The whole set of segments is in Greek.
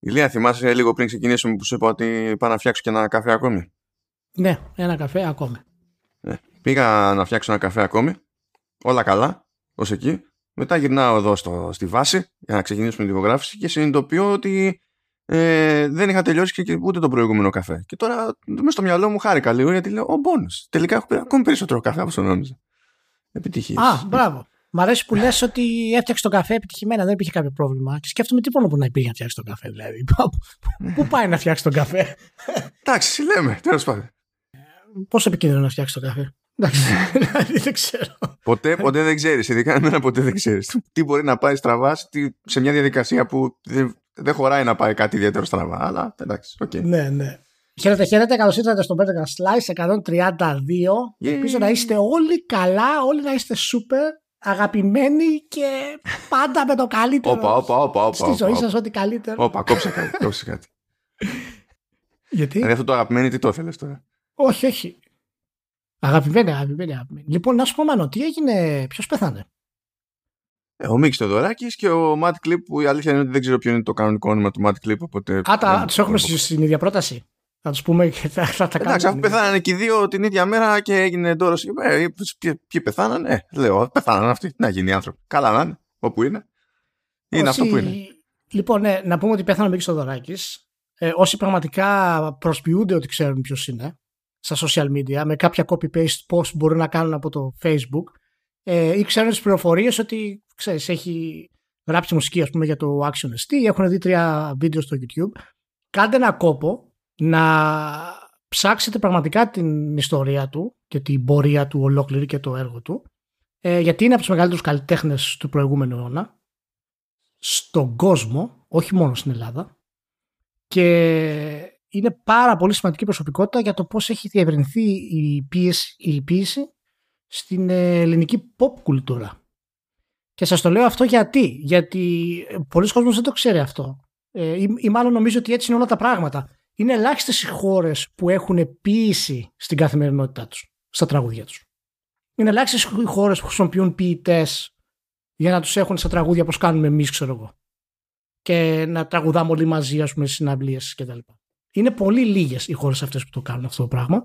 Ηλία, θυμάσαι λίγο πριν ξεκινήσουμε που σου είπα ότι πάω να φτιάξω και ένα καφέ ακόμη; Ναι, ένα καφέ ακόμη. Ναι. Πήγα να φτιάξω ένα καφέ ακόμη. Όλα καλά, ως εκεί. Μετά γυρνάω εδώ στο, στη βάση για να ξεκινήσουμε την υπογράφηση και συνειδητοποιώ ότι ε, δεν είχα τελειώσει και ούτε τον προηγούμενο καφέ. Και τώρα μέσα στο μυαλό μου χάρηκα λίγο γιατί λέω: Ω, μπόνου. Τελικά έχω πήρει ακόμη περισσότερο καφέ από όσο νόμιζα. Επιτυχία. Α, μπράβο. Μ' αρέσει που λες ότι έφτιαξε τον καφέ επιτυχημένα, δεν υπήρχε κάποιο πρόβλημα. Και σκέφτομαι τι που να υπήρχε να φτιάξει τον καφέ, δηλαδή. Πού πάει να φτιάξει τον καφέ; Εντάξει, λέμε, τέλος πάντων. Πόσο επικίνδυνο να φτιάξει τον καφέ; Εντάξει, δηλαδή δεν ξέρω. Ποτέ, ποτέ δεν ξέρεις. Ειδικά εμένα ποτέ δεν ξέρεις. Τι μπορεί να πάει στραβά σε μια διαδικασία που δεν, δεν χωράει να πάει κάτι ιδιαίτερο στραβά. Αλλά εντάξει, OK. Okay. Ναι, ναι. Χαίρετε, χαίρετε. Καλώς ήρθατε στο Better Slice 132. Yeah. Ελπίζω να είστε όλοι καλά, όλοι να είστε super αγαπημένοι και πάντα με το καλύτερο. Όπα, όπα, όπα, όπα. Στη ζωή σας, ό,τι καλύτερο. Όπα, κόψε κάτι. Κόψε κάτι. Γιατί; Δηλαδή αυτό το αγαπημένο, τι το ήθελες τώρα; Όχι, όχι. Αγαπημένη, αγαπημένη, αγαπημένη. Λοιπόν, να σου πω, Μανώ, τι έγινε, ποιος πέθανε; Ε, ο Μίξ Θεοδωράκης και ο Matt Clip που η αλήθεια είναι ότι δεν ξέρω ποιο είναι το κανονικό όνομα του Matt Clip. Οπότε Α, τα, τους έχουμε στην ίδια πρόταση. Θα τους πούμε και θα, θα τα κάνουμε. Εντάξει, αφού πεθάνανε και οι δύο την ίδια μέρα και έγινε εντόρο. Ε, ποιοι, ποιοι πεθάνανε, ε, λέω, πεθάνανε αυτοί. Να γίνει άνθρωποι. Καλά να είναι, όπου είναι. Είναι όσοι... αυτό που είναι. Λοιπόν, ναι, να πούμε ότι πέθανε ο Μίξ Θεοδωράκη. Ε, όσοι πραγματικά προσποιούνται ότι ξέρουν ποιος είναι στα social media, με κάποια copy-paste post μπορούν να κάνουν από το Facebook, ε, ή ξέρουν τις πληροφορίες ότι ξέρεις, έχει γράψει μουσική ας πούμε, για το Action ST, έχουν δει τρία βίντεο στο YouTube. Κάντε ένα κόπο να ψάξετε πραγματικά την ιστορία του και την πορεία του ολόκληρη και το έργο του, ε, γιατί είναι από τους μεγαλύτερους καλλιτέχνες του προηγούμενου αιώνα, στον κόσμο, όχι μόνο στην Ελλάδα, και είναι πάρα πολύ σημαντική προσωπικότητα για το πώς έχει διευρυνθεί η ποίηση, η ποίηση στην ελληνική pop κουλτούρα. Και σας το λέω αυτό γιατί, γιατί πολλοί κόσμος δεν το ξέρει αυτό. Ε, ή, ή μάλλον νομίζω ότι έτσι είναι όλα τα πράγματα. Είναι ελάχιστες οι χώρες που έχουν ποίηση στην καθημερινότητά τους, στα τραγούδια τους. Είναι ελάχιστες οι χώρες που χρησιμοποιούν ποιητές για να τους έχουν στα τραγούδια όπως κάνουμε εμείς, ξέρω εγώ. Και να τραγουδάμε όλοι μαζί, ας πούμε, στις συναυλίες κτλ. Είναι πολύ λίγες οι χώρες αυτές που το κάνουν αυτό το πράγμα.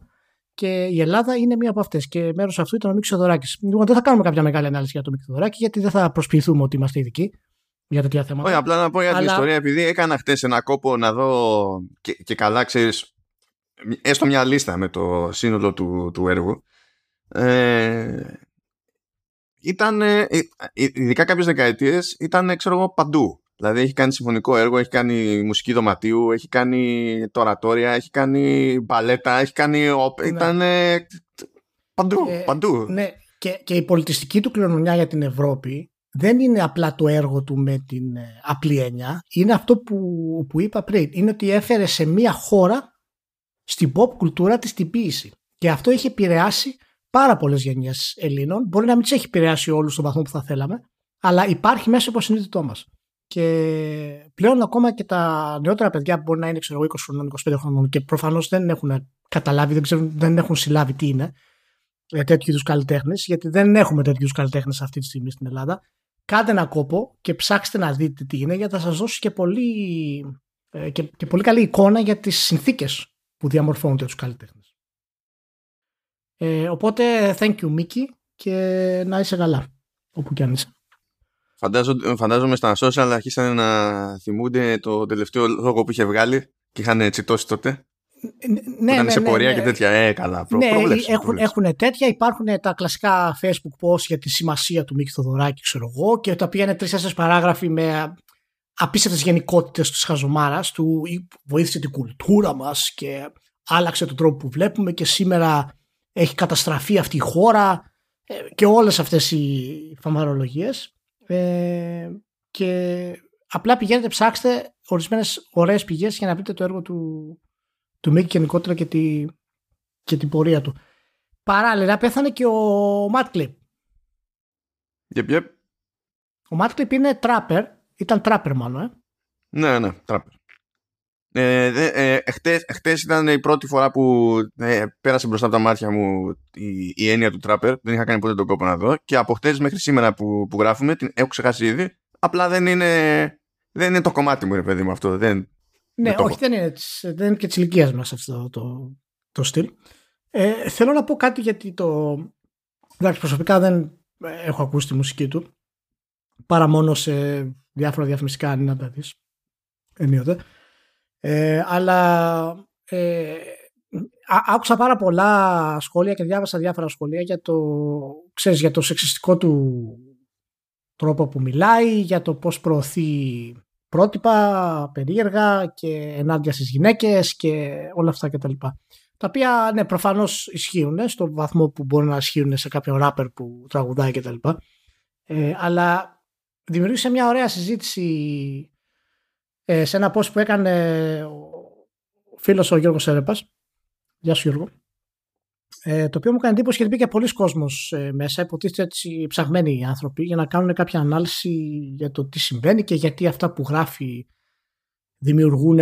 Και η Ελλάδα είναι μία από αυτές. Και μέρος αυτού ήταν ο Μίξο Θεοδωράκη. Λοιπόν, δεν θα κάνουμε κάποια μεγάλη ανάλυση για το Μίξο Θεοδωράκη, γιατί δεν θα προσποιηθούμε ότι είμαστε ειδικοί για τέτοια θέματα. Όχι, απλά να πω για την Αλλά... ιστορία, επειδή έκανα χτες ένα κόπο να δω και, και καλά, ξέρεις, έστω μια λίστα με το σύνολο του, του έργου. Ε, ήταν, ε, ειδικά κάποιες δεκαετίες, ήταν, ξέρω εγώ, παντού. Δηλαδή έχει κάνει συμφωνικό έργο, έχει κάνει μουσική δωματίου, έχει κάνει τορατόρια, έχει κάνει μπαλέτα, έχει κάνει. Ναι. Ήταν. παντού, ε, παντού. Ναι, και, και η πολιτιστική του κληρονομιά για την Ευρώπη δεν είναι απλά το έργο του με την ε, απλή έννοια. Είναι αυτό που, που είπα πριν. Είναι ότι έφερε σε μία χώρα στην pop κουλτούρα της την ποίηση. Και αυτό έχει επηρεάσει πάρα πολλές γενιές Ελλήνων. Μπορεί να μην τις έχει επηρεάσει όλους στον βαθμό που θα θέλαμε, αλλά υπάρχει μέσα από συνείδητό μας. Και πλέον ακόμα και τα νεότερα παιδιά που μπορεί να είναι ξέρω, 20 χρονών, 25 χρονών και προφανώς δεν έχουν καταλάβει, δεν, ξέρουν, δεν έχουν συλλάβει τι είναι για τέτοιου είδους καλλιτέχνες, γιατί δεν έχουμε τέτοιου είδους καλλιτέχνες αυτή τη στιγμή στην Ελλάδα. Κάντε ένα κόπο και ψάξτε να δείτε τι είναι, γιατί θα σας δώσει και πολύ, ε, και, και πολύ καλή εικόνα για τις συνθήκες που διαμορφώνονται τους καλλιτέχνες. Ε, οπότε, thank you, Mickey, και να είσαι καλά, όπου κι αν είσαι. Φαντάζομαι στα social αρχίσανε να θυμούνται το τελευταίο λόγο που είχε βγάλει και είχαν τσιτώσει τότε. Ναι, ήταν ναι, σε ναι, πορεία ναι, και τέτοια. Ε, καλά. Προ, ναι, προβλέψε, έχουν, προβλέψε. έχουν τέτοια. Υπάρχουν τα κλασικά Facebook posts για τη σημασία του Μίκη Θοδωράκη, ξέρω εγώ, και τα οποία είναι τρει-τέσσερι παράγραφοι με απίστευτες γενικότητες της χαζομάρας του. Βοήθησε την κουλτούρα μας και άλλαξε τον τρόπο που βλέπουμε και σήμερα έχει καταστραφεί αυτή η χώρα ε, και όλες αυτές οι φαμαρολογίες ε, και απλά πηγαίνετε, ψάξτε ορισμένες ωραίες πηγές για να βρείτε το έργο του, του Μίκη γενικότερα και, τη, και την πορεία του. Παράλληλα πέθανε και ο Ματ Κλιπ. Yep, yep. Ο Ματ Κλιπ είναι τράπερ, ήταν τράπερ μάλλον, ε. Ναι, ναι, τράπερ. Ε, ε, εχθές, ήταν η πρώτη φορά που ε, πέρασε μπροστά από τα μάτια μου η, η έννοια του τράπερ. Δεν είχα κάνει ποτέ τον κόπο να δω. Και από χτες μέχρι σήμερα που, που γράφουμε την έχω ξεχάσει ήδη. Απλά δεν είναι, δεν είναι το κομμάτι μου, ρε παιδί μου αυτό. Δεν, Ναι, όχι, δεν είναι, δεν είναι και της ηλικίας μας αυτό το, το στυλ. Ε, θέλω να πω κάτι γιατί το. Εντάξει, προσωπικά δεν έχω ακούσει τη μουσική του παρά μόνο σε διάφορα διαφημιστικά αν να τα δεις ενίοτε. Ε, αλλά ε, άκουσα πάρα πολλά σχόλια και διάβασα διάφορα σχόλια για το, ξέρεις, για το σεξιστικό του τρόπο που μιλάει, για το πώς προωθεί πρότυπα, περίεργα και ενάντια στις γυναίκες και όλα αυτά κτλ. Τα, τα οποία ναι, προφανώς ισχύουν στο βαθμό που μπορεί να ισχύουν σε κάποιο ράπερ που τραγουδάει κτλ. Ε, αλλά δημιούργησε μια ωραία συζήτηση ε, σε ένα post που έκανε ο φίλος ο Γιώργος Σέρεπας. Γεια σου Γιώργο. Ε, το οποίο μου έκανε εντύπωση γιατί μπήκε πολλοί κόσμος ε, μέσα, υποτίθεται έτσι ψαγμένοι οι άνθρωποι για να κάνουν κάποια ανάλυση για το τι συμβαίνει και γιατί αυτά που γράφει δημιουργούν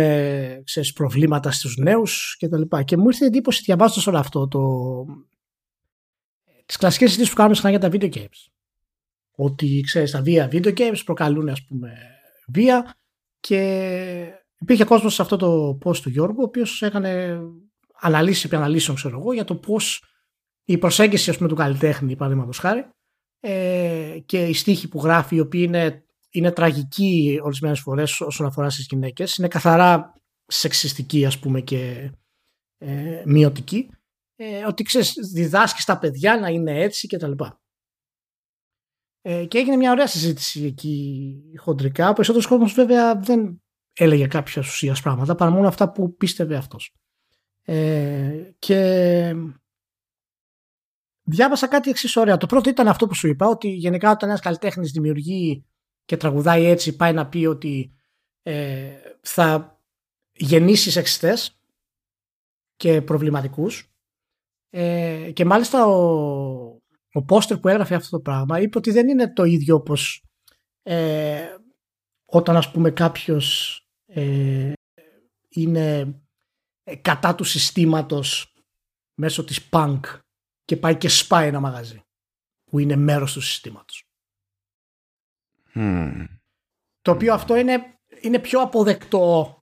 ξέρεις, προβλήματα στους νέους και τα λοιπά. Και μου ήρθε εντύπωση διαβάζοντας όλο αυτό το... τις κλασικές συζητήσεις που κάνουμε συχνά για τα video games. Ότι ξέρεις τα βία video games προκαλούν ας πούμε βία. Και υπήρχε κόσμος σε αυτό το post του Γιώργου ο οποίος έκανε αναλύσει επί αναλύσεων ξέρω εγώ για το πώς η προσέγγιση ας πούμε του καλλιτέχνη παραδείγματος χάρη ε, και οι στίχοι που γράφει οι οποίοι είναι, είναι τραγικοί ορισμένες φορές όσον αφορά στις γυναίκες είναι καθαρά σεξιστικοί ας πούμε και ε, μειωτικοί ε, ότι ξέρεις διδάσκει στα παιδιά να είναι έτσι και τα λοιπά. Ε, και έγινε μια ωραία συζήτηση εκεί χοντρικά. Ο περισσότερος κόσμος βέβαια δεν έλεγε κάποια ουσία πράγματα παρά μόνο αυτά που πίστευε αυτός. Ε, και διάβασα κάτι εξής ωραία. Το πρώτο ήταν αυτό που σου είπα, ότι γενικά όταν ένας καλλιτέχνης δημιουργεί και τραγουδάει έτσι, πάει να πει ότι ε, θα γεννήσει σεξιστές και προβληματικούς ε, και μάλιστα ο, ο πόστερ που έγραφε αυτό το πράγμα είπε ότι δεν είναι το ίδιο όπως ε, όταν ας πούμε κάποιος ε, είναι ε, κατά του συστήματος μέσω της punk και πάει και σπάει ένα μαγαζί που είναι μέρος του συστήματος. Το οποίο αυτό είναι, είναι πιο αποδεκτό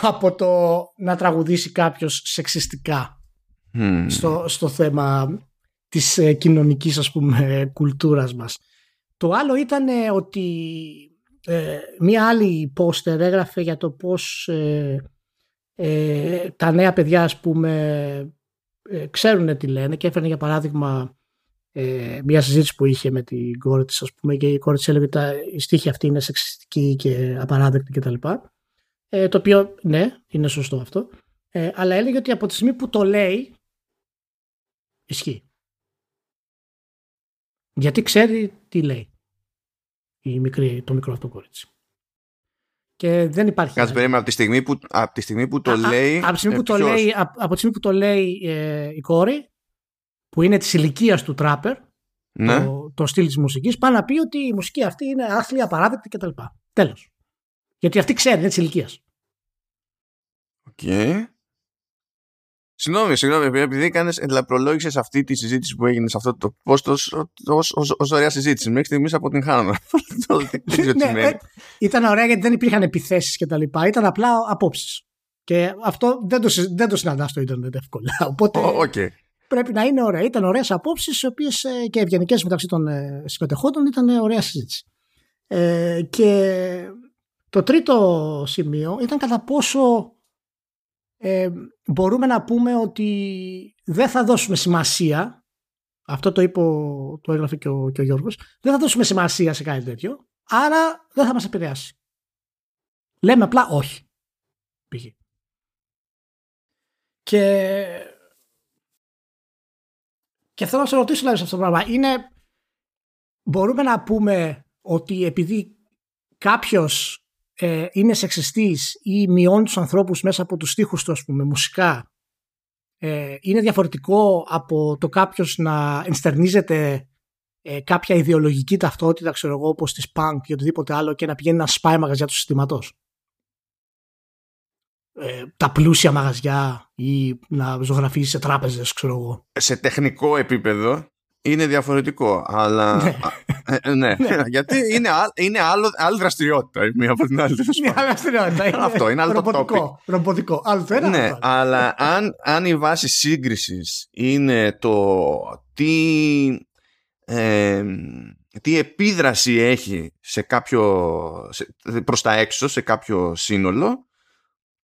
από το να τραγουδήσει κάποιος σεξιστικά στο, στο θέμα της ε, κοινωνικής ας πούμε κουλτούρας μας. Το άλλο ήταν ε, ότι ε, μία άλλη πόστερ έγραφε για το πώς ε, ε, τα νέα παιδιά ας πούμε ξέρουν τι λένε και έφερε για παράδειγμα μία συζήτηση που είχε με την κόρη της ας πούμε και η κόρη της έλεγε ότι η στίχη αυτή είναι σεξιστική και απαράδεκτη κτλ. Ε, το οποίο ναι είναι σωστό αυτό αλλά έλεγε ότι από τη στιγμή που το λέει ισχύει. Γιατί ξέρει τι λέει η μικρή, το μικρό αυτό κορίτσι. Και δεν υπάρχει. Κάτσε περίμενα από τη στιγμή που, από τη στιγμή που το λέει. από, τη στιγμή που το λέει από, τη στιγμή που το λέει η κόρη, που είναι της ηλικίας του τράπερ, ναι. το, το στυλ της μουσικής, πάει να πει ότι η μουσική αυτή είναι άθλια, απαράδεκτη κτλ. Τέλος. Γιατί αυτή ξέρει, είναι της ηλικίας. OK. Okay. Συγγνώμη, συγγνώμη, επειδή έκανες, προλόγησε αυτή τη συζήτηση που έγινε σε αυτό το post ως ωραία συζήτηση. Μέχρι στιγμής αποτυγχάνω. ναι, ε, ήταν ωραία γιατί δεν υπήρχαν επιθέσεις και τα λοιπά. Ήταν απλά απόψεις. Και αυτό δεν το, δεν το συναντά στο Ιντερνετ εύκολα. Οπότε okay. πρέπει να είναι ωραία. Ήταν ωραίες απόψεις, οι οποίες ε, και ευγενικές μεταξύ των ε, συμμετεχόντων ήταν ωραία συζήτηση. Ε, και το τρίτο σημείο ήταν κατά πόσο ε, μπορούμε να πούμε ότι δεν θα δώσουμε σημασία αυτό το είπε, το έγραφε και ο, και ο Γιώργος δεν θα δώσουμε σημασία σε κάτι τέτοιο άρα δεν θα μας επηρεάσει. Λέμε απλά όχι πήγε και και θέλω να σε ρωτήσω δηλαδή σε αυτό το πράγμα. Είναι μπορούμε να πούμε ότι επειδή κάποιος ε, είναι σεξιστής ή μειώνει τους ανθρώπους μέσα από τους στίχους του ας πούμε μουσικά. Ε, είναι διαφορετικό από το κάποιος να ενστερνίζεται ε, κάποια ιδεολογική ταυτότητα ξέρω εγώ όπως της punk ή οτιδήποτε άλλο και να πηγαίνει να σπάει μαγαζιά του συστήματος. Ε, τα πλούσια μαγαζιά ή να ζωγραφίσει σε τράπεζες ξέρω εγώ. Σε τεχνικό επίπεδο είναι διαφορετικό αλλά, ναι. Ε, ε, ναι. ναι. γιατί είναι, είναι άλλο, άλλη δραστηριότητα η μία από την άλλη. Είναι άλλη δραστηριότητα. Αυτό είναι άλλο ρομποτικό, το ρομποτικό. Άλλο το ένα. Ναι, αλλά αν, αν η βάση σύγκρισης είναι το τι, ε, τι επίδραση έχει σε κάποιο, σε, προς τα έξω, σε κάποιο σύνολο,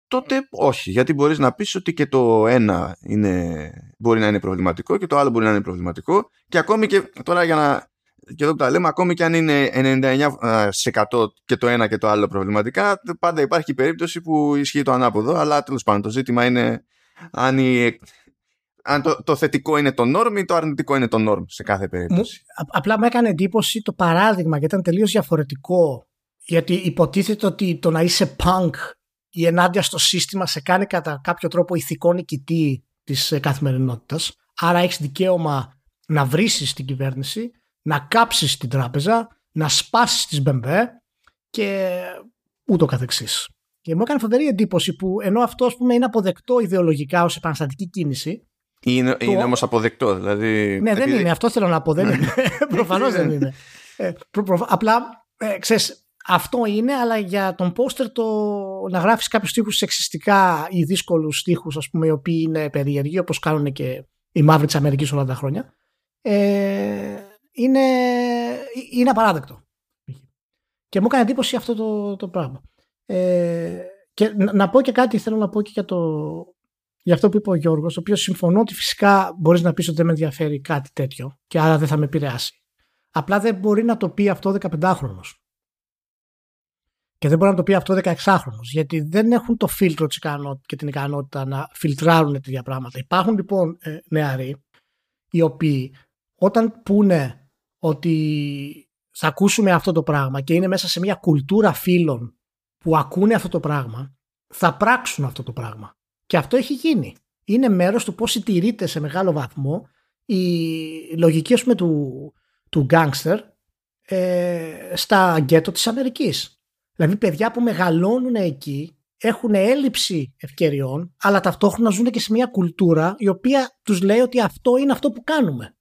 τότε όχι. Γιατί μπορείς να πεις ότι και το ένα είναι, μπορεί να είναι προβληματικό και το άλλο μπορεί να είναι προβληματικό και ακόμη και τώρα για να και εδώ που τα λέμε, ακόμη και αν είναι 99% και το ένα και το άλλο προβληματικά, πάντα υπάρχει η περίπτωση που ισχύει το ανάποδο, αλλά τέλος πάντων το ζήτημα είναι αν, η, αν το, το θετικό είναι το norm ή το αρνητικό είναι το norm σε κάθε περίπτωση. Μου, απλά μου έκανε εντύπωση το παράδειγμα γιατί ήταν τελείως διαφορετικό. Γιατί υποτίθεται ότι το να είσαι punk ή ενάντια στο σύστημα σε κάνει κατά κάποιο τρόπο ηθικό νικητή της ε, καθημερινότητας. Άρα έχεις δικαίωμα να βρήσεις την κυβέρνηση να κάψεις την τράπεζα, να σπάσεις τις μπεμπέ και ούτω καθεξής. Και μου έκανε φοβερή εντύπωση που ενώ αυτό ας πούμε, είναι αποδεκτό ιδεολογικά ως επαναστατική κίνηση. Είναι, το... είναι όμως αποδεκτό. Δηλαδή, ναι, δεν είναι. Αυτό θέλω να πω. Δεν είναι. Προφανώς δεν είναι. Ε, απλά, ε, ξέρεις, αυτό είναι, αλλά για τον πόστερ το να γράφεις κάποιους στίχους σεξιστικά ή δύσκολους στίχους, ας πούμε, οι οποίοι είναι περίεργοι, όπως κάνουν και οι μαύροι της Αμερικής όλα τα χρόνια. Ε, είναι, είναι απαράδεκτο. Και μου έκανε εντύπωση αυτό το, το πράγμα. Ε, και να, να, πω και κάτι, θέλω να πω και για, το, για αυτό που είπε ο Γιώργος, το οποίος συμφωνώ ότι φυσικά μπορείς να πεις ότι δεν με ενδιαφέρει κάτι τέτοιο και άρα δεν θα με επηρεάσει. Απλά δεν μπορεί να το πει αυτό 15χρονο. Και δεν μπορεί να το πει αυτό 16χρονο. Γιατί δεν έχουν το φίλτρο και την ικανότητα να φιλτράρουν τέτοια πράγματα. Υπάρχουν λοιπόν ε, νεαροί οι οποίοι όταν πούνε ότι θα ακούσουμε αυτό το πράγμα και είναι μέσα σε μια κουλτούρα φίλων που ακούνε αυτό το πράγμα, θα πράξουν αυτό το πράγμα. Και αυτό έχει γίνει. Είναι μέρος του πώς συντηρείται σε μεγάλο βαθμό η λογική πούμε, του, του γκάγκστερ ε, στα γκέτο της Αμερικής. Δηλαδή παιδιά που μεγαλώνουν εκεί έχουν έλλειψη ευκαιριών αλλά ταυτόχρονα ζουν και σε μια κουλτούρα η οποία τους λέει ότι αυτό είναι αυτό που κάνουμε.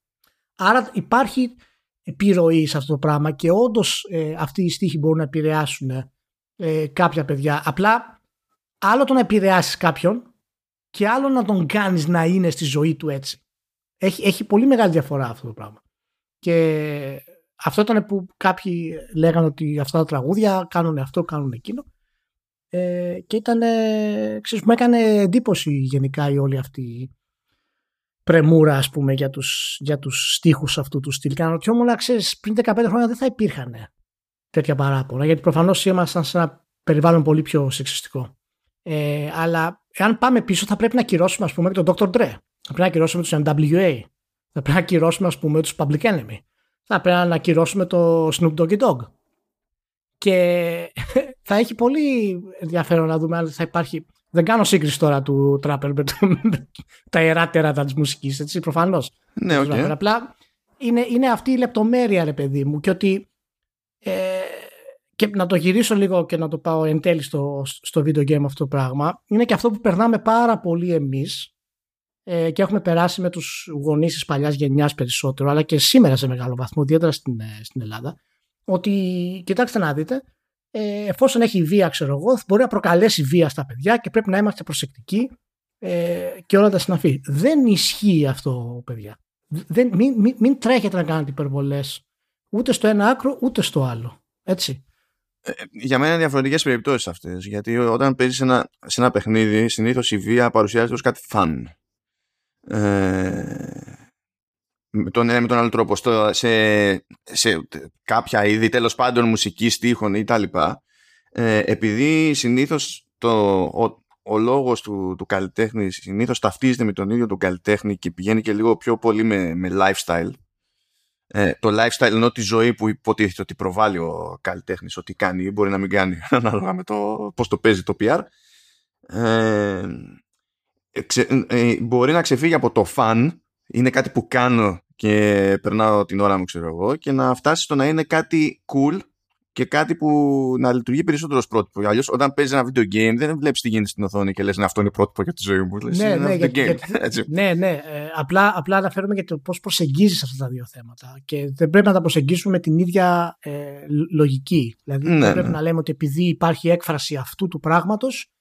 Άρα υπάρχει επιρροή σε αυτό το πράγμα και όντως ε, αυτοί οι στίχοι μπορούν να επηρεάσουν ε, κάποια παιδιά. Απλά άλλο το να επηρεάσεις κάποιον και άλλο να τον κάνεις να είναι στη ζωή του έτσι. Έχει, έχει πολύ μεγάλη διαφορά αυτό το πράγμα. Και αυτό ήταν που κάποιοι λέγανε ότι αυτά τα τραγούδια κάνουν αυτό, κάνουν εκείνο. Ε, και ήταν, ξέρεις, μου έκανε εντύπωση γενικά η όλη αυτή πρεμούρα ας πούμε για τους, για τους στίχους αυτού του στυλ. Και αναρωτιόμουν, ξέρεις, πριν 15 χρόνια δεν θα υπήρχαν τέτοια παράπονα, γιατί προφανώς ήμασταν σε ένα περιβάλλον πολύ πιο σεξιστικό. Ε, αλλά εάν πάμε πίσω θα πρέπει να κυρώσουμε ας πούμε και τον Dr. Dre. Θα πρέπει να κυρώσουμε τους NWA. Θα πρέπει να κυρώσουμε ας πούμε τους Public Enemy. Θα πρέπει να κυρώσουμε το Snoop Doggy Dogg. Και θα έχει πολύ ενδιαφέρον να δούμε αν θα υπάρχει δεν κάνω σύγκριση τώρα του τράπερ με, τα ιερά τέρατα της μουσικής, έτσι, προφανώς. Ναι, okay. Απλά είναι, είναι αυτή η λεπτομέρεια, ρε παιδί μου, και ότι. Ε, και να το γυρίσω λίγο και να το πάω εν τέλει στο, στο video game αυτό το πράγμα. Είναι και αυτό που περνάμε πάρα πολύ εμείς ε, και έχουμε περάσει με τους γονείς της παλιάς γενιάς περισσότερο, αλλά και σήμερα σε μεγάλο βαθμό, ιδιαίτερα στην, ε, στην Ελλάδα. Ότι κοιτάξτε να δείτε, ε, εφόσον έχει βία, ξέρω εγώ, μπορεί να προκαλέσει βία στα παιδιά και πρέπει να είμαστε προσεκτικοί ε, και όλα τα συναφή. Δεν ισχύει αυτό, παιδιά. Δεν, μην, μην, μην τρέχετε να κάνετε υπερβολές ούτε στο ένα άκρο ούτε στο άλλο. Έτσι. Ε, για μένα είναι διαφορετικές περιπτώσεις αυτές. Γιατί όταν παίζεις ένα, σε ένα παιχνίδι, συνήθως η βία παρουσιάζεται ως κάτι φαν. Ε, με τον ένα με τον άλλο τρόπο στο, σε, σε κάποια είδη τέλος πάντων μουσική στίχων ή τα λοιπά ε, επειδή συνήθως το, ο, ο λόγος του, του καλλιτέχνη συνήθως ταυτίζεται με τον ίδιο τον καλλιτέχνη και πηγαίνει και λίγο πιο πολύ με, με lifestyle. Ε, το lifestyle ενώ τη ζωή που υποτίθεται ότι προβάλλει ο καλλιτέχνης ότι κάνει ή μπορεί να μην κάνει ανάλογα με το πώς το παίζει το PR ε, ε, μπορεί να ξεφύγει από το fun είναι κάτι που κάνω και περνάω την ώρα μου ξέρω εγώ και να φτάσει στο να είναι κάτι cool και κάτι που να λειτουργεί περισσότερο ως πρότυπο. Αλλιώς, όταν παίζεις ένα video game, δεν βλέπεις τι γίνεται στην οθόνη και λες να αυτό είναι πρότυπο για τη ζωή μου. Λες, ναι, ναι, για, για, ναι, ναι. Ε, απλά, απλά αναφέρομαι για το πώς προσεγγίζεις αυτά τα δύο θέματα. Και δεν πρέπει να τα προσεγγίσουμε με την ίδια ε, λογική. Δηλαδή, ναι, δεν πρέπει ναι. να λέμε ότι επειδή υπάρχει έκφραση αυτού του πράγματος,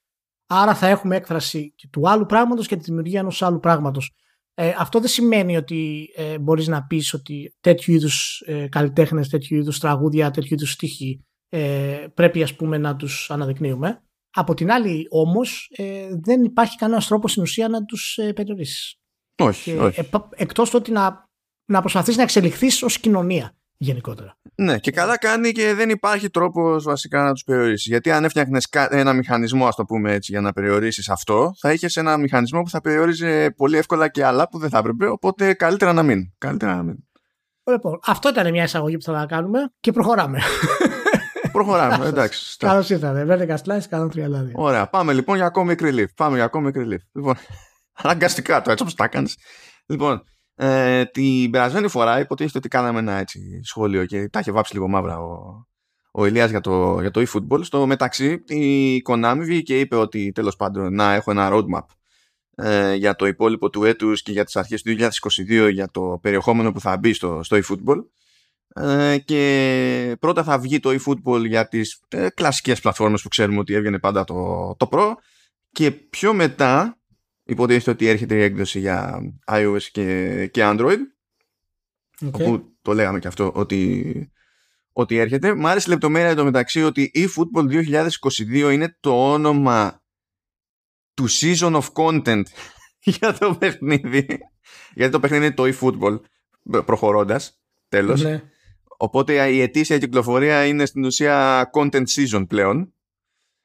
άρα θα έχουμε έκφραση του άλλου πράγματος και τη δημιουργία ενός άλλου πράγματος. Ε, αυτό δεν σημαίνει ότι ε, μπορείς να πεις ότι τέτοιου είδους ε, καλλιτέχνες, τέτοιου είδους τραγούδια, τέτοιου είδους στίχοι ε, πρέπει ας πούμε να τους αναδεικνύουμε. Από την άλλη όμως ε, δεν υπάρχει κανένας τρόπος στην ουσία να τους ε, περιορίσεις. Όχι, όχι. Ε, εκτός του ότι να, να προσπαθείς να εξελιχθείς ως κοινωνία γενικότερα. Ναι, και καλά κάνει και δεν υπάρχει τρόπος βασικά να τους περιορίσει. Γιατί αν έφτιαχνες ένα μηχανισμό, ας το πούμε έτσι, για να περιορίσεις αυτό, θα είχες ένα μηχανισμό που θα περιόριζε πολύ εύκολα και άλλα που δεν θα έπρεπε. Οπότε καλύτερα να μην. Καλύτερα να μην. Λοιπόν, αυτό ήταν μια εισαγωγή που θα να κάνουμε και προχωράμε. Προχωράμε, εντάξει. Καλώ ήρθατε. Βέρτε Slice, κάνω τριαλάδια. Ωραία, πάμε λοιπόν για ακόμη Relief. Πάμε για ακόμη Relief. Λοιπόν, αναγκαστικά το έτσι όπως τα κάνεις. Λοιπόν, ε, την περασμένη φορά υποτίθεται ότι κάναμε ένα έτσι σχόλιο και τα είχε βάψει λίγο μαύρα ο, ο Ηλίας για το, για το eFootball. Στο μεταξύ η Konami βγήκε και είπε ότι τέλος πάντων να έχω ένα roadmap ε, για το υπόλοιπο του έτους και για τις αρχές του 2022 για το περιεχόμενο που θα μπει στο, στο eFootball. Ε, και πρώτα θα βγει το eFootball για τις ε, κλασικές πλατφόρμες που ξέρουμε ότι έβγαινε πάντα το, το Pro και πιο μετά υποτίθεται ότι έρχεται η έκδοση για iOS και, και Android. Okay. όπου το λέγαμε και αυτό ότι, ότι έρχεται. Μου άρεσε η λεπτομέρεια το μεταξύ ότι η Football 2022 είναι το όνομα του season of content για το παιχνίδι. Γιατί το παιχνίδι είναι το eFootball προχωρώντας τέλος. Ναι. οπότε η ετήσια κυκλοφορία είναι στην ουσία content season πλέον.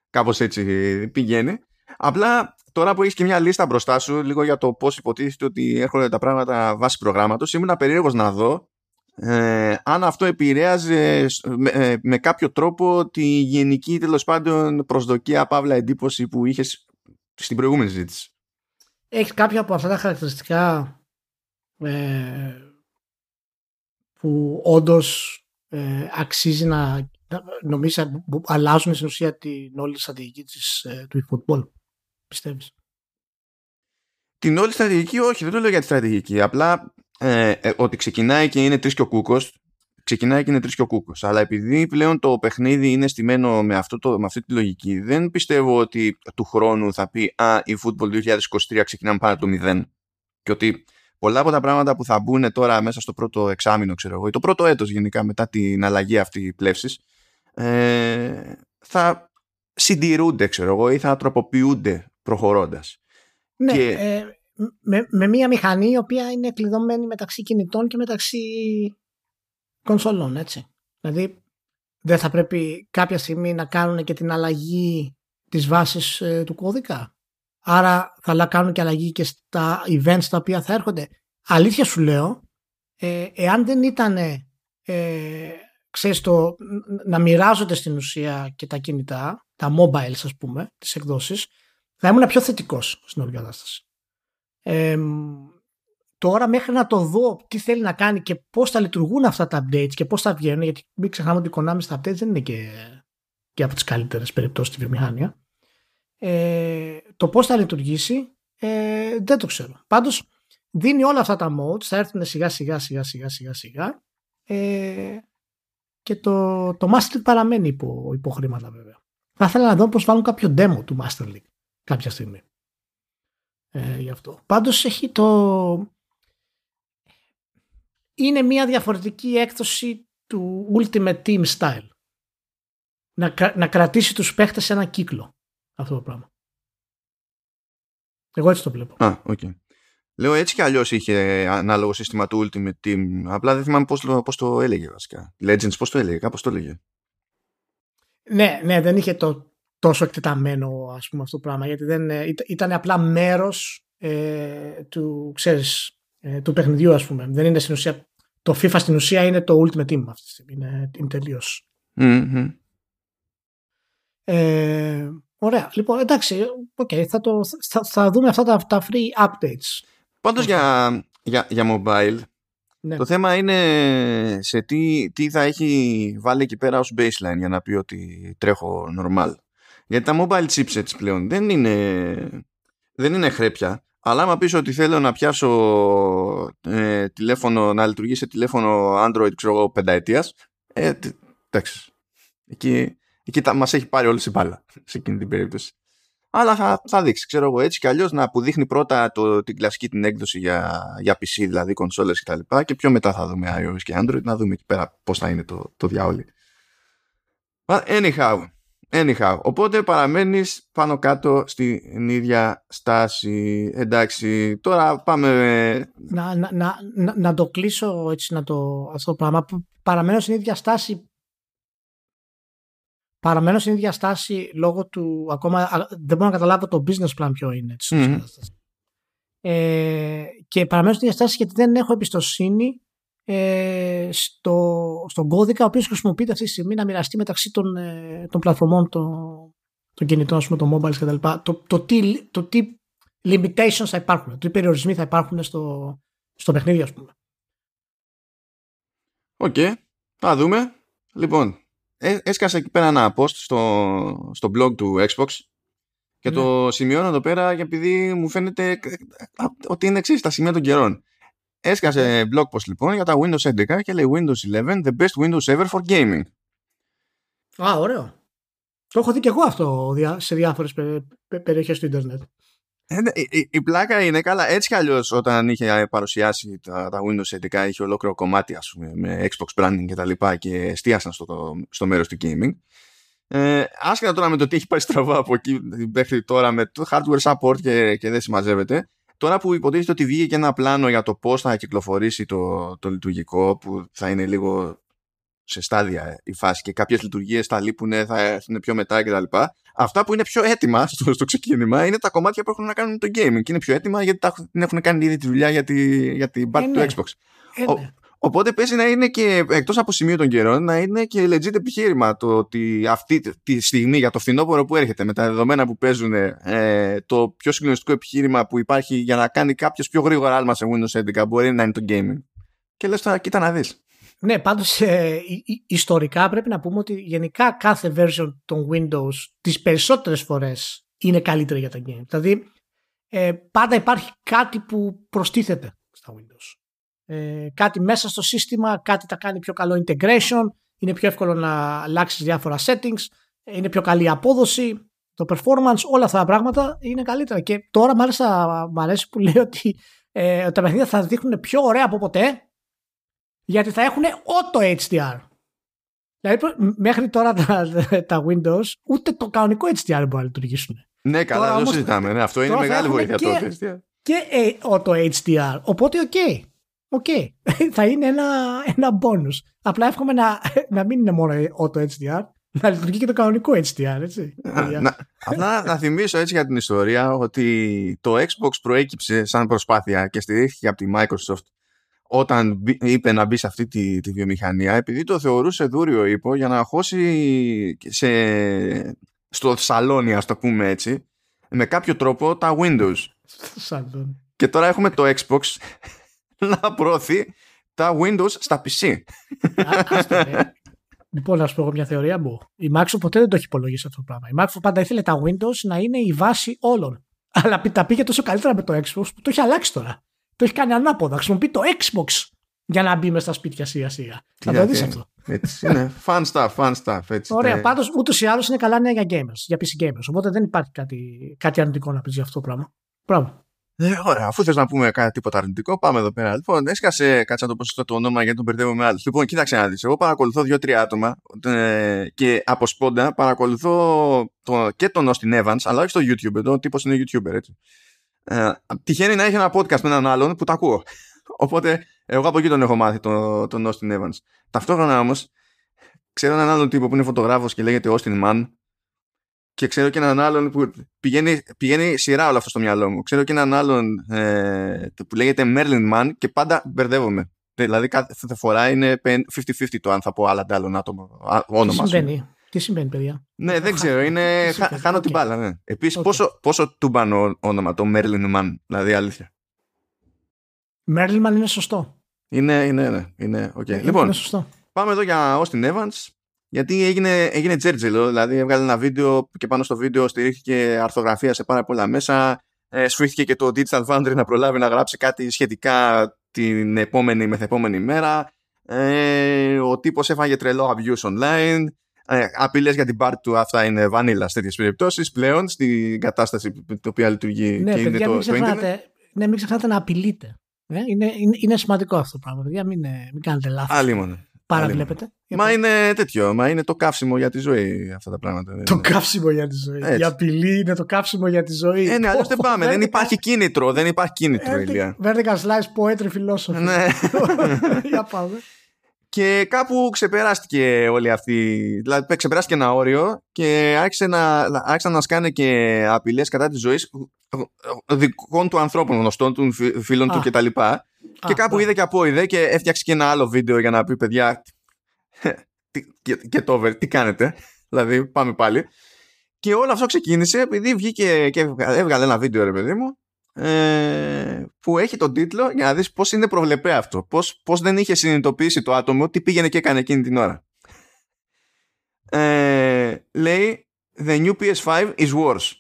Κάπως έτσι πηγαίνει. Απλά τώρα που έχεις και μια λίστα μπροστά σου, λίγο για το πώς υποτίθεται ότι έρχονται τα πράγματα βάσει προγράμματος, ήμουν περίεργο να δω ε, αν αυτό επηρέαζε με, ε, με, κάποιο τρόπο τη γενική τέλος πάντων προσδοκία, παύλα εντύπωση που είχες στην προηγούμενη συζήτηση. Έχει κάποια από αυτά τα χαρακτηριστικά ε, που όντως ε, αξίζει να νομίζεις αλλάζουν στην ουσία την όλη στρατηγική της, ε, του e-football; Πιστεύεις; Την όλη στρατηγική όχι, δεν το λέω για τη στρατηγική. Απλά ε, ε, ότι ξεκινάει και είναι τρεις και ο κούκος, ξεκινάει και είναι τρεις και ο κούκος. Αλλά επειδή πλέον το παιχνίδι είναι στημένο με, αυτό το, με αυτή τη λογική, δεν πιστεύω ότι του χρόνου θα πει Α, η Football 2023 ξεκινάμε πάρα το 0. Και ότι πολλά από τα πράγματα που θα μπουν τώρα μέσα στο πρώτο εξάμεινο, ξέρω εγώ, ή το πρώτο έτος γενικά μετά την αλλαγή αυτή πλεύσης, ε, θα συντηρούνται, ξέρω εγώ, ή θα τροποποιούνται προχωρώντας. Ναι, και... ε, με, με μια μηχανή η οποία είναι κλειδωμένη μεταξύ κινητών και μεταξύ κονσολών, έτσι. Δηλαδή δεν θα πρέπει κάποια στιγμή να κάνουν και την αλλαγή της βάσης ε, του κώδικα. Άρα θα κάνουν και αλλαγή και στα events τα οποία θα έρχονται. Αλήθεια σου λέω, ε, εάν δεν ήταν ε, ξέρεις το, να μοιράζονται στην ουσία και τα κινητά, τα mobile ας πούμε, τις εκδόσεις, θα ήμουν πιο θετικός στην όλη κατάσταση. Ε, τώρα μέχρι να το δω τι θέλει να κάνει και πώς θα λειτουργούν αυτά τα updates και πώς θα βγαίνουν, γιατί μην ξεχνάμε ότι η Konami στα updates δεν είναι και, και από τις καλύτερες περιπτώσεις στη βιομηχανία. Ε, το πώς θα λειτουργήσει ε, δεν το ξέρω. Πάντως δίνει όλα αυτά τα modes, θα έρθουν σιγά σιγά σιγά σιγά σιγά σιγά ε, και το, το Master League παραμένει υπό, υπό χρήματα βέβαια. Θα ήθελα να δω πώς βάλουν κάποιο demo του Master League κάποια στιγμή. Ε, γι' αυτό. Πάντως έχει το... Είναι μια διαφορετική έκδοση του Ultimate Team Style. Να, να κρατήσει τους παίχτες σε ένα κύκλο αυτό το πράγμα. Εγώ έτσι το βλέπω. Α, okay. Λέω έτσι κι αλλιώς είχε ανάλογο σύστημα του Ultimate Team. Απλά δεν θυμάμαι πώς, πώς το έλεγε βασικά. Legends πώς το έλεγε, κάπως το έλεγε. Ναι, ναι, δεν είχε το τόσο εκτεταμένο ας πούμε αυτό το πράγμα γιατί δεν, ε, ήταν απλά μέρος ε, του, ξέρεις, ε, του παιχνιδιού ας πούμε. Δεν είναι στην ουσία, το FIFA στην ουσία είναι το Ultimate Team αυτή τη στιγμή. Είναι, είναι τελείως. Mm-hmm. Ε, ωραία. Λοιπόν, εντάξει, okay, θα, το, θα, θα δούμε αυτά τα, τα free updates. Πάντως για, για, για mobile Ναι. Το θέμα είναι σε τι, τι θα έχει βάλει εκεί πέρα ως baseline για να πει ότι τρέχω normal. Γιατί τα mobile chipsets πλέον δεν είναι, δεν είναι χρέπια. Αλλά άμα πεις ότι θέλω να πιάσω ε, τηλέφωνο, να λειτουργεί σε τηλέφωνο Android, ξέρω εγώ, πενταετίας, ε, εντάξει. Εκεί, εκεί τα, μας έχει πάρει όλη η μπάλα σε εκείνη την περίπτωση. Αλλά θα, θα δείξει, ξέρω εγώ έτσι κι αλλιώς να που δείχνει πρώτα το, την κλασική την έκδοση για, για PC, δηλαδή κονσόλες και τα λοιπά και πιο μετά θα δούμε iOS και Android να δούμε εκεί πέρα πώς θα είναι το, το διάολι. anyhow, anyhow, οπότε παραμένεις πάνω κάτω στην ίδια στάση. Εντάξει, τώρα πάμε... Να, να, να, να, το κλείσω έτσι, να το, αυτό το πράγμα. Παραμένω στην ίδια στάση παραμένω στην ίδια στάση λόγω του ακόμα δεν μπορώ να καταλάβω το business plan ποιο είναι. Ε, και παραμένω στην ίδια στάση γιατί δεν έχω εμπιστοσύνη ε, στο, στον κώδικα ο οποίος χρησιμοποιείται αυτή τη στιγμή να μοιραστεί μεταξύ των, ε, των πλατφορμών των, των κινητών, πούμε, των mobiles κτλ. Το, το, τι, το τι limitations θα υπάρχουν, τι περιορισμοί θα υπάρχουν στο, στο παιχνίδι ας πούμε. OK, okay. θα δούμε. Λοιπόν, ε, έσκασε εκεί πέρα ένα post στο, στο blog του Xbox και το ναι. σημειώνω εδώ πέρα επειδή μου φαίνεται ότι είναι εξή τα σημεία των καιρών. Έσκασε ναι. blog post λοιπόν για τα Windows 11 και λέει Windows 11 the best Windows ever for gaming. Α, ωραίο. Το έχω δει και εγώ αυτό σε διάφορες περιοχές του ίντερνετ. Ε, ναι, η, πλάκα είναι καλά. Έτσι κι αλλιώς όταν είχε παρουσιάσει τα, τα Windows 11 είχε ολόκληρο κομμάτι ας πούμε, με Xbox branding και τα λοιπά και εστίασαν στο, στο μέρος του gaming. Ε, άσχετα τώρα με το τι έχει πάει στραβά από εκεί μέχρι τώρα με το hardware support και, και δεν συμμαζεύεται. Τώρα που υποτίθεται ότι βγήκε και ένα πλάνο για το πώς θα κυκλοφορήσει το, το λειτουργικό που θα είναι λίγο σε στάδια η φάση και κάποιες λειτουργίες θα λείπουν, θα έρθουν πιο μετά κτλ. Αυτά που είναι πιο έτοιμα στο, στο ξεκίνημα είναι τα κομμάτια που έχουν να κάνουν με το gaming και είναι πιο έτοιμα γιατί τα, έχουν κάνει ήδη τη δουλειά για, τη, για την part ε, του ναι. Xbox. Ε, ναι. Οπότε πέσει να είναι και εκτός από σημείο των καιρών να είναι και legit επιχείρημα το ότι αυτή τη στιγμή για το φθινόπωρο που έρχεται με τα δεδομένα που παίζουν ε, το πιο συγκλονιστικό επιχείρημα που υπάρχει για να κάνει κάποιος πιο γρήγορα άλμα σε Windows 11 μπορεί να είναι το gaming. Και λες τώρα κοίτα να δεις. Ναι, πάντως ε, ιστορικά πρέπει να πούμε ότι γενικά κάθε version των Windows τις περισσότερες φορές είναι καλύτερη για τα game. Δηλαδή ε, πάντα υπάρχει κάτι που προστίθεται στα Windows. Ε, κάτι μέσα στο σύστημα, κάτι τα κάνει πιο καλό integration, είναι πιο εύκολο να αλλάξεις διάφορα settings, είναι πιο καλή απόδοση, το performance, όλα αυτά τα πράγματα είναι καλύτερα. Και τώρα μάλιστα μου αρέσει που λέει ότι ε, τα παιχνίδια θα δείχνουν πιο ωραία από ποτέ γιατί θα έχουν auto HDR. Δηλαδή μέχρι τώρα τα, τα Windows ούτε το κανονικό HDR μπορεί να λειτουργήσουν. Ναι, καλά, δεν το συζητάμε. Ναι, αυτό είναι μεγάλη βοήθεια και, το HDR. Και ε, auto HDR. Οπότε, OK. Okay. Okay. θα είναι ένα, ένα bonus. Απλά εύχομαι να, να μην είναι μόνο auto HDR, να λειτουργεί και το κανονικό HDR, έτσι. να, απλά να θυμίσω έτσι για την ιστορία ότι το Xbox προέκυψε σαν προσπάθεια και στηρίχθηκε από τη Microsoft όταν είπε να μπει σε αυτή τη, τη βιομηχανία επειδή το θεωρούσε δούριο ύπο για να χώσει σε, στο σαλόνι ας το πούμε έτσι με κάποιο τρόπο τα Windows και τώρα έχουμε το Xbox να προωθεί τα Windows στα PC Λοιπόν, να σου πω εγώ μια θεωρία μου. Η Microsoft ποτέ δεν το έχει υπολογίσει αυτό το πράγμα. Η Microsoft πάντα ήθελε τα Windows να είναι η βάση όλων. Αλλά τα πήγε τόσο καλύτερα με το Xbox που το έχει αλλάξει τώρα. Το έχει κάνει ανάποδα. Χρησιμοποιεί το Xbox για να μπει με στα σπίτια σιγά σιγά. Θα το δεις αυτό. Έτσι είναι. Fun stuff, fun stuff. Έτσι, Ωραία. Ναι. Πάντως ούτως ή άλλως είναι καλά νέα για gamers, για PC gamers. Οπότε δεν υπάρχει κάτι, κάτι αρνητικό να πει για αυτό το πράγμα. Μπράβο. Ε, ωραία, αφού θες να πούμε κάτι τίποτα αρνητικό, πάμε εδώ πέρα. Λοιπόν, έσκασε, κάτσε να το πω το όνομα γιατί τον μπερδεύω με άλλους. Λοιπόν, κοίταξε να δεις. Εγώ παρακολουθώ δύο-τρία άτομα ε, και από σπόντα παρακολουθώ το, και τον Austin Evans, αλλά όχι στο YouTube. Εδώ ο τύπος είναι YouTuber, έτσι. Ε, τυχαίνει να έχει ένα podcast με έναν άλλον που τα ακούω. Οπότε, εγώ από εκεί τον έχω μάθει, τον, τον Austin Evans. Ταυτόχρονα όμως, ξέρω έναν άλλον τύπο που είναι φωτογράφος και λέγεται Austin Mann. Και ξέρω και έναν άλλον που πηγαίνει, πηγαίνει σειρά όλο αυτό στο μυαλό μου. Ξέρω και έναν άλλον ε, που λέγεται Merlin Mann και πάντα μπερδεύομαι. Δηλαδή κάθε φορά είναι 50-50 το αν θα πω άλλα άλλον άτομο, όνομα. Τι συμβαίνει. Τι συμβαίνει, παιδιά; Ναι, δεν ξέρω. Είναι... Χάνω την μπάλα. Ναι. Επίσης, πόσο, πόσο τούμπανο όνομα το Merlin Man, δηλαδή αλήθεια. Merlin Man είναι σωστό. Είναι, είναι, ναι, είναι, okay. Είναι λοιπόν, σωστό. πάμε εδώ για Austin Evans, γιατί έγινε, έγινε τζέρτζελο, δηλαδή έβγαλε ένα βίντεο και πάνω στο βίντεο στηρίχθηκε αρθογραφία σε πάρα πολλά μέσα, ε, σφίχθηκε και το Digital Foundry να προλάβει να γράψει κάτι σχετικά την επόμενη μεθεπόμενη μέρα, ε, ο τύπος έφαγε τρελό abuse online, ε, απειλές για την part του αυτά είναι βανίλα σε τέτοιες περιπτώσεις πλέον στην κατάσταση την οποία λειτουργεί Ναι, και είναι παιδιά, το, μην το ίντερνετ. ξεχνάτε, ναι, μην ξεχνάτε να απειλείτε. Ε, είναι, είναι, είναι σημαντικό αυτό το πράγμα, παιδιά. Μην, ε, μην κάνετε λάθος. Άλλη μόνο. Παραβλέπετε. Μα είναι τέτοιο, μα είναι το καύσιμο για τη ζωή αυτά τα πράγματα. Το Είναι- καύσιμο για τη ζωή. Έτσι. Η απειλή είναι το καύσιμο για τη ζωή. Ε, ναι, αλλιώς δεν πάμε. δεν Vertical- υπάρχει κίνητρο. Δεν υπάρχει κίνητρο, Vertical- Ηλία. Vertical slice poetry philosophy. Ναι. για πάμε. Και κάπου ξεπεράστηκε όλη αυτή. Δηλαδή, ξεπεράστηκε ένα όριο και άρχισε να, άρχισαν να σκάνε και απειλές κατά της ζωής δικών του ανθρώπων, γνωστών του, φι- φίλων του Α. κτλ. Και κάπου ναι. είδε και από είδε και έφτιαξε και ένα άλλο βίντεο για να πει παιδιά. τι- και, και το over, τι κάνετε. δηλαδή, πάμε πάλι. Και όλο αυτό ξεκίνησε επειδή βγήκε και έβγαλε ένα βίντεο, ρε παιδί μου, ε, που έχει τον τίτλο για να δεις πώς είναι προβλεπέ αυτό. Πώς, πώς δεν είχε συνειδητοποιήσει το άτομο τι πήγαινε και έκανε εκείνη την ώρα. Ε, λέει The new PS5 is worse.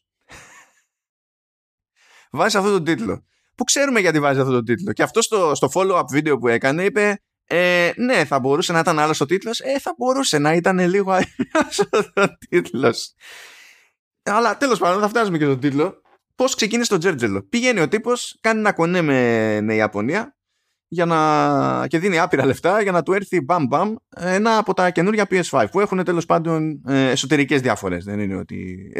βάζει αυτό τον τίτλο. Που ξέρουμε γιατί βάζει αυτό τον τίτλο. Και αυτό στο, στο follow-up βίντεο που έκανε είπε ε, ναι, θα μπορούσε να ήταν άλλος ο τίτλος. Ε, θα μπορούσε να ήταν λίγο αλλιώς ο τίτλος. Αλλά τέλος πάντων, θα φτάσουμε και στον τίτλο. Πώς ξεκίνησε το Τζέρτζελο. Πηγαίνει ο τύπος, κάνει ένα κονέ με, με Ιαπωνία για να, και δίνει άπειρα λεφτά για να του έρθει μπαμ μπαμ ένα από τα καινούργια PS5 που έχουν τέλος πάντων ε, εσωτερικές διαφορές. Δεν είναι ότι.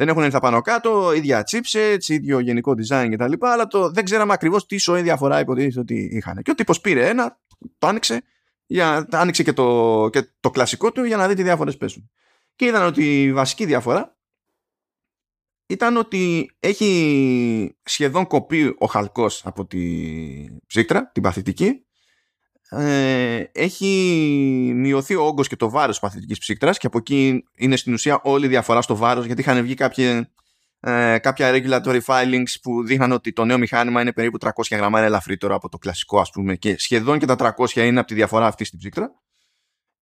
Ε, δεν έχουν έρθει πάνω κάτω, ίδια chipsets, ίδιο γενικό design κτλ. Αλλά το, δεν ξέραμε ακριβώς τι σοή διαφορά υποτίθεται ότι είχαν. Και ο τύπος πήρε ένα, το άνοιξε, για, άνοιξε και το, και το κλασικό του για να δει τι διάφορες παίζουν. Και είδαν ότι η βασική διαφορά ήταν ότι έχει σχεδόν κοπεί ο χαλκός από τη ψύκτρα, την παθητική. Ε, έχει μειωθεί ο όγκος και το βάρος της παθητικής ψύκτρας και από εκεί είναι στην ουσία όλη η διαφορά στο βάρος γιατί είχαν βγει κάποια, ε, κάποια regulatory filings που δείχναν ότι το νέο μηχάνημα είναι περίπου 300 γραμμάρια ελαφρύτερο από το κλασικό ας πούμε και σχεδόν και τα 300 είναι από τη διαφορά αυτή στην ψύκτρα.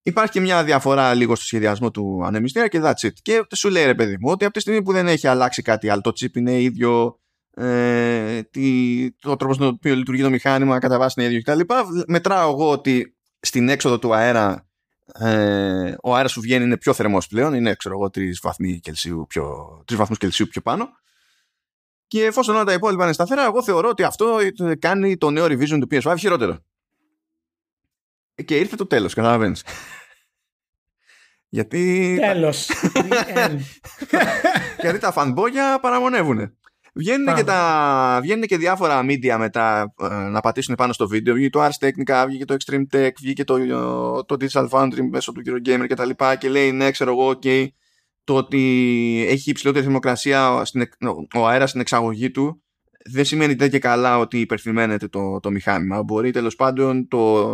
Υπάρχει και μια διαφορά λίγο στο σχεδιασμό του ανεμιστήρα και that's it. Και σου λέει ρε παιδί μου ότι από τη στιγμή που δεν έχει αλλάξει κάτι άλλο, το chip είναι ίδιο, ε, τι, το τρόπο στον οποίο λειτουργεί το μηχάνημα κατά βάση είναι ίδιο κτλ. Μετράω εγώ ότι στην έξοδο του αέρα ε, ο αέρας που βγαίνει είναι πιο θερμός πλέον, είναι ξέρω εγώ 3 βαθμοί Κελσίου πιο, 3 βαθμούς Κελσίου πιο πάνω. Και εφόσον όλα τα υπόλοιπα είναι σταθερά, εγώ θεωρώ ότι αυτό κάνει το νέο revision του PS5 χειρότερο. Και ήρθε το τέλος, καταλαβαίνεις. Γιατί, Τέλος. The end. γιατί τα φανμπόγια παραμονεύουν. Βγαίνουν και, τα, βγαίνουν και διάφορα media μετά ε, να πατήσουν πάνω στο βίντεο. Βγήκε το Ars Technica, βγήκε το Extreme Tech, βγήκε το, το Digital Foundry μέσω του Eurogamer και τα λοιπά και λέει ναι ξέρω εγώ ok το ότι έχει υψηλότερη θερμοκρασία στην, εκ- ο αέρας στην εξαγωγή του δεν σημαίνει δεν και καλά ότι υπερθυμαίνεται το, το μηχάνημα. Μπορεί τέλος πάντων το,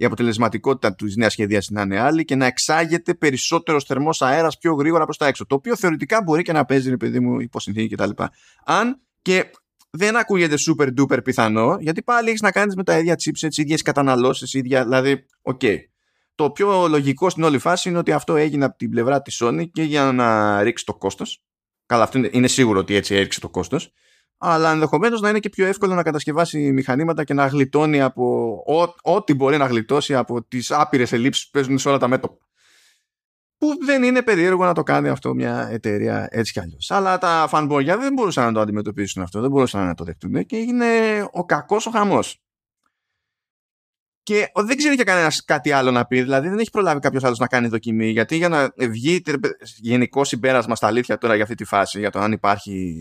η αποτελεσματικότητα της νέας σχεδίαση να είναι άλλη και να εξάγεται περισσότερο θερμός αέρας πιο γρήγορα προς τα έξω. Το οποίο θεωρητικά μπορεί και να παίζει, ρε παιδί μου, υπό συνθήκη κτλ. Αν και δεν ακούγεται super duper πιθανό, γιατί πάλι έχεις να κάνεις με τα ίδια chipsets, ίδιες καταναλώσεις, ίδια. Δηλαδή, οκ. Το πιο λογικό στην όλη φάση είναι ότι αυτό έγινε από την πλευρά της Sony και για να ρίξει το κόστος. Καλά, αυτό είναι, είναι σίγουρο ότι έτσι έριξε το κόστος. Αλλά ενδεχομένως να είναι και πιο εύκολο να κατασκευάσει μηχανήματα και να γλιτώνει από ό- ό,τι μπορεί να γλιτώσει από τις άπειρες ελλείψεις που παίζουν σε όλα τα μέτωπα. Που δεν είναι περίεργο να το κάνει αυτό μια εταιρεία έτσι κι αλλιώς. Αλλά τα φανμπόγια δεν μπορούσαν να το αντιμετωπίσουν αυτό, δεν μπορούσαν να το δεχτούν και έγινε ο κακός ο χαμός. Και ο- δεν ξέρει και κανένας κάτι άλλο να πει. Δηλαδή δεν έχει προλάβει κάποιος άλλος να κάνει δοκιμή. Γιατί για να βγει τε- γενικό συμπέρασμα στα αλήθεια τώρα για αυτή τη φάση, για το αν υπάρχει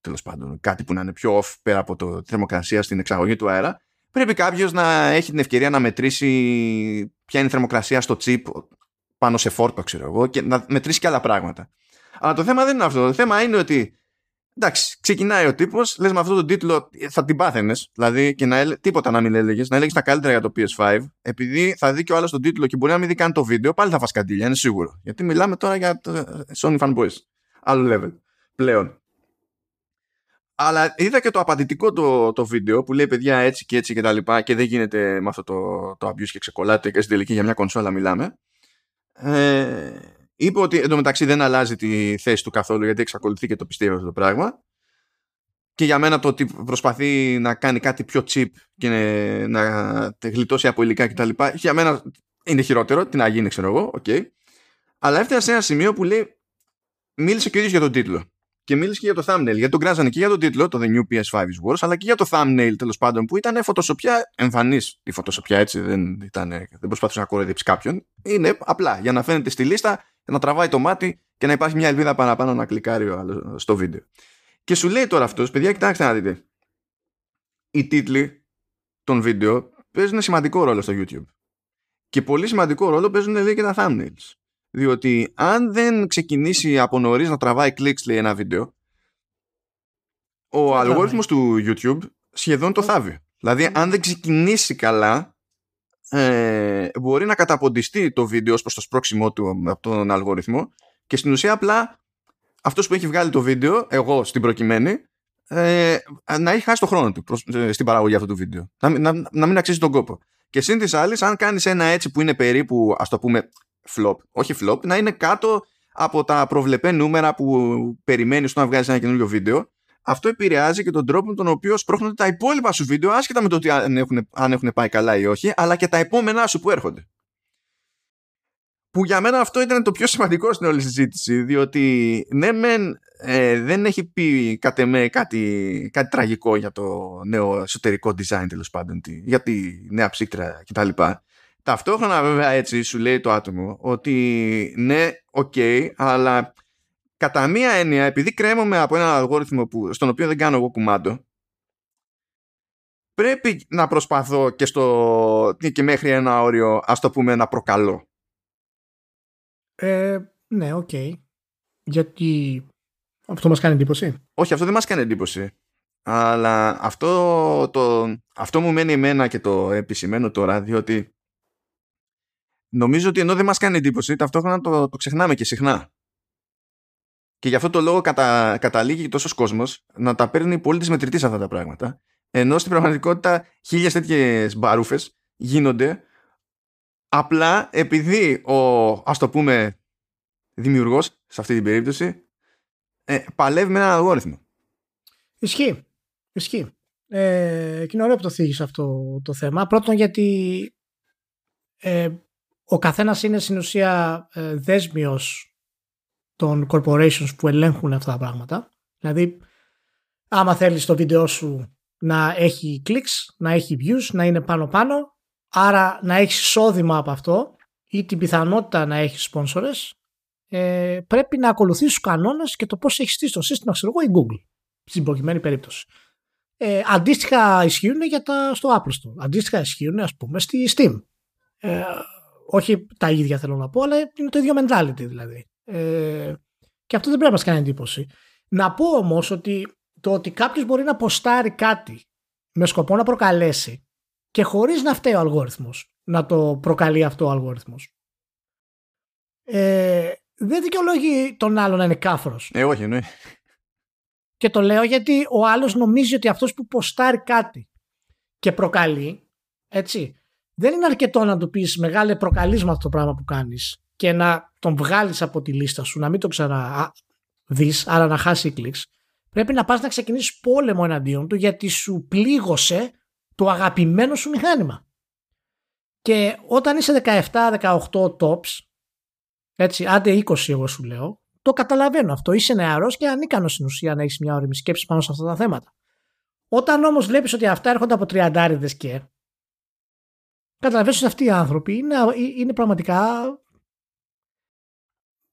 τέλος πάντων κάτι που να είναι πιο off πέρα από το, τη θερμοκρασία στην εξαγωγή του αέρα, πρέπει κάποιος να έχει την ευκαιρία να μετρήσει ποια είναι η θερμοκρασία στο chip πάνω σε φόρτο, ξέρω εγώ, και να μετρήσει και άλλα πράγματα. Αλλά το θέμα δεν είναι αυτό. Το θέμα είναι ότι Εντάξει, ξεκινάει ο τύπος, λες με αυτόν τον τίτλο θα την πάθαινες. Δηλαδή, και να έλε... τίποτα να μην έλεγες, να έλεγες τα καλύτερα για το PS5, επειδή θα δει και ο άλλος τον τίτλο και μπορεί να μην δει καν το βίντεο, πάλι θα φας καντήλια, είναι σίγουρο. Γιατί μιλάμε τώρα για το Sony fanboys. Άλλο level. Πλέον. Αλλά είδα και το απαντητικό το, το βίντεο που λέει παιδιά έτσι και έτσι και τα λοιπά και δεν γίνεται με αυτό το, το abuse και ξεκολλάτε και στην τελική για μια κονσόλα μιλάμε. Ε, είπε ότι εντωμεταξύ δεν αλλάζει τη θέση του καθόλου γιατί εξακολουθεί και το πιστεύει αυτό το πράγμα. Και για μένα το ότι προσπαθεί να κάνει κάτι πιο cheap και να γλιτώσει από υλικά κτλ. Για μένα είναι χειρότερο. Τι να γίνει, ξέρω εγώ. Okay. Αλλά έφτασε σε ένα σημείο που λέει μίλησε και ο ίδιος για τον τίτλο. Και μίλησε και για το thumbnail. Γιατί τον κράζανε και για τον τίτλο, το The New PS5 is Worse, αλλά και για το thumbnail τέλος πάντων που ήταν φωτοσοπιά εμφανής. Η φωτοσοπιά έτσι δεν, ήταν, δεν προσπαθούσε να κοροϊδέψει κάποιον. Είναι απλά για να φαίνεται στη λίστα, να τραβάει το μάτι και να υπάρχει μια ελπίδα παραπάνω να κλικάρει ο άλλος στο βίντεο. Και σου λέει τώρα αυτός, παιδιά, κοιτάξτε να δείτε. Οι τίτλοι των βίντεο παίζουν σημαντικό ρόλο στο YouTube. Και πολύ σημαντικό ρόλο παίζουν λέει και τα thumbnails. Διότι αν δεν ξεκινήσει από νωρίς να τραβάει κλικς λέει ένα βίντεο, ο αλγόριθμος του YouTube σχεδόν το θάβει. Δηλαδή αν δεν ξεκινήσει καλά, ε, μπορεί να καταποντιστεί το βίντεο ως προς το σπρώξιμό του από τον αλγόριθμο και στην ουσία απλά αυτός που έχει βγάλει το βίντεο, εγώ στην προκειμένη, ε, να έχει χάσει το χρόνο του ε, στην παραγωγή αυτού του βίντεο. Να, να, να μην αξίζει τον κόπο. Και σύν της άλλης, αν κάνεις ένα έτσι που είναι περίπου, ας το πούμε, flop, όχι flop, να είναι κάτω από τα προβλεπέ νούμερα που περιμένεις όταν βγάζει ένα καινούριο βίντεο, αυτό επηρεάζει και τον τρόπο με τον οποίο σπρώχνονται τα υπόλοιπα σου βίντεο, άσχετα με το ότι αν έχουν, αν έχουν πάει καλά ή όχι, αλλά και τα επόμενά σου που έρχονται. Που για μένα αυτό ήταν το πιο σημαντικό στην όλη συζήτηση, διότι ναι, μεν ε, δεν έχει πει κατ' εμέ κάτι, κάτι τραγικό για το νέο εσωτερικό design τέλος πάντων, για τη νέα ψύκτρα κτλ. Ταυτόχρονα βέβαια έτσι σου λέει το άτομο ότι ναι, OK, okay, αλλά κατά μία έννοια επειδή κρέμομαι από έναν αλγόριθμο που, στον οποίο δεν κάνω εγώ κουμάντο πρέπει να προσπαθώ και, στο, και μέχρι ένα όριο ας το πούμε να προκαλώ. Ε, ναι, OK. Okay. Γιατί αυτό μας κάνει εντύπωση; Όχι, αυτό δεν μας κάνει εντύπωση. Αλλά αυτό, το, αυτό μου μένει εμένα και το επισημαίνω τώρα, διότι νομίζω ότι ενώ δεν μας κάνει εντύπωση, ταυτόχρονα το, το ξεχνάμε και συχνά. Και γι' αυτό το λόγο κατα, καταλήγει και τόσος κόσμος να τα παίρνει πολύ τοις μετρητοίς αυτά τα πράγματα. Ενώ στην πραγματικότητα χίλιες τέτοιες μπαρούφες γίνονται απλά επειδή ο, ας το πούμε, δημιουργός σε αυτή την περίπτωση ε, παλεύει με έναν αλγόριθμο. Ισχύει. Ισχύει. Ε, και είναι ωραίο που το θίγεις αυτό το θέμα. Πρώτον γιατί ε, ο καθένας είναι στην ουσία ε, δέσμιος των corporations που ελέγχουν αυτά τα πράγματα. Δηλαδή, άμα θέλεις το βίντεο σου να έχει clicks, να έχει views, να είναι πάνω-πάνω, άρα να έχεις εισόδημα από αυτό ή την πιθανότητα να έχεις sponsors, ε, πρέπει να ακολουθήσει τους κανόνες και το πώς έχεις στήσει το σύστημα, ξέρω εγώ, η Google. Στην προκειμένη περίπτωση. Ε, αντίστοιχα ισχύουν για τα, στο Apple Store. Αντίστοιχα ισχύουν, ας πούμε, στη Steam. Ε, όχι τα ίδια θέλω να πω, αλλά είναι το ίδιο mentality δηλαδή. Ε, και αυτό δεν πρέπει να μας κάνει εντύπωση. Να πω όμως ότι το ότι κάποιος μπορεί να ποστάρει κάτι με σκοπό να προκαλέσει και χωρίς να φταίει ο αλγόριθμος να το προκαλεί αυτό ο αλγόριθμος. Ε, δεν δικαιολόγει τον άλλο να είναι κάφρος. Ε, όχι, ναι. Και το λέω γιατί ο άλλος νομίζει ότι αυτός που ποστάρει κάτι και προκαλεί, έτσι, δεν είναι αρκετό να του πεις μεγάλε προκαλεί το πράγμα που κάνεις και να τον βγάλεις από τη λίστα σου, να μην το ξαναδεί, άρα να χάσει κλικς. Πρέπει να πας να ξεκινήσεις πόλεμο εναντίον του γιατί σου πλήγωσε το αγαπημένο σου μηχάνημα. Και όταν είσαι 17-18 tops, έτσι, άντε 20 εγώ σου λέω, το καταλαβαίνω αυτό. Είσαι νεαρός και ανίκανος στην ουσία να έχεις μια όρημη σκέψη πάνω σε αυτά τα θέματα. Όταν όμως βλέπεις ότι αυτά έρχονται από τριαντάριδες και καταλαβαίνεις ότι αυτοί οι άνθρωποι είναι, είναι πραγματικά.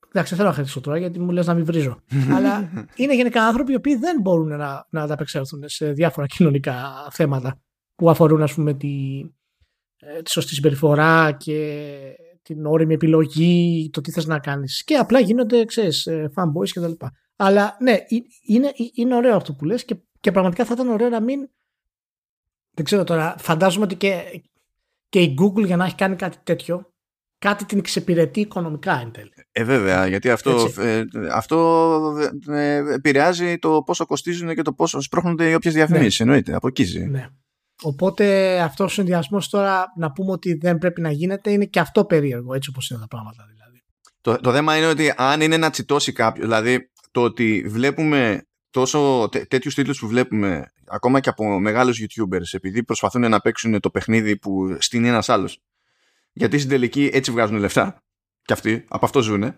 Εντάξει, δεν θέλω να χαιρετήσω τώρα γιατί μου λες να μην βρίζω. Αλλά είναι γενικά άνθρωποι οι οποίοι δεν μπορούν να, να ανταπεξέλθουν σε διάφορα κοινωνικά θέματα που αφορούν, ας πούμε, τη, ε, τη σωστή συμπεριφορά και την όρημη επιλογή, το τι θες να κάνεις. Και απλά γίνονται, ξέρεις, ε, fanboys και τα λοιπά. Αλλά ναι, είναι, είναι ωραίο αυτό που λες και, και πραγματικά θα ήταν ωραίο να μην... Δεν ξέρω τώρα, φαντάζομαι ότι και, και η Google για να έχει κάνει κάτι τέτοιο κάτι την εξυπηρετεί οικονομικά εν τέλει. Ε, βέβαια, γιατί αυτό, ε, αυτό ε, επηρεάζει το πόσο κοστίζουν και το πόσο σπρώχνονται οι όποιες διαφημίσεις. Ναι. Εννοείται, από εκεί Ναι. Οπότε αυτός ο συνδυασμός τώρα να πούμε ότι δεν πρέπει να γίνεται είναι και αυτό περίεργο, έτσι όπως είναι τα πράγματα δηλαδή. Το, το θέμα είναι ότι αν είναι να τσιτώσει κάποιο, δηλαδή το ότι βλέπουμε τόσο τέ, τέτοιους τίτλους που βλέπουμε ακόμα και από μεγάλους YouTubers επειδή προσπαθούν να παίξουν το παιχνίδι που στείνει ένας άλλος. Γιατί στην τελική έτσι βγάζουν λεφτά. Και αυτοί, από αυτό ζουνε.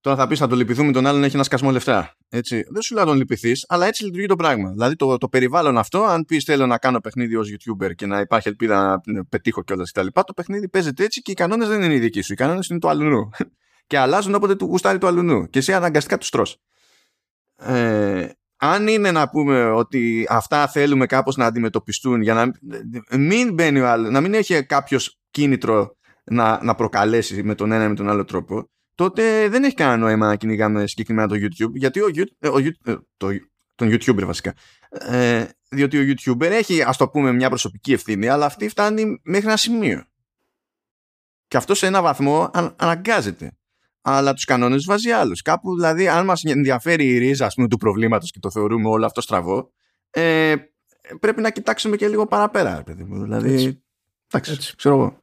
Τώρα θα πεις θα το λυπηθούμε τον άλλον έχει ένα σκασμό λεφτά. Έτσι. Δεν σου λέω να τον λυπηθείς, αλλά έτσι λειτουργεί το πράγμα. Δηλαδή το, το περιβάλλον αυτό, αν πεις θέλω να κάνω παιχνίδι ως YouTuber και να υπάρχει ελπίδα να πετύχω κιόλας κτλ. Το παιχνίδι παίζεται έτσι και οι κανόνες δεν είναι οι δικοί σου. Οι κανόνες είναι του αλουνού. και αλλάζουν όποτε του γουστάρει του αλουνού. Και εσύ αναγκαστικά τους τρώ. Ε, αν είναι να πούμε ότι αυτά θέλουμε κάπως να αντιμετωπιστούν για να μην μπαίνει ο άλλος, να μην έχει κάποιος κίνητρο να, να προκαλέσει με τον ένα ή με τον άλλο τρόπο, τότε δεν έχει κανένα νόημα να κυνηγάμε συγκεκριμένα το YouTube, γιατί ο, ε, ο, ε, το, τον YouTuber βασικά. Ε, διότι ο YouTuber έχει, ας το πούμε, μια προσωπική ευθύνη, αλλά αυτή φτάνει μέχρι ένα σημείο. Και αυτό σε ένα βαθμό αναγκάζεται αλλά τους κανόνες βάζει άλλους. Κάπου δηλαδή, αν μας ενδιαφέρει η ρίζα πούμε, του προβλήματος και το θεωρούμε όλο αυτό στραβό, ε, πρέπει να κοιτάξουμε και λίγο παραπέρα, παιδί μου. Δηλαδή, Έτσι. εντάξει, Έτσι. ξέρω εγώ.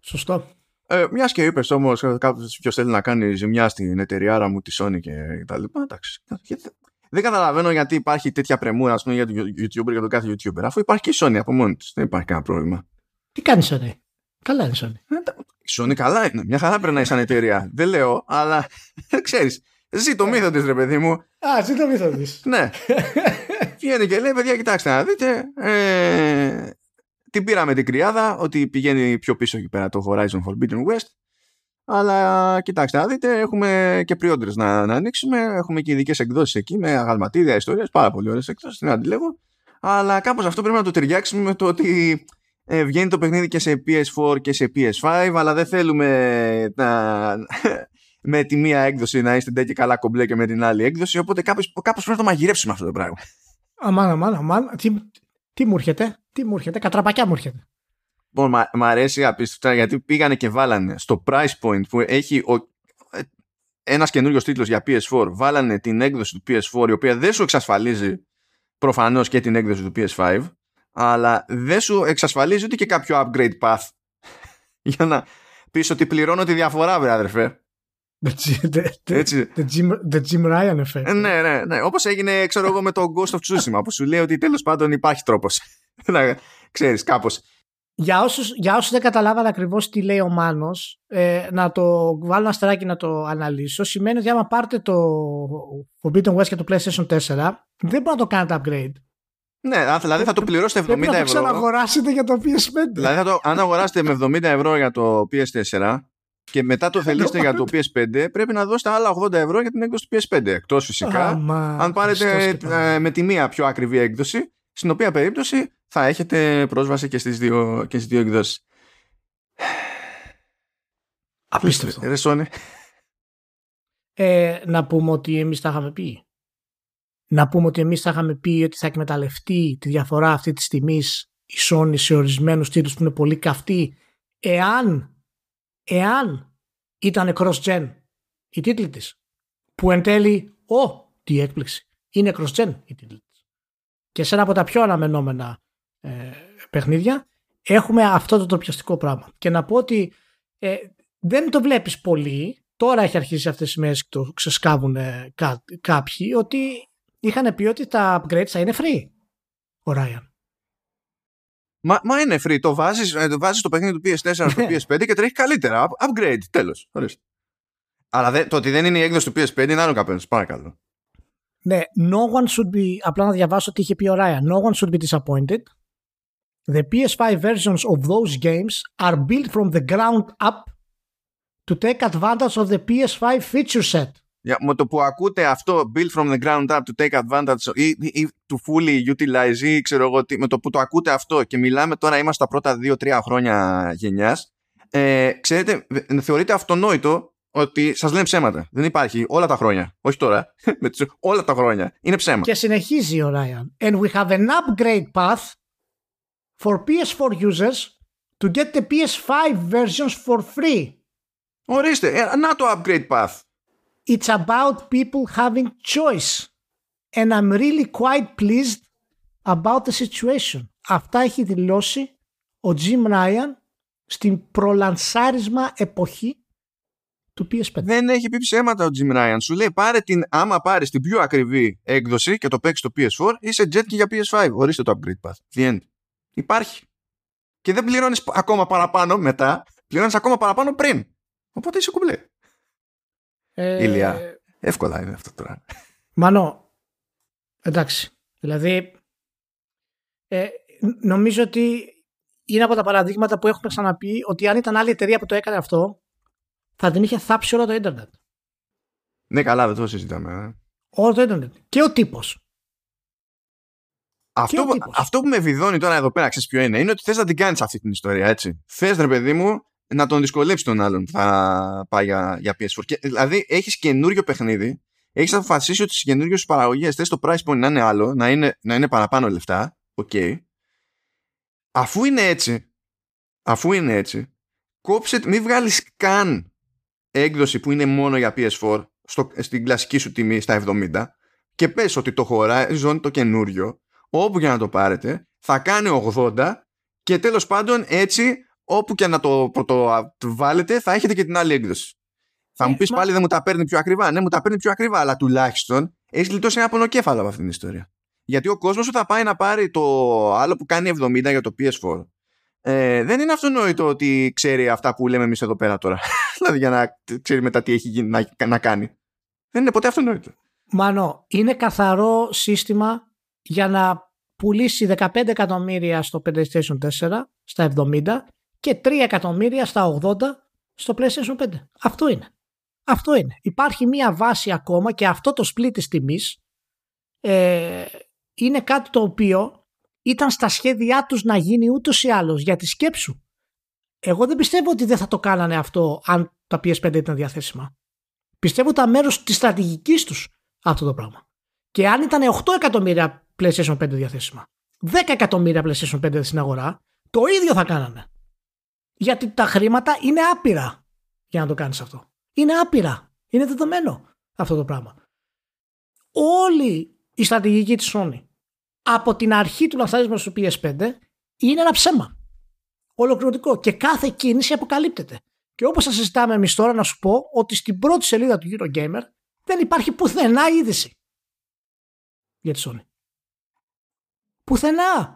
Σωστό. Ε, Μιας και είπες όμως, κάποιος θέλει να κάνει ζημιά στην εταιριάρα μου, τη Sony και τα λοιπά. Εντάξει. Δεν καταλαβαίνω γιατί υπάρχει τέτοια πρεμούρα ας πούμε, για τον YouTuber για τον κάθε YouTuber. Αφού υπάρχει και η Sony από μόνη της. Δεν υπάρχει κανένα πρόβλημα. Τι κάνει η Sony; Καλά είναι η Sony. Ε, Sony καλά είναι. Μια χαρά περνάει σαν εταιρεία. Δεν λέω, αλλά ξέρεις. Ζει το μύθο τη, ρε παιδί μου. Α, ζει το μύθο τη. ναι. Βγαίνει και λέει, παιδιά, κοιτάξτε να δείτε. Ε, την πήραμε την κρυάδα ότι πηγαίνει πιο πίσω εκεί πέρα το Horizon Forbidden West. Αλλά κοιτάξτε να δείτε, έχουμε και pre να, να ανοίξουμε. Έχουμε και ειδικές εκδόσεις εκεί με αγαλματίδια ιστορίες. Πάρα πολύ ωραίες εκδόσεις. Δεν αντιλέγω. Αλλά κάπως αυτό πρέπει να το ταιριάξουμε με το ότι ε, βγαίνει το παιχνίδι και σε PS4 και σε PS5 αλλά δεν θέλουμε να, με τη μία έκδοση να είστε και καλά κομπλέ και με την άλλη έκδοση οπότε κάπως, κάπως πρέπει να το μαγειρέψουμε αυτό το πράγμα. Αμάν, αμάν, αμάν. Τι, τι μου έρχεται, τι μου έρχεται, κατραπακιά μου έρχεται. Λοιπόν, μ' αρέσει απίστευτα γιατί πήγανε και βάλανε στο price point που έχει ο, ε, ένας καινούριος τίτλος για PS4 βάλανε την έκδοση του PS4 η οποία δεν σου εξασφαλίζει προφανώς και την έκδοση του PS5 αλλά δεν σου εξασφαλίζει ούτε και κάποιο upgrade path για να πεις ότι πληρώνω τη διαφορά, βρε αδερφέ. Έτσι. The Jim, the Jim Ryan effect. Ε, ναι, ναι, ναι. Όπως έγινε, ξέρω εγώ, με το Ghost of Tsushima, που σου λέει ότι τέλος πάντων υπάρχει τρόπος. να ξέρεις, κάπως. Για όσους, για όσους δεν καταλάβανε ακριβώς τι λέει ο Μάνος, ε, να το βάλω ένα αστεράκι να το αναλύσω, σημαίνει ότι άμα πάρετε το Forbidden West και το PlayStation 4, δεν μπορεί να το κάνετε upgrade. Ναι, δηλαδή θα το πληρώσετε 70 ευρώ. Θα το ξαναγοράσετε για το PS5. Δηλαδή, θα το, αν αγοράσετε με 70 ευρώ για το PS4 και μετά το θελήσετε για το PS5, πρέπει να δώσετε άλλα 80 ευρώ για την έκδοση του PS5. Εκτός φυσικά, αν πάρετε ε, με τη μία πιο ακριβή έκδοση, στην οποία περίπτωση θα έχετε πρόσβαση και στις δύο, και στις δύο εκδόσεις. Απίστευτο. Ε, να πούμε ότι εμείς τα είχαμε πει να πούμε ότι εμείς θα είχαμε πει ότι θα εκμεταλλευτεί τη διαφορά αυτή της τιμής η Sony σε ορισμένους τίτλους που είναι πολύ καυτοί εάν, εάν ήταν cross-gen η τίτλη της που εν τέλει, ο, τι έκπληξη, είναι cross-gen η τίτλη της. Και σε ένα από τα πιο αναμενόμενα ε, παιχνίδια έχουμε αυτό το τροπιαστικό πράγμα. Και να πω ότι ε, δεν το βλέπεις πολύ, τώρα έχει αρχίσει αυτές οι μέρες και το ξεσκάβουν κά, κάποιοι, ότι είχαν πει ότι τα upgrades θα είναι free. Ο Ryan. Μα, μα είναι free. Το βάζεις, ε, το βάζεις το παιχνίδι του PS4 στο PS5 και τρέχει καλύτερα. Upgrade. Τέλος. Αλλά δε, το ότι δεν είναι η έκδοση του PS5 είναι άλλο καπέλο. Παρακαλώ. Ναι. No one should be... Απλά να διαβάσω τι είχε πει ο Ryan. No one should be disappointed. The PS5 versions of those games are built from the ground up to take advantage of the PS5 feature set με το που ακούτε αυτό build from the ground up to take advantage ή, ή to fully utilize ή ξέρω εγώ με το που το ακούτε αυτό και μιλάμε τώρα είμαστε τα πρώτα 2-3 χρόνια γενιάς ε, ξέρετε θεωρείτε αυτονόητο ότι σας λένε ψέματα. Δεν υπάρχει όλα τα χρόνια. Όχι τώρα. όλα τα χρόνια. Είναι ψέμα. Και συνεχίζει ο Ryan. And we have an upgrade path for PS4 users to get the PS5 versions for free Ορίστε, ε, να το upgrade path. It's about people having choice. And I'm really quite pleased about the situation. Αυτά έχει δηλώσει ο Jim Ryan στην προλανσάρισμα εποχή του PS5. Δεν έχει πει ψέματα ο Jim Ryan. Σου λέει πάρε την, άμα πάρεις την πιο ακριβή έκδοση και το παίξεις το PS4, είσαι jet και για PS5. Ορίστε το upgrade path. The end. Υπάρχει. Και δεν πληρώνεις ακόμα παραπάνω μετά, πληρώνεις ακόμα παραπάνω πριν. Οπότε είσαι κουμπλέ. Ε... Ηλία. Εύκολα είναι αυτό τώρα. Μανώ. Εντάξει. Δηλαδή, ε, νομίζω ότι είναι από τα παραδείγματα που έχουμε ξαναπεί ότι αν ήταν άλλη εταιρεία που το έκανε αυτό, θα την είχε θάψει όλο το ίντερνετ. Ναι, καλά, δεν το συζητάμε. Ε. Όλο το ίντερνετ. Και ο τύπος. Αυτό, που, αυτό που με βιδώνει τώρα εδώ πέρα, ξέρεις ποιο είναι, είναι ότι θες να την κάνεις αυτή την ιστορία, έτσι. Θες, ρε παιδί μου, να τον δυσκολέψει τον άλλον που θα πάει για, για PS4. Και, δηλαδή, έχεις καινούριο παιχνίδι, έχεις αποφασίσει ότι στις καινούριες παραγωγές θες το price point να είναι άλλο, να είναι, να είναι παραπάνω λεφτά. OK. Okay. Αφού είναι έτσι, αφού είναι έτσι, κόψε, μην βγάλεις καν έκδοση που είναι μόνο για PS4 στο, στην κλασική σου τιμή στα 70 και πες ότι το Horizon το καινούριο όπου και να το πάρετε θα κάνει 80 και τέλος πάντων έτσι όπου και να το, το, βάλετε θα έχετε και την άλλη έκδοση. Θα μου πεις πάλι δεν μου τα παίρνει πιο ακριβά. Ναι, μου τα παίρνει πιο ακριβά, αλλά τουλάχιστον έχεις λιτώσει ένα πονοκέφαλο από αυτήν την ιστορία. Γιατί ο κόσμος σου θα πάει να πάρει το άλλο που κάνει 70 για το PS4 ες, δεν είναι αυτονόητο ότι ξέρει αυτά που λέμε εμείς εδώ πέρα τώρα. δηλαδή για να ξέρει μετά τι έχει γίνει να, να κάνει. Δεν είναι ποτέ αυτονόητο. Μάνο, είναι καθαρό σύστημα για να πουλήσει 15 εκατομμύρια στο PlayStation 4 στα 70 και 3 εκατομμύρια στα 80 στο PlayStation 5. Αυτό είναι. Αυτό είναι. Υπάρχει μία βάση ακόμα και αυτό το split της τιμής ε, είναι κάτι το οποίο ήταν στα σχέδιά τους να γίνει ούτως ή άλλως για τη σκέψου. Εγώ δεν πιστεύω ότι δεν θα το κάνανε αυτό αν τα PS5 ήταν διαθέσιμα. Πιστεύω ότι ήταν μέρος της στρατηγικής τους αυτό το πράγμα. Και αν ήταν 8 εκατομμύρια PlayStation 5 διαθέσιμα, 10 εκατομμύρια PlayStation 5 στην αγορά, το ίδιο θα κάνανε. Γιατί τα χρήματα είναι άπειρα για να το κάνεις αυτό. Είναι άπειρα. Είναι δεδομένο αυτό το πράγμα. Όλη η στρατηγική της Sony από την αρχή του λανσάρισματος του PS5 είναι ένα ψέμα. Ολοκληρωτικό. Και κάθε κίνηση αποκαλύπτεται. Και όπως θα συζητάμε εμείς τώρα να σου πω ότι στην πρώτη σελίδα του Eurogamer δεν υπάρχει πουθενά είδηση για τη Sony. Πουθενά.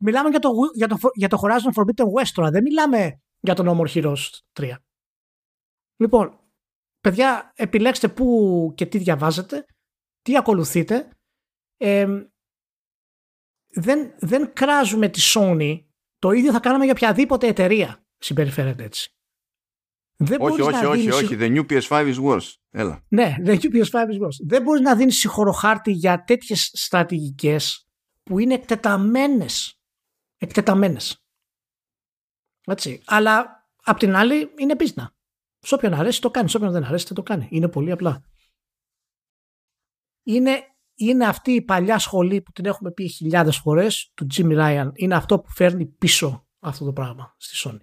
Μιλάμε για το, για το, για το Horizon Forbidden West τώρα. Δεν μιλάμε για τον No More Heroes 3. Λοιπόν, παιδιά, επιλέξτε πού και τι διαβάζετε, τι ακολουθείτε. Ε, δεν, δεν κράζουμε τη Sony. Το ίδιο θα κάναμε για οποιαδήποτε εταιρεία συμπεριφέρεται έτσι. Δεν όχι, όχι, όχι, όχι. The new PS5 is worse. Έλα. Ναι, the new PS5 is worse. Δεν μπορείς να δίνεις συγχωροχάρτη για τέτοιες στρατηγικές που είναι εκτεταμένε. Εκτεταμένες. Έτσι. Αλλά απ' την άλλη είναι πίσνα. Σε όποιον αρέσει το κάνει. Σε όποιον δεν αρέσει δεν το κάνει. Είναι πολύ απλά. Είναι είναι αυτή η παλιά σχολή που την έχουμε πει χιλιάδες φορές του Jimmy Ryan. Είναι αυτό που φέρνει πίσω αυτό το πράγμα στη Sony.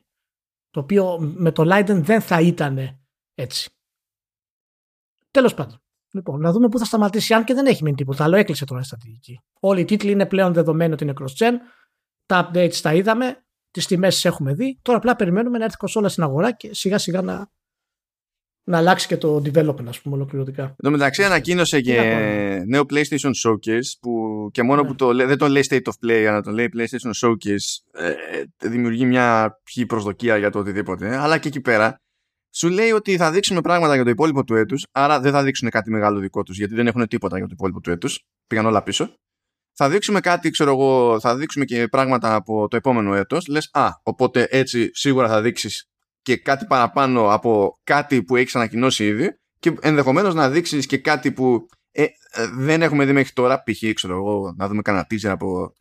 Το οποίο με το Leiden δεν θα ήταν έτσι. Τέλος πάντων. Λοιπόν, να δούμε πού θα σταματήσει, αν και δεν έχει μείνει τίποτα άλλο. Έκλεισε τώρα η στρατηγική. Όλοι οι τίτλοι είναι πλέον δεδομένοι ότι είναι cross-gen. Τα updates τα είδαμε. Τις τιμές έχουμε δει. Τώρα απλά περιμένουμε να έρθει κονσόλα στην αγορά και σιγά σιγά να να αλλάξει και το development, ας πούμε, ολοκληρωτικά. Εν τω μεταξύ, ανακοίνωσε και νέο PlayStation Showcase που και μόνο ναι. που το, δεν το λέει State of Play, αλλά το λέει PlayStation Showcase, ε, δημιουργεί μια ποιη προσδοκία για το οτιδήποτε. Αλλά και εκεί πέρα σου λέει ότι θα δείξουμε πράγματα για το υπόλοιπο του έτους, άρα δεν θα δείξουν κάτι μεγάλο δικό τους, γιατί δεν έχουν τίποτα για το υπόλοιπο του έτους. Πήγαν όλα πίσω. Θα δείξουμε κάτι, ξέρω εγώ, θα δείξουμε και πράγματα από το επόμενο έτος. Λες, α, οπότε έτσι σίγουρα θα δείξεις και κάτι παραπάνω από κάτι που έχεις ανακοινώσει ήδη και ενδεχομένως να δείξεις και κάτι που ε, ε, δεν έχουμε δει μέχρι τώρα π.χ. ξέρω εγώ να δούμε κανένα teaser από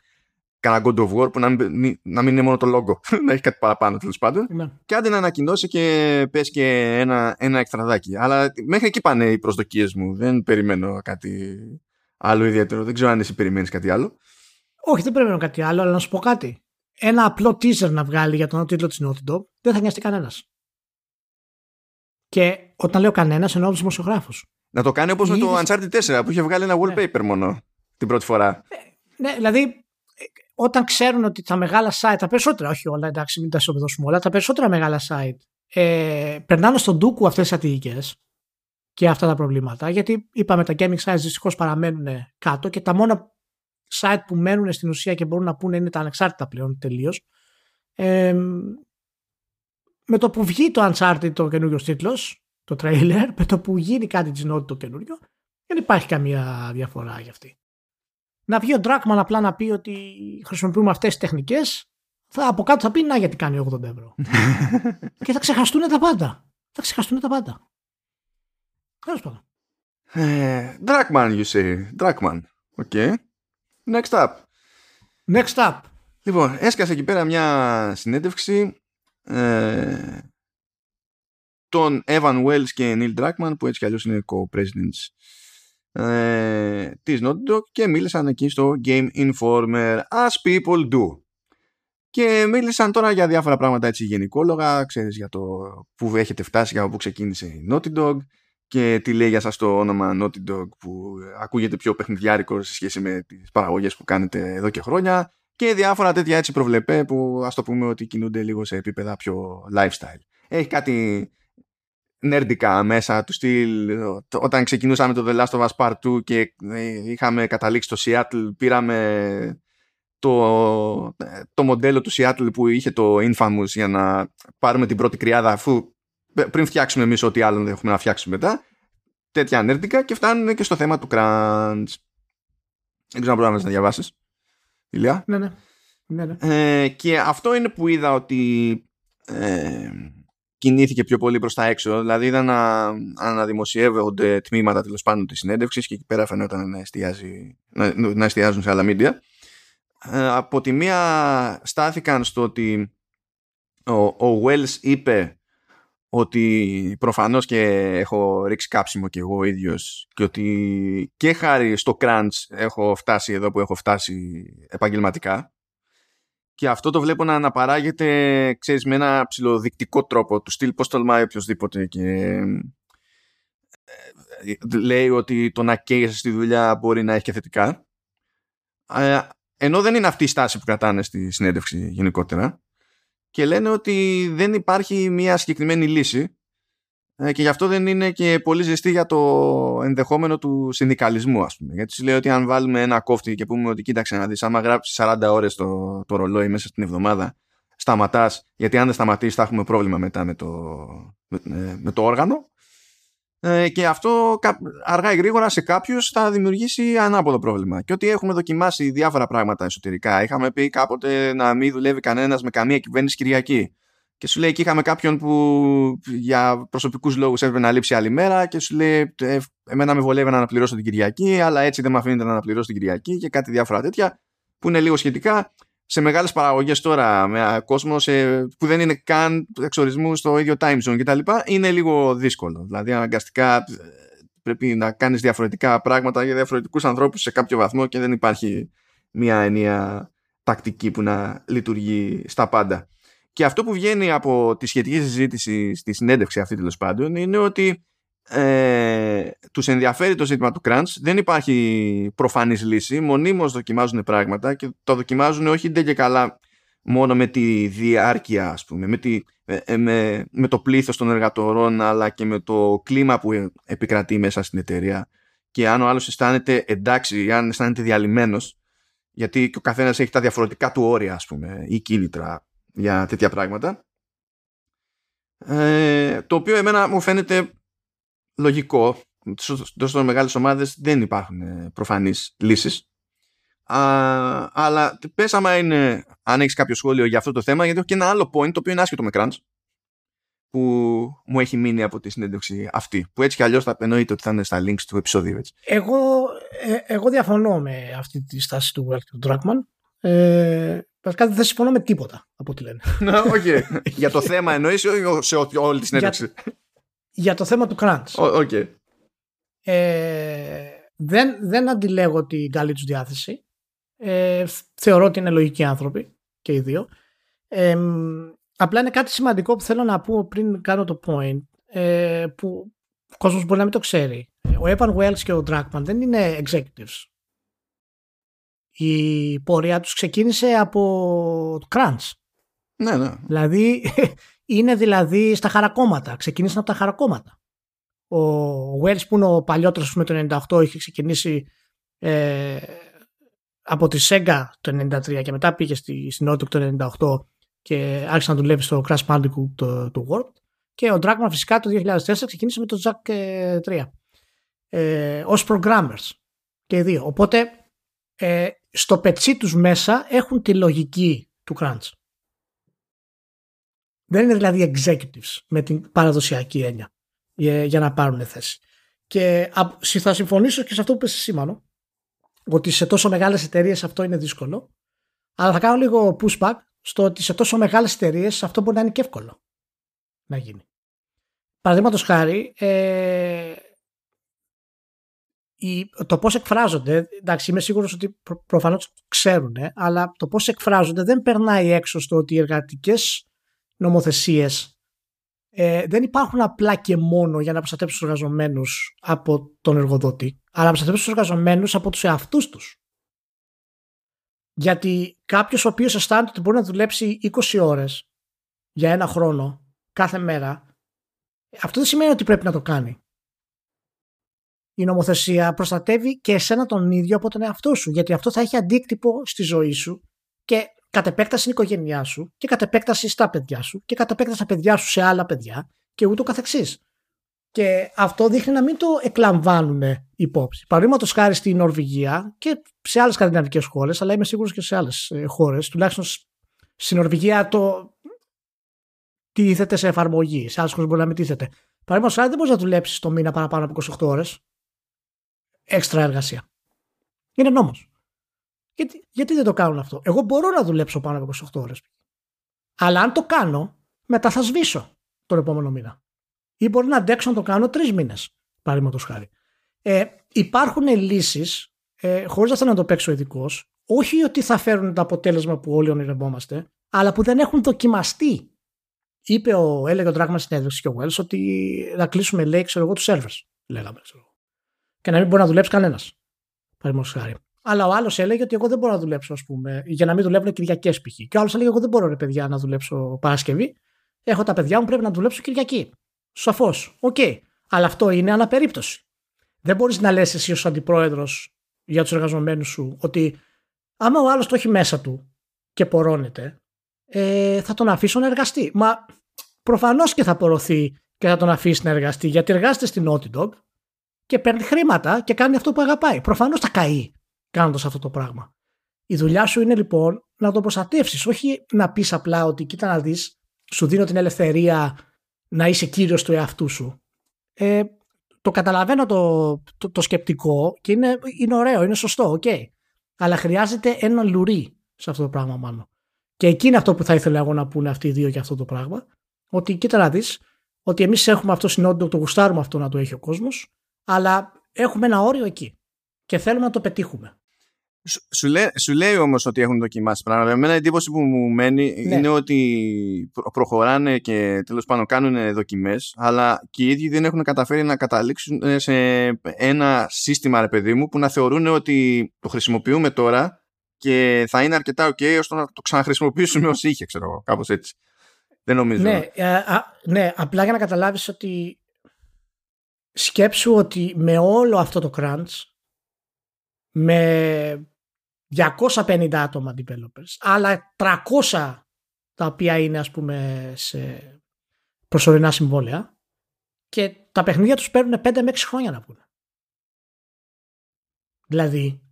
κανένα God of War που να μην, να μην είναι μόνο το logo να έχει κάτι παραπάνω τέλος πάντων ναι. και άντε να ανακοινώσει και πες και ένα, ένα εκτραδάκι αλλά μέχρι εκεί πάνε οι προσδοκίες μου δεν περιμένω κάτι άλλο ιδιαίτερο δεν ξέρω αν εσύ περιμένεις κάτι άλλο όχι δεν περιμένω κάτι άλλο αλλά να σου πω κάτι ένα απλό teaser να βγάλει για τον τίτλο της Naughty Dog, δεν θα νοιαστεί κανένας. Και όταν λέω κανένας, εννοώ τους δημοσιογράφους. Να το κάνει όπως με το Uncharted 4 που είχε βγάλει ένα wallpaper ναι. μόνο την πρώτη φορά. Ναι, δηλαδή όταν ξέρουν ότι τα μεγάλα site, τα περισσότερα, όχι όλα, εντάξει, μην τα ισοπεδώσουμε όλα, τα περισσότερα μεγάλα site ε, περνάνε στον ντούκου αυτές τις στρατηγικέ και αυτά τα προβλήματα. Γιατί είπαμε τα gaming sites δυστυχώς παραμένουν κάτω και τα μόνα site που μένουν στην ουσία και μπορούν να πούνε είναι τα ανεξάρτητα πλέον τελείως. Ε, με το που βγει το Uncharted το καινούριο τίτλος, το trailer, με το που γίνει κάτι τη Naughty το καινούριο, δεν υπάρχει καμία διαφορά για αυτή. Να βγει ο Dragman απλά να πει ότι χρησιμοποιούμε αυτές τις τεχνικές, θα από κάτω θα πει να γιατί κάνει 80 ευρώ. και θα ξεχαστούν τα πάντα. Θα ξεχαστούν τα πάντα. Τέλος πάντων. Ε, Dragman, you say. Dragman. Okay. Next up. Next up. Λοιπόν, έσκασε εκεί πέρα μια συνέντευξη ε, των Evan Wells και Neil Druckmann που έτσι κι αλλιώς είναι co-presidents ε, της Naughty Dog και μίλησαν εκεί στο Game Informer as people do και μίλησαν τώρα για διάφορα πράγματα έτσι γενικόλογα ξέρεις για το που έχετε φτάσει για που ξεκίνησε η Naughty Dog και τι λέει για σας το όνομα Naughty Dog που ακούγεται πιο παιχνιδιάρικο σε σχέση με τις παραγωγές που κάνετε εδώ και χρόνια και διάφορα τέτοια έτσι προβλεπέ που ας το πούμε ότι κινούνται λίγο σε επίπεδα πιο lifestyle. Έχει κάτι νέρντικα μέσα του στυλ όταν ξεκινούσαμε το The Last of Us Part 2 και ε, είχαμε καταλήξει στο Seattle πήραμε το, το μοντέλο του Seattle που είχε το Infamous για να πάρουμε την πρώτη κρυάδα αφού πριν φτιάξουμε εμείς ό,τι άλλο δεν έχουμε να φτιάξουμε μετά τέτοια νέρντικα και φτάνουν και στο θέμα του crunch δεν ξέρω αν μπορεί να διαβάσεις Ηλιά ναι, ναι. ναι, ναι. Ε, και αυτό είναι που είδα ότι ε, κινήθηκε πιο πολύ προς τα έξω. Δηλαδή είδα να αναδημοσιεύονται τμήματα τέλος πάντων της συνέντευξης και εκεί πέρα φαινόταν να, εστιάζει, να, να εστιάζουν σε άλλα μίντια. Ε, από τη μία στάθηκαν στο ότι ο, ο Wells είπε ότι προφανώς και έχω ρίξει κάψιμο και εγώ ίδιος και ότι και χάρη στο crunch έχω φτάσει εδώ που έχω φτάσει επαγγελματικά. Και αυτό το βλέπω να αναπαράγεται ξέρεις, με ένα ψηλοδεικτικό τρόπο. Του στυλ πώς τολμάει οποιοδήποτε και ε, λέει ότι το να καίγεσαι στη δουλειά μπορεί να έχει και θετικά. Ε, ενώ δεν είναι αυτή η στάση που κρατάνε στη συνέντευξη γενικότερα και λένε ότι δεν υπάρχει μια συγκεκριμένη λύση ε, και γι' αυτό δεν είναι και πολύ ζεστή για το ενδεχόμενο του συνδικαλισμού ας πούμε. Γιατί σου λέει ότι αν βάλουμε ένα κόφτη και πούμε ότι κοίταξε να δεις άμα γράψεις 40 ώρες το, το ρολόι μέσα στην εβδομάδα σταματάς γιατί αν δεν σταματήσεις θα έχουμε πρόβλημα μετά με το, με, με το όργανο ε, και αυτό αργά ή γρήγορα σε κάποιους θα δημιουργήσει ανάποδο πρόβλημα. Και ότι έχουμε δοκιμάσει διάφορα πράγματα εσωτερικά. Είχαμε πει κάποτε να μην δουλεύει κανένας με καμία κυβέρνηση Κυριακή. Και σου λέει εκεί είχαμε κάποιον που για προσωπικούς λόγους έπρεπε να λείψει άλλη μέρα και σου λέει «Ε, Εμένα με βολεύει να αναπληρώσω την Κυριακή, αλλά έτσι δεν με αφήνεται να αναπληρώσω την Κυριακή και κάτι διάφορα τέτοια που είναι λίγο σχετικά σε μεγάλες παραγωγές τώρα με κόσμο σε, που δεν είναι καν εξορισμού στο ίδιο time zone κτλ. είναι λίγο δύσκολο. Δηλαδή αναγκαστικά ε, πρέπει να κάνεις διαφορετικά πράγματα για διαφορετικούς ανθρώπους σε κάποιο βαθμό και δεν υπάρχει μια ενιαία τακτική που να λειτουργεί στα πάντα. Και αυτό που βγαίνει από τη σχετική συζήτηση στη συνέντευξη αυτή τέλος πάντων είναι ότι ε, τους ενδιαφέρει το ζήτημα του crunch. Δεν υπάρχει προφανής λύση. Μονίμως δοκιμάζουν πράγματα και το δοκιμάζουν όχι δεν και καλά μόνο με τη διάρκεια ας πούμε με, τη, ε, με, με το πλήθος των εργατορών αλλά και με το κλίμα που επικρατεί μέσα στην εταιρεία. Και αν ο άλλος αισθάνεται εντάξει ή αν αισθάνεται διαλυμένος γιατί και ο καθένας έχει τα διαφορετικά του όρια ας πούμε ή κίνητρα για τέτοια πράγματα. Ε, το οποίο εμένα μου φαίνεται λογικό. Τόσο μεγάλες ομάδες δεν υπάρχουν ε, προφανείς λύσεις. Α, αλλά πες άμα είναι, αν έχεις κάποιο σχόλιο για αυτό το θέμα, γιατί έχω και ένα άλλο point το οποίο είναι άσχετο με crunch που μου έχει μείνει από τη συνέντευξη αυτή. Που έτσι κι αλλιώς θα εννοείται ότι θα είναι στα links του επεισόδιου. Έτσι. Εγώ, ε, εγώ διαφωνώ με αυτή τη στάση του Walter Druckmann. Ε, Βασικά δεν συμφωνώ με τίποτα από ό,τι λένε. okay. για το θέμα εννοείς ή σε όλη τη συνέντευξη; Για το θέμα του crunch. Okay. Ε, δεν, δεν αντιλέγω την καλή τους διάθεση. Ε, θεωρώ ότι είναι λογικοί άνθρωποι και οι δύο. Ε, απλά είναι κάτι σημαντικό που θέλω να πω πριν κάνω το point. ε, που ο κόσμος μπορεί να μην το ξέρει. Ο Evan Wells και ο Dragman δεν είναι executives. Η πορεία τους ξεκίνησε από το Crunch. Ναι, ναι. Δηλαδή είναι δηλαδή στα χαρακόμματα. Ξεκίνησαν από τα χαρακόμματα. Ο Wells που είναι ο παλιότερος με το 98 είχε ξεκινήσει ε, από τη Sega το 93 και μετά πήγε στη, στην Naughty το 98 και άρχισε να δουλεύει στο Crash Bandicoot το, το World και ο Dragman φυσικά το 2004 ξεκίνησε με το Jack 3 ε, ως programmers και οι δύο. Οπότε ε, στο πετσί τους μέσα έχουν τη λογική του crunch. Δεν είναι δηλαδή executives με την παραδοσιακή έννοια για, για να πάρουν θέση. Και θα συμφωνήσω και σε αυτό που είπες εσύ Μάνο, ότι σε τόσο μεγάλες εταιρείες αυτό είναι δύσκολο, αλλά θα κάνω λίγο pushback στο ότι σε τόσο μεγάλες εταιρείες αυτό μπορεί να είναι και εύκολο να γίνει. Παραδείγματος χάρη, ε, το πώς εκφράζονται, εντάξει είμαι σίγουρος ότι προ, προφανώς ξέρουν, αλλά το πώς εκφράζονται δεν περνάει έξω στο ότι οι εργατικές νομοθεσίες ε, δεν υπάρχουν απλά και μόνο για να προστατεύσουν τους εργαζομένους από τον εργοδότη, αλλά να προστατεύσουν τους εργαζομένους από τους εαυτούς τους. Γιατί κάποιος ο οποίος αισθάνεται ότι μπορεί να δουλέψει 20 ώρες για ένα χρόνο κάθε μέρα, αυτό δεν σημαίνει ότι πρέπει να το κάνει η νομοθεσία προστατεύει και εσένα τον ίδιο από τον εαυτό σου. Γιατί αυτό θα έχει αντίκτυπο στη ζωή σου και κατ' επέκταση στην οικογένειά σου και κατ' επέκταση στα παιδιά σου και κατ' επέκταση στα παιδιά σου σε άλλα παιδιά και ούτω καθεξής. Και αυτό δείχνει να μην το εκλαμβάνουν υπόψη. Παραδείγματος χάρη στη Νορβηγία και σε άλλες σκανδιναβικές χώρες, αλλά είμαι σίγουρος και σε άλλες χώρες, τουλάχιστον στη Νορβηγία το τίθεται σε εφαρμογή. Σε άλλες χώρες μπορεί να μην τίθεται. Παραδείγματος χάρη δεν μπορείς να δουλέψεις το μήνα παραπάνω από 28 ώρες έξτρα εργασία. Είναι νόμος. Γιατί, γιατί δεν το κάνουν αυτό; Εγώ μπορώ να δουλέψω πάνω από 28 ώρες. Αλλά αν το κάνω, μετά θα σβήσω τον επόμενο μήνα. Ή μπορεί να αντέξω να το κάνω τρεις μήνες, παραδείγματος χάρη. Ε, υπάρχουν λύσεις, ε, χωρίς να θέλω να το παίξω ειδικός, όχι ότι θα φέρουν το αποτέλεσμα που όλοι ονειρευόμαστε, αλλά που δεν έχουν δοκιμαστεί. Είπε ο, έλεγε ο Dragman συνέδριξη και ο Wells ότι θα κλείσουμε, λέει, ξέρω εγώ, τους servers. Λέγαμε, ξέρω και να μην μπορεί να δουλέψει κανένας. Παραδείγματος χάρη. Αλλά ο άλλος έλεγε ότι εγώ δεν μπορώ να δουλέψω, ας πούμε, για να μην δουλεύουν Κυριακές π.χ. Και ο άλλος έλεγε: Εγώ δεν μπορώ, ρε παιδιά, να δουλέψω Παρασκευή. Έχω τα παιδιά μου, πρέπει να δουλέψω Κυριακή. Σαφώς. OK. Okay. Αλλά αυτό είναι ανά περίπτωση. Δεν μπορείς να λες εσύ ως αντιπρόεδρος για τους εργαζομένους σου ότι άμα ο άλλος το έχει μέσα του και πορώνεται, ε, θα τον αφήσω να εργαστεί. Μα προφανώς και θα πορωθεί και θα τον αφήσει να εργαστεί γιατί εργάζεται στην Naughty Dog και παίρνει χρήματα και κάνει αυτό που αγαπάει. Προφανώς θα καεί κάνοντας αυτό το πράγμα. Η δουλειά σου είναι λοιπόν να το προστατεύσεις, όχι να πεις απλά ότι κοίτα να δεις, σου δίνω την ελευθερία να είσαι κύριος του εαυτού σου. Ε, το καταλαβαίνω το, το, σκεπτικό και είναι, είναι ωραίο, είναι σωστό, OK. Okay. Αλλά χρειάζεται ένα λουρί σε αυτό το πράγμα μάλλον. Και εκεί είναι αυτό που θα ήθελα εγώ να πούνε αυτοί οι δύο για αυτό το πράγμα. Ότι κοίτα να δεις, ότι εμείς έχουμε αυτό συνόντο, το γουστάρουμε αυτό να το έχει ο κόσμος αλλά έχουμε ένα όριο εκεί και θέλουμε να το πετύχουμε. Σου, λέει, σου λέει όμως ότι έχουν δοκιμάσει πράγματα. Εμένα η εντύπωση που μου μένει ναι. είναι ότι προχωράνε και τέλος πάντων κάνουν δοκιμές αλλά και οι ίδιοι δεν έχουν καταφέρει να καταλήξουν σε ένα σύστημα ρε παιδί μου που να θεωρούν ότι το χρησιμοποιούμε τώρα και θα είναι αρκετά ok ώστε να το ξαναχρησιμοποιήσουμε ως είχε ξέρω εγώ κάπως έτσι. Δεν νομίζω. Ναι, α, α, ναι απλά για να καταλάβεις ότι σκέψου ότι με όλο αυτό το crunch με 250 άτομα developers άλλα 300 τα οποία είναι ας πούμε σε προσωρινά συμβόλαια και τα παιχνίδια τους παίρνουν 5 με 6 χρόνια να πούνε. Δηλαδή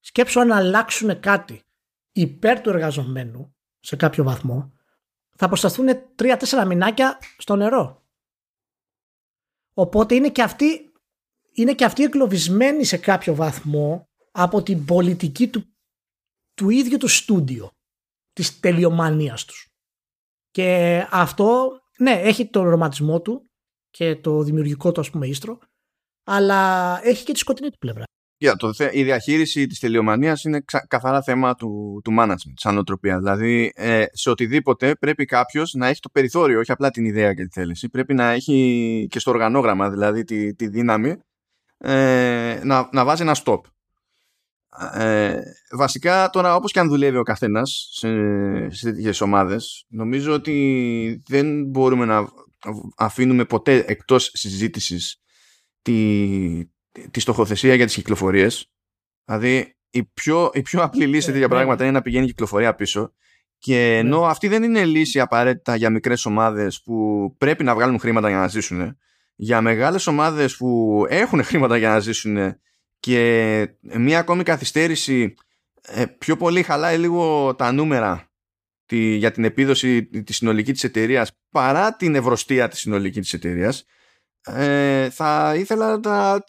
σκέψου αν αλλάξουν κάτι υπέρ του εργαζομένου σε κάποιο βαθμό θα προσταθούν 3-4 μηνάκια στο νερό. Οπότε είναι και αυτοί, είναι και αυτοί εγκλωβισμένοι σε κάποιο βαθμό από την πολιτική του, του ίδιου του στούντιο, της τελειομανίας τους. Και αυτό, ναι, έχει το ρομαντισμό του και το δημιουργικό του ας πούμε ίστρο, αλλά έχει και τη σκοτεινή του πλευρά. Yeah, το, η διαχείριση της τελειομανίας είναι καθαρά θέμα του, του management, σαν νοοτροπία. Δηλαδή, ε, σε οτιδήποτε πρέπει κάποιος να έχει το περιθώριο, όχι απλά την ιδέα και τη θέληση. Πρέπει να έχει και στο οργανόγραμμα, δηλαδή τη, τη δύναμη, ε, να, να βάζει ένα stop. Ε, βασικά τώρα όπως και αν δουλεύει ο καθένας σε, σε τέτοιες ομάδες νομίζω ότι δεν μπορούμε να αφήνουμε ποτέ εκτός συζήτησης τη, τη στοχοθεσία για τις κυκλοφορίες δηλαδή η πιο, η πιο απλή λύση σε τέτοια ναι. πράγματα είναι να πηγαίνει η κυκλοφορία πίσω και ναι. ενώ αυτή δεν είναι λύση απαραίτητα για μικρές ομάδες που πρέπει να βγάλουν χρήματα για να ζήσουν για μεγάλες ομάδες που έχουν χρήματα για να ζήσουν και μία ακόμη καθυστέρηση ε, πιο πολύ χαλάει λίγο τα νούμερα τη, για την επίδοση τη συνολική της εταιρείας παρά την ευρωστία της συνολικής της εταιρείας. Ε, θα ήθελα να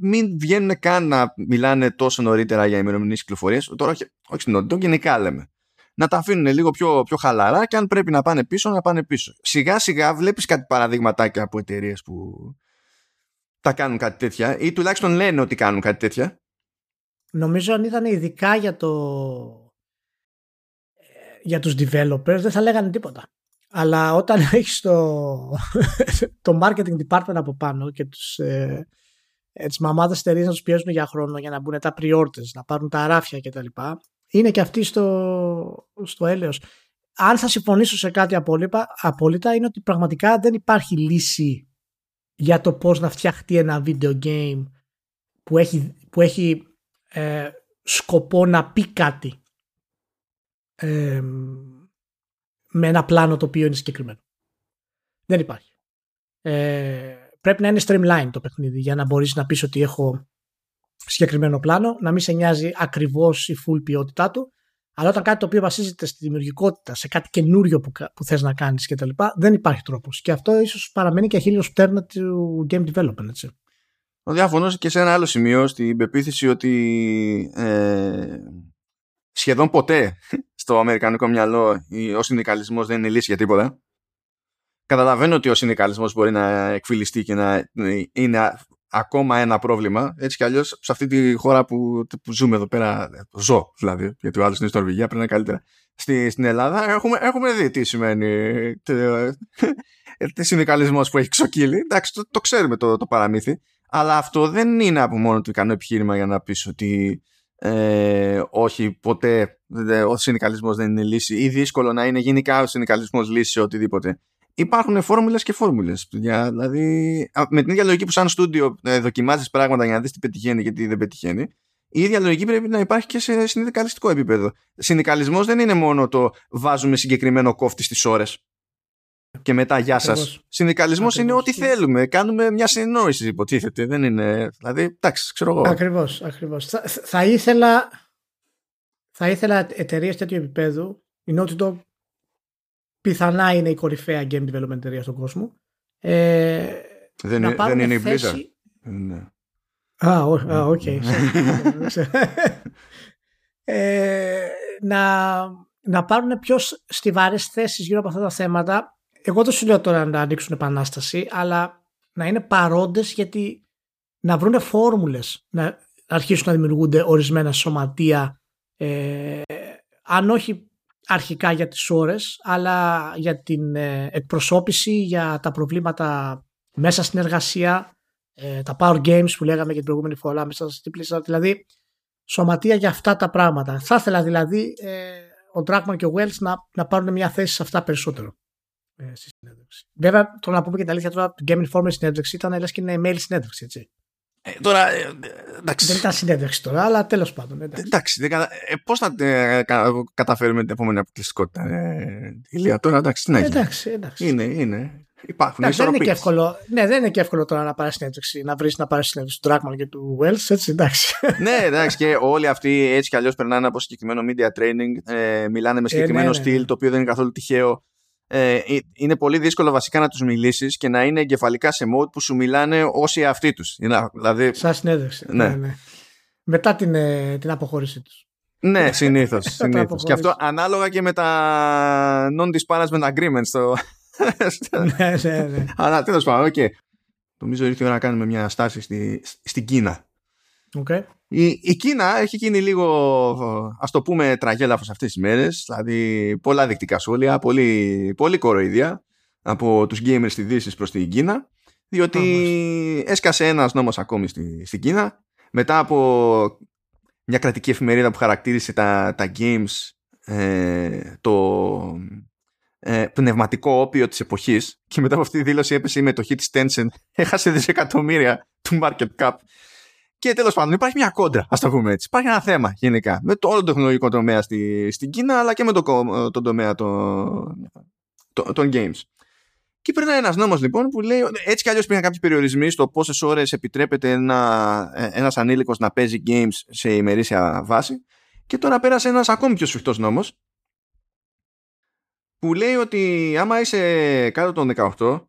μην βγαίνουν καν να μιλάνε τόσο νωρίτερα για ημερομηνίες κυκλοφορίες τώρα όχι, όχι στην γενικά λέμε. Να τα αφήνουν λίγο πιο, πιο χαλαρά και αν πρέπει να πάνε πίσω να πάνε πίσω. Σιγά σιγά βλέπεις κάτι παραδείγματάκια από εταιρείες που τα κάνουν κάτι τέτοια ή τουλάχιστον λένε ότι κάνουν κάτι τέτοια; Νομίζω αν ήταν ειδικά για το για τους developers δεν θα λέγανε τίποτα. Αλλά όταν έχεις το, το marketing department από πάνω και τους, ε, ε τις μαμάδες εταιρείες να τους πιέζουν για χρόνο για να μπουν τα pre-orders, να πάρουν τα ράφια κτλ. Είναι και αυτοί στο, στο έλεος. Αν θα συμφωνήσω σε κάτι απόλυτα, απόλυτα είναι ότι πραγματικά δεν υπάρχει λύση για το πώς να φτιαχτεί ένα video game που έχει, που έχει ε, σκοπό να πει κάτι ε, με ένα πλάνο το οποίο είναι συγκεκριμένο. Δεν υπάρχει. Ε, πρέπει να είναι streamline το παιχνίδι για να μπορείς να πεις ότι έχω συγκεκριμένο πλάνο, να μην σε νοιάζει ακριβώς η full ποιότητά του αλλά όταν κάτι το οποίο βασίζεται στη δημιουργικότητα, σε κάτι καινούριο που, που θες να κάνεις κτλ. δεν υπάρχει τρόπος. Και αυτό ίσως παραμένει και αχίλιος πτέρνα του game development. Έτσι. Ο διαφωνώ και σε ένα άλλο σημείο στην πεποίθηση ότι ε, σχεδόν ποτέ στο αμερικανικό μυαλό ο συνδικαλισμός δεν είναι λύση για τίποτα. Καταλαβαίνω ότι ο συνδικαλισμός μπορεί να εκφυλιστεί και να είναι ακόμα ένα πρόβλημα. Έτσι κι αλλιώς σε αυτή τη χώρα που, που ζούμε εδώ πέρα, ζω δηλαδή, γιατί ο άλλος είναι στην Νορβηγία, πρέπει να είναι καλύτερα. Στη, στην Ελλάδα έχουμε, έχουμε δει τι σημαίνει τι συνδικαλισμός που έχει ξοκύλει. Εντάξει, το, το ξέρουμε το, το παραμύθι. Αλλά αυτό δεν είναι από μόνο του ικανό επιχείρημα για να πεις ότι ε, όχι, ποτέ ο συνδικαλισμός δεν είναι λύση ή δύσκολο να είναι γενικά ο συνδικαλισμός λύση σε οτιδήποτε υπάρχουν φόρμουλες και φόρμουλες. Δηλαδή, με την ίδια λογική που σαν στούντιο ε, δοκιμάζεις πράγματα για να δεις τι πετυχαίνει και τι δεν πετυχαίνει, η ίδια λογική πρέπει να υπάρχει και σε συνδικαλιστικό επίπεδο. Συνδικαλισμός δεν είναι μόνο το βάζουμε συγκεκριμένο κόφτη στις ώρες και μετά γεια σας. Συνδικαλισμός είναι ό,τι θέλουμε. Κάνουμε μια συνεννόηση, υποτίθεται. Δεν είναι. Δηλαδή, εντάξει, ξέρω εγώ. Ακριβώς. Ακριβώς. Θα, θα, ήθελα, θα ήθελα εταιρείες τέτοιου επίπεδου, η Naughty Dog πιθανά είναι η κορυφαία game development εταιρεία στον κόσμο. Ε, δεν, είναι, δεν είναι η Blizzard. Ναι. Α, οκ. ε, να, να πάρουν πιο στιβαρές θέσεις γύρω από αυτά τα θέματα. Εγώ δεν σου λέω τώρα να ανοίξουν επανάσταση, αλλά να είναι παρόντες γιατί να βρουν φόρμουλες να αρχίσουν να δημιουργούνται ορισμένα σωματεία ε, αν όχι αρχικά για τις ώρες αλλά για την ε, εκπροσώπηση για τα προβλήματα μέσα στην εργασία ε, τα power games που λέγαμε και την προηγούμενη φορά μέσα στην πλήσα δηλαδή σωματεία για αυτά τα πράγματα θα ήθελα δηλαδή ε, ο Dragman και ο Wells να, να πάρουν μια θέση σε αυτά περισσότερο ε, στη συνέντευξη. Βέβαια, το να πούμε και την αλήθεια τώρα, το Game Informer συνέντευξη ήταν λες και είναι mail συνέντευξη, έτσι. Ε, τώρα, ε, εντάξει. Δεν ήταν συνέντευξη τώρα, αλλά τέλος πάντων. Εντάξει, εντάξει δεν κατα... ε, πώς θα ε, καταφέρουμε την επόμενη αποκλειστικότητα, ε, Ηλία, τώρα εντάξει, τι να γίνει. Εντάξει, εντάξει. Είναι, είναι. Υπάρχουν εντάξει, δεν είναι και εύκολο, ναι, δεν είναι και εύκολο τώρα να πάρεις συνέντευξη, να βρεις να πάρεις συνέντευξη του Dragman και του Wells, έτσι, εντάξει. ναι, εντάξει, και όλοι αυτοί έτσι κι αλλιώς περνάνε από συγκεκριμένο media training, ε, μιλάνε με συγκεκριμένο ε, ναι, ναι, στυλ, το οποίο δεν είναι καθόλου τυχαίο ε, είναι πολύ δύσκολο βασικά να τους μιλήσεις και να είναι εγκεφαλικά σε mode που σου μιλάνε όσοι αυτοί τους. Δηλαδή... Σαν συνέδευση. Ναι. ναι. ναι. Μετά την, ε, την αποχώρησή τους. Ναι, συνήθως. συνήθως. και αυτό ανάλογα και με τα non-disparagement agreements. Το... ναι, ναι, ναι. Αλλά τέλος πάντων, okay. Νομίζω ήρθε η ώρα να κάνουμε μια στάση στη, στην Κίνα. Okay. Η, η Κίνα έχει γίνει λίγο, ας το πούμε, τραγέλαφος αυτές τις μέρες. Δηλαδή, πολλά δεικτικά σχόλια, πολύ, πολύ κοροϊδία από τους gamers στη Δύσης προς την Κίνα. Διότι έσκασε ένας νόμος ακόμη στη, στην Κίνα. Μετά από μια κρατική εφημερίδα που χαρακτήρισε τα, τα games ε, το ε, πνευματικό όπιο της εποχής και μετά από αυτή τη δήλωση έπεσε η μετοχή της Tencent έχασε δισεκατομμύρια του market cap και τέλος πάντων υπάρχει μια κόντρα ας το πούμε έτσι υπάρχει ένα θέμα γενικά με το όλο το τεχνολογικό τομέα στη, στην Κίνα αλλά και με το, το τομέα των, των games και περνάει ένας νόμος λοιπόν που λέει έτσι κι αλλιώς υπήρχαν κάποιοι περιορισμοί στο πόσες ώρες επιτρέπεται ένα ένας ανήλικος να παίζει games σε ημερήσια βάση. Και τώρα πέρασε ένας ακόμη πιο σφιχτός νόμος που λέει ότι άμα είσαι κάτω των 18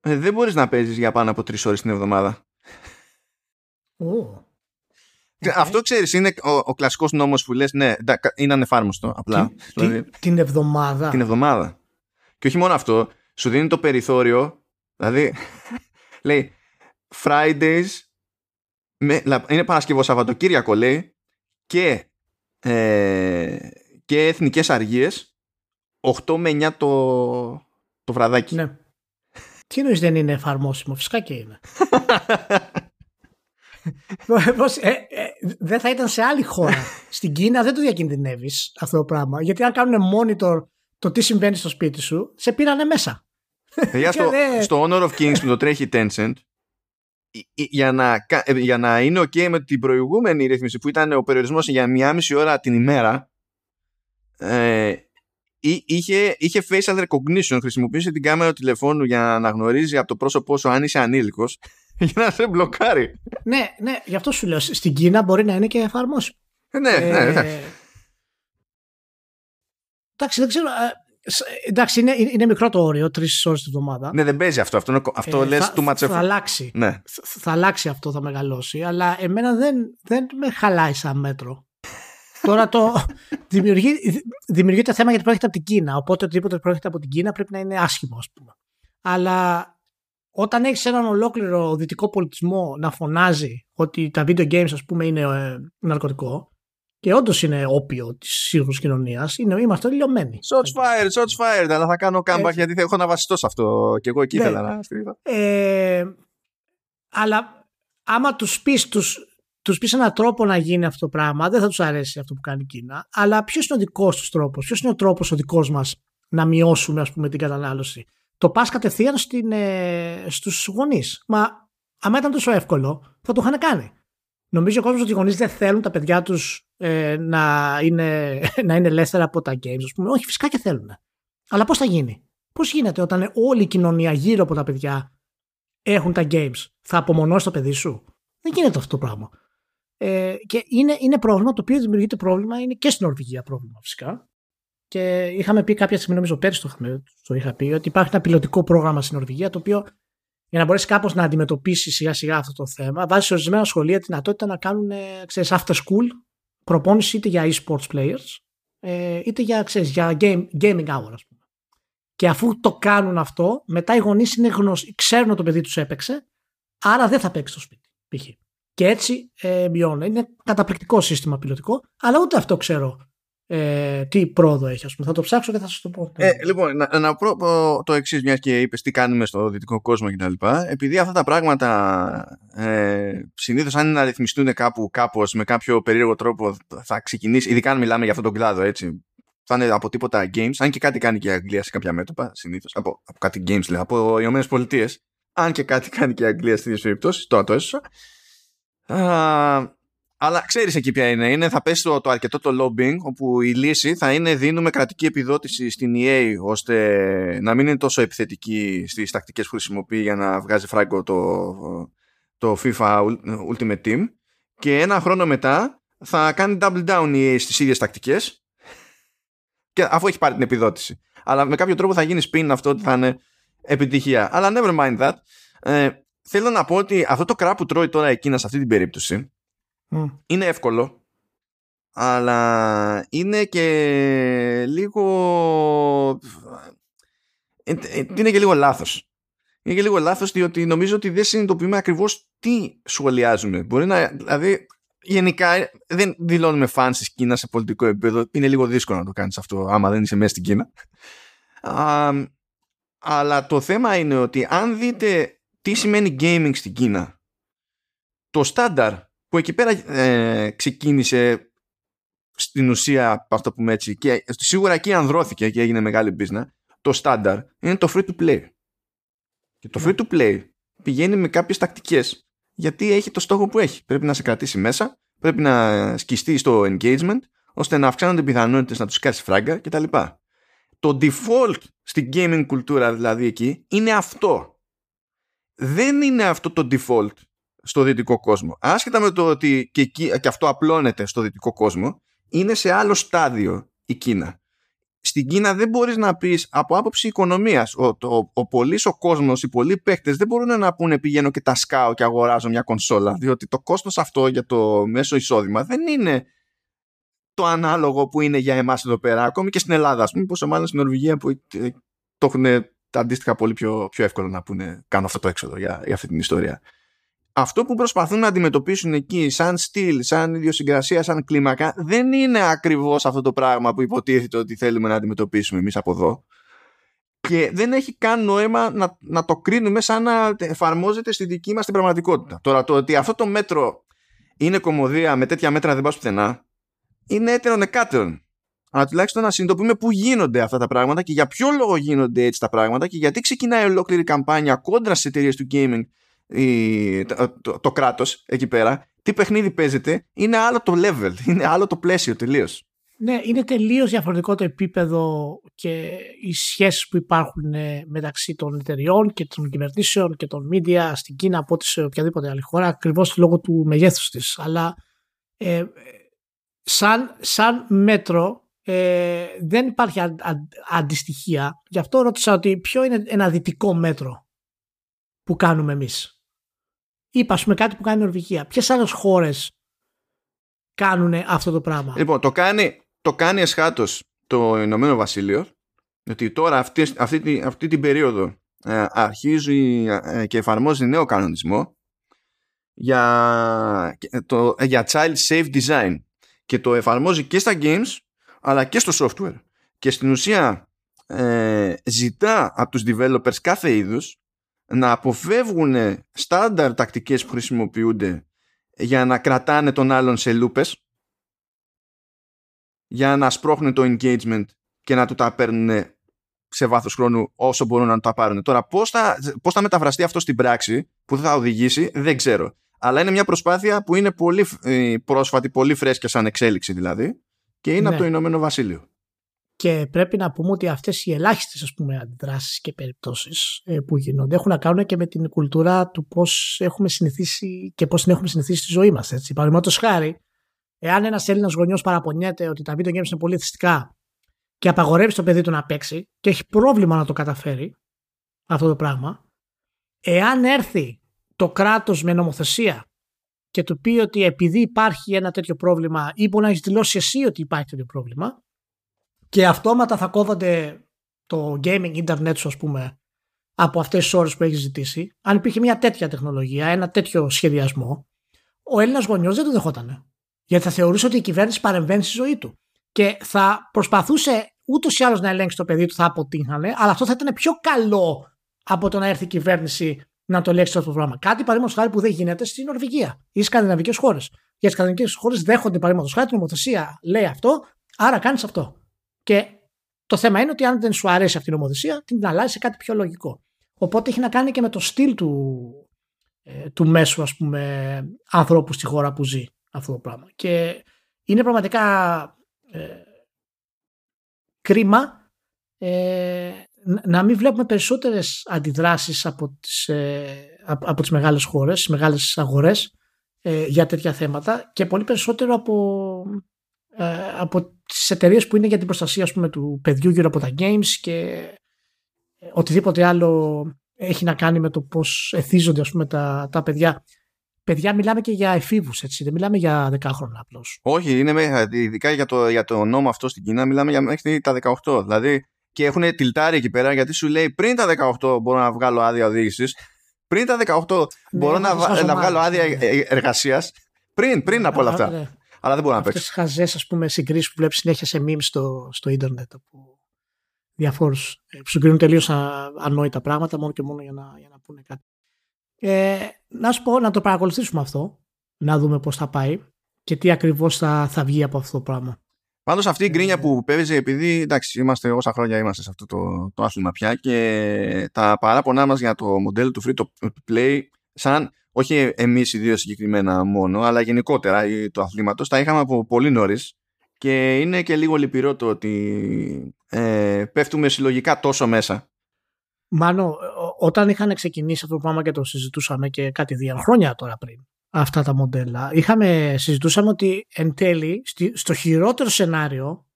ε, δεν μπορείς να παίζεις για πάνω από 3 ώρες την εβδομάδα. Oh. Αυτό ξέρεις είναι ο, ο κλασικός νόμος που λες ναι είναι ανεφάρμοστο απλά. Την, δηλαδή, την εβδομάδα. Την εβδομάδα. Και όχι μόνο αυτό σου δίνει το περιθώριο δηλαδή λέει Fridays με, είναι Παρασκευό Σαββατοκύριακο λέει και, ε, και εθνικές αργίες 8 με 9 το, το βραδάκι. Ναι. Τι εννοείς δεν είναι εφαρμόσιμο, φυσικά και είναι. ε, ε, δεν θα ήταν σε άλλη χώρα. Στην Κίνα δεν το διακινδυνεύεις αυτό το πράγμα. Γιατί αν κάνουν monitor το τι συμβαίνει στο σπίτι σου, σε πήρανε μέσα. Για στο, στο Honor of Kings που το τρέχει Tencent, για να, για να είναι ok με την προηγούμενη ρύθμιση που ήταν ο περιορισμός για μία μισή ώρα την ημέρα, ε, είχε, είχε facial recognition, χρησιμοποίησε την κάμερα του τηλεφώνου για να αναγνωρίζει από το πρόσωπό σου αν είσαι ανήλικος για να σε μπλοκάρει. Ναι, ναι, γι' αυτό σου λέω. Στην Κίνα μπορεί να είναι και εφαρμόσιμο. Ναι, ναι, ναι. Ε, εντάξει, δεν ξέρω. Εντάξει, είναι, είναι μικρό το όριο, τρεις ώρες τη εβδομάδα. Ναι, δεν παίζει αυτό. Αυτό, αυτό ε, λες του Θα, θα αλλάξει. Ναι. Θα, θα, αλλάξει αυτό, θα μεγαλώσει. Αλλά εμένα δεν, δεν με χαλάει σαν μέτρο. Τώρα το δημιουργεί, δημιουργείται θέμα γιατί προέρχεται από την Κίνα. Οπότε οτιδήποτε προέρχεται από την Κίνα πρέπει να είναι άσχημο, ας πούμε. Αλλά όταν έχεις έναν ολόκληρο δυτικό πολιτισμό να φωνάζει ότι τα video games, ας πούμε, είναι ε, ναρκωτικό, και όντως είναι όπιο της σύγχρονης κοινωνίας. Είμαστε λιωμένοι. Shots fired, shots fired. Αλλά θα κάνω comeback γιατί θα έχω να βασιστώ σε αυτό. Και εγώ εκεί ναι. ήθελα να στρίβω. Ε, αλλά άμα τους πεις τους, τους πεις έναν τρόπο να γίνει αυτό το πράγμα, δεν θα τους αρέσει αυτό που κάνει η Κίνα. Αλλά ποιος είναι ο δικός τους τρόπος, ποιος είναι ο τρόπος ο δικός μας να μειώσουμε ας πούμε, την κατανάλωση; Το πας κατευθείαν ε, στους γονείς. Μα άμα ήταν τόσο εύκολο, θα το είχαν κάνει. Νομίζω ο κόσμος ότι οι γονείς δεν θέλουν τα παιδιά τους ε, να, είναι, να είναι ελεύθερα από τα games, ας πούμε. Όχι, φυσικά και θέλουν. Αλλά πώς θα γίνει; Πώς γίνεται όταν όλη η κοινωνία γύρω από τα παιδιά έχουν τα games, θα απομονώσει το παιδί σου; Δεν γίνεται αυτό το πράγμα. Ε, και είναι, είναι πρόβλημα το οποίο δημιουργείται πρόβλημα, είναι και στην Νορβηγία πρόβλημα φυσικά. Και είχαμε πει κάποια στιγμή, νομίζω πέρυσι το, είχαμε, το είχα πει, ότι υπάρχει ένα πιλωτικό πρόγραμμα στην Νορβηγία το οποίο για να μπορέσεις κάπως να αντιμετωπίσεις σιγά σιγά αυτό το θέμα, βάζεις σε ορισμένα σχολεία τη δυνατότητα να κάνουν ξέρεις, after school προπόνηση είτε για e-sports players, ε, είτε για, ξέρεις, για game, gaming hour, ας πούμε. Και αφού το κάνουν αυτό, μετά οι γονείς είναι γνωστοί, ξέρουν ότι το παιδί τους έπαιξε, άρα δεν θα παίξει στο σπίτι. Π.χ. Και έτσι ε, μειώνει. Είναι καταπληκτικό σύστημα πιλωτικό, αλλά ούτε αυτό ξέρω ε, τι πρόοδο έχει. Ας πούμε. Θα το ψάξω και θα σας το πω. Ε, λοιπόν, να, να πω το εξής, μιας και είπες τι κάνουμε στο δυτικό κόσμο κτλ. Επειδή αυτά τα πράγματα ε, συνήθως, αν είναι να ρυθμιστούν κάπου κάπως, με κάποιο περίεργο τρόπο, θα ξεκινήσει. Ειδικά αν μιλάμε για αυτόν τον κλάδο, έτσι. Θα είναι από τίποτα games, αν και κάτι κάνει και η Αγγλία σε κάποια μέτωπα, συνήθως. Από, από κάτι games, λέει, από οι Ηνωμένες Πολιτείες. Αν και κάτι κάνει και η Αγγλία στις περιπτώσεις, τώρα το έσωσα. Αλλά ξέρεις εκεί ποια είναι. είναι θα πέσει το, το αρκετό το lobbying, όπου η λύση θα είναι δίνουμε κρατική επιδότηση στην EA ώστε να μην είναι τόσο επιθετική στις τακτικές που χρησιμοποιεί για να βγάζει φράγκο το, το FIFA Ultimate Team. Και ένα χρόνο μετά θα κάνει double down η EA στις ίδιες τακτικές. Και αφού έχει πάρει την επιδότηση. Αλλά με κάποιο τρόπο θα γίνει spin αυτό ότι θα είναι επιτυχία. Αλλά never mind that. Ε, θέλω να πω ότι αυτό το κρά που τρώει τώρα εκείνα σε αυτή την περίπτωση είναι εύκολο αλλά είναι και λίγο ε, ε, είναι και λίγο λάθος είναι και λίγο λάθος διότι νομίζω ότι δεν συνειδητοποιούμε ακριβώς τι σχολιάζουμε. Μπορεί να, δηλαδή, γενικά δεν δηλώνουμε φαν της Κίνας σε πολιτικό επίπεδο. Είναι λίγο δύσκολο να το κάνεις αυτό άμα δεν είσαι μέσα στην Κίνα. Α, αλλά το θέμα είναι ότι αν δείτε τι σημαίνει gaming στην Κίνα, το στάνταρ που εκεί πέρα ε, ξεκίνησε στην ουσία, αυτό που πούμε έτσι, και σίγουρα εκεί ανδρώθηκε και έγινε μεγάλη business, το στάνταρ είναι το free to play. Και το free to play πηγαίνει με κάποιες τακτικές γιατί έχει το στόχο που έχει. Πρέπει να σε κρατήσει μέσα, πρέπει να σκιστεί στο engagement, ώστε να αυξάνονται οι πιθανότητες να τους κάτσεις φράγκα κτλ. Το default στην gaming κουλτούρα δηλαδή εκεί είναι αυτό. Δεν είναι αυτό το default στο δυτικό κόσμο. Άσχετα με το ότι και, εκεί, και αυτό απλώνεται στο δυτικό κόσμο, είναι σε άλλο στάδιο η Κίνα. Στην Κίνα δεν μπορείς να πεις από άποψη οικονομίας ο, ο, ο πολύς ο κόσμος, οι πολλοί παίκτες δεν μπορούν να πούνε πηγαίνω και τα σκάω και αγοράζω μια κονσόλα διότι το κόστος αυτό για το μέσο εισόδημα δεν είναι το ανάλογο που είναι για εμάς εδώ πέρα ακόμη και στην Ελλάδα ας πούμε πόσο μάλλον στην Νορβηγία που ε, το έχουν τα αντίστοιχα πολύ πιο, πιο εύκολο να πούνε κάνω αυτό το έξοδο για, για αυτή την ιστορία αυτό που προσπαθούν να αντιμετωπίσουν εκεί σαν στυλ, σαν ιδιοσυγκρασία, σαν κλίμακα δεν είναι ακριβώς αυτό το πράγμα που υποτίθεται ότι θέλουμε να αντιμετωπίσουμε εμείς από εδώ και δεν έχει καν νόημα να, να το κρίνουμε σαν να εφαρμόζεται στη δική μας την πραγματικότητα. Τώρα το ότι αυτό το μέτρο είναι κομμωδία με τέτοια μέτρα δεν πας πουθενά είναι έτερον εκάτερον. Αλλά τουλάχιστον να συνειδητοποιούμε πού γίνονται αυτά τα πράγματα και για ποιο λόγο γίνονται έτσι τα πράγματα και γιατί ξεκινάει ολόκληρη καμπάνια κόντρα στις εταιρείες του gaming η, το, το, το κράτος εκεί πέρα τι παιχνίδι παίζεται είναι άλλο το level είναι άλλο το πλαίσιο τελείως. Ναι, είναι τελείως διαφορετικό το επίπεδο και οι σχέσεις που υπάρχουν ε, μεταξύ των εταιριών και των κυβερνήσεων και των media στην Κίνα από ό,τι σε οποιαδήποτε άλλη χώρα ακριβώς λόγω του μεγέθους της. Αλλά ε, σαν, σαν μέτρο ε, δεν υπάρχει αν, αντιστοιχεία. Γι' αυτό ρώτησα ότι ποιο είναι ένα δυτικό μέτρο που κάνουμε εμείς. Είπα, ας πούμε, κάτι που κάνει η Νορβηγία. Ποιες άλλες χώρες κάνουν αυτό το πράγμα; Λοιπόν, το κάνει, το κάνει εσχάτως το Ηνωμένο Βασίλειο. Γιατί τώρα αυτή, αυτή, αυτή την περίοδο ε, αρχίζει ε, και εφαρμόζει νέο κανονισμό για, το, ε, για child safe design και το εφαρμόζει και στα games αλλά και στο software και στην ουσία ε, ζητά από τους developers κάθε είδους να αποφεύγουν στάνταρ τακτικές που χρησιμοποιούνται για να κρατάνε τον άλλον σε λούπες για να σπρώχνουν το engagement και να του τα παίρνουν σε βάθος χρόνου όσο μπορούν να τα πάρουν. Τώρα πώς θα, πώς θα μεταφραστεί αυτό στην πράξη που θα οδηγήσει δεν ξέρω. Αλλά είναι μια προσπάθεια που είναι πολύ ε, πρόσφατη, πολύ φρέσκια σαν εξέλιξη δηλαδή και είναι από ναι. το Ηνωμένο Βασίλειο. Και πρέπει να πούμε ότι αυτές οι ελάχιστες ας πούμε, αντιδράσεις και περιπτώσεις ε, που γίνονται έχουν να κάνουν και με την κουλτούρα του πώς έχουμε συνηθίσει και πώς την έχουμε συνηθίσει στη ζωή μας. Παραδείγματος χάρη, εάν ένας Έλληνας γονιός παραπονιέται ότι τα video games είναι πολύ θυστικά και απαγορεύει στο παιδί του να παίξει και έχει πρόβλημα να το καταφέρει αυτό το πράγμα, εάν έρθει το κράτος με νομοθεσία και του πει ότι επειδή υπάρχει ένα τέτοιο πρόβλημα ή μπορεί να έχεις δηλώσει εσύ ότι υπάρχει τέτοιο πρόβλημα, και αυτόματα θα κόβονται το gaming internet σου, ας πούμε, από αυτές τις ώρες που έχεις ζητήσει. Αν υπήρχε μια τέτοια τεχνολογία, ένα τέτοιο σχεδιασμό, ο Έλληνας γονιός δεν το δεχόταν. Γιατί θα θεωρούσε ότι η κυβέρνηση παρεμβαίνει στη ζωή του. Και θα προσπαθούσε ούτως ή άλλως να ελέγξει το παιδί του, θα αποτύχανε, αλλά αυτό θα ήταν πιο καλό από το να έρθει η κυβέρνηση να το ελέγξει αυτό το πρόγραμμα. Κάτι παραδείγματος χάρη που δεν γίνεται στην Νορβηγία ή στις σκανδιναβικές χώρες. Για τις σκανδιναβικές χώρες δέχονται παραδείγματος χάρη την νομοθεσία λέει αυτό, άρα κάνεις αυτό. Και το θέμα είναι ότι αν δεν σου αρέσει αυτή η νομοθεσία, την αλλάζεις σε κάτι πιο λογικό. Οπότε έχει να κάνει και με το στυλ του, ε, του μέσου, ας πούμε, ανθρώπου στη χώρα που ζει αυτό το πράγμα. Και είναι πραγματικά ε, κρίμα ε, να μην βλέπουμε περισσότερες αντιδράσεις από τις, ε, από τις μεγάλες χώρες, τις μεγάλες αγορές ε, για τέτοια θέματα και πολύ περισσότερο από ε, από τις εταιρείες που είναι για την προστασία πούμε, του παιδιού γύρω από τα games και ε, οτιδήποτε άλλο έχει να κάνει με το πώς εθίζονται ας πούμε, τα, τα παιδιά. Παιδιά μιλάμε και για εφήβους, έτσι, δεν μιλάμε για 10 χρόνια απλώς. Όχι, είναι, ειδικά για το, για το νόμο αυτό στην Κίνα μιλάμε για μέχρι τα 18. Δηλαδή και έχουν τυλτάρει εκεί πέρα γιατί σου λέει πριν τα 18 μπορώ να βγάλω άδεια οδήγησης. Πριν τα 18 ναι, μπορώ να, να βγάλω άδεια ναι. εργασίας. Πριν, πριν από όλα αυτά. Ναι. Αλλά δεν μπορώ να παίξω. Αυτές τι χαζές, ας πούμε, συγκρίσεις που βλέπεις συνέχεια σε memes στο, στο ίντερνετ. Από διαφόρους ε, που συγκρίνουν τελείως ανόητα πράγματα μόνο και μόνο για να, για να πούνε κάτι. Ε, να σου πω να το παρακολουθήσουμε αυτό. Να δούμε πώς θα πάει και τι ακριβώς θα, θα βγει από αυτό το πράγμα. Πάντως αυτή η γκρίνια που παίζει, επειδή εντάξει, είμαστε όσα χρόνια είμαστε σε αυτό το, το άθλημα πια και τα παράπονά μας για το μοντέλο του free to play, σαν όχι εμείς οι δύο συγκεκριμένα μόνο, αλλά γενικότερα το αθλήματος, τα είχαμε από πολύ νωρίς και είναι και λίγο λυπηρό το ότι ε, πέφτουμε συλλογικά τόσο μέσα. Μάνο, όταν είχαν ξεκινήσει αυτό το πράγμα και το συζητούσαμε και κάτι δύο χρόνια τώρα πριν, αυτά τα μοντέλα. Είχαμε, συζητούσαμε ότι εν τέλει στο χειρότερο σενάριο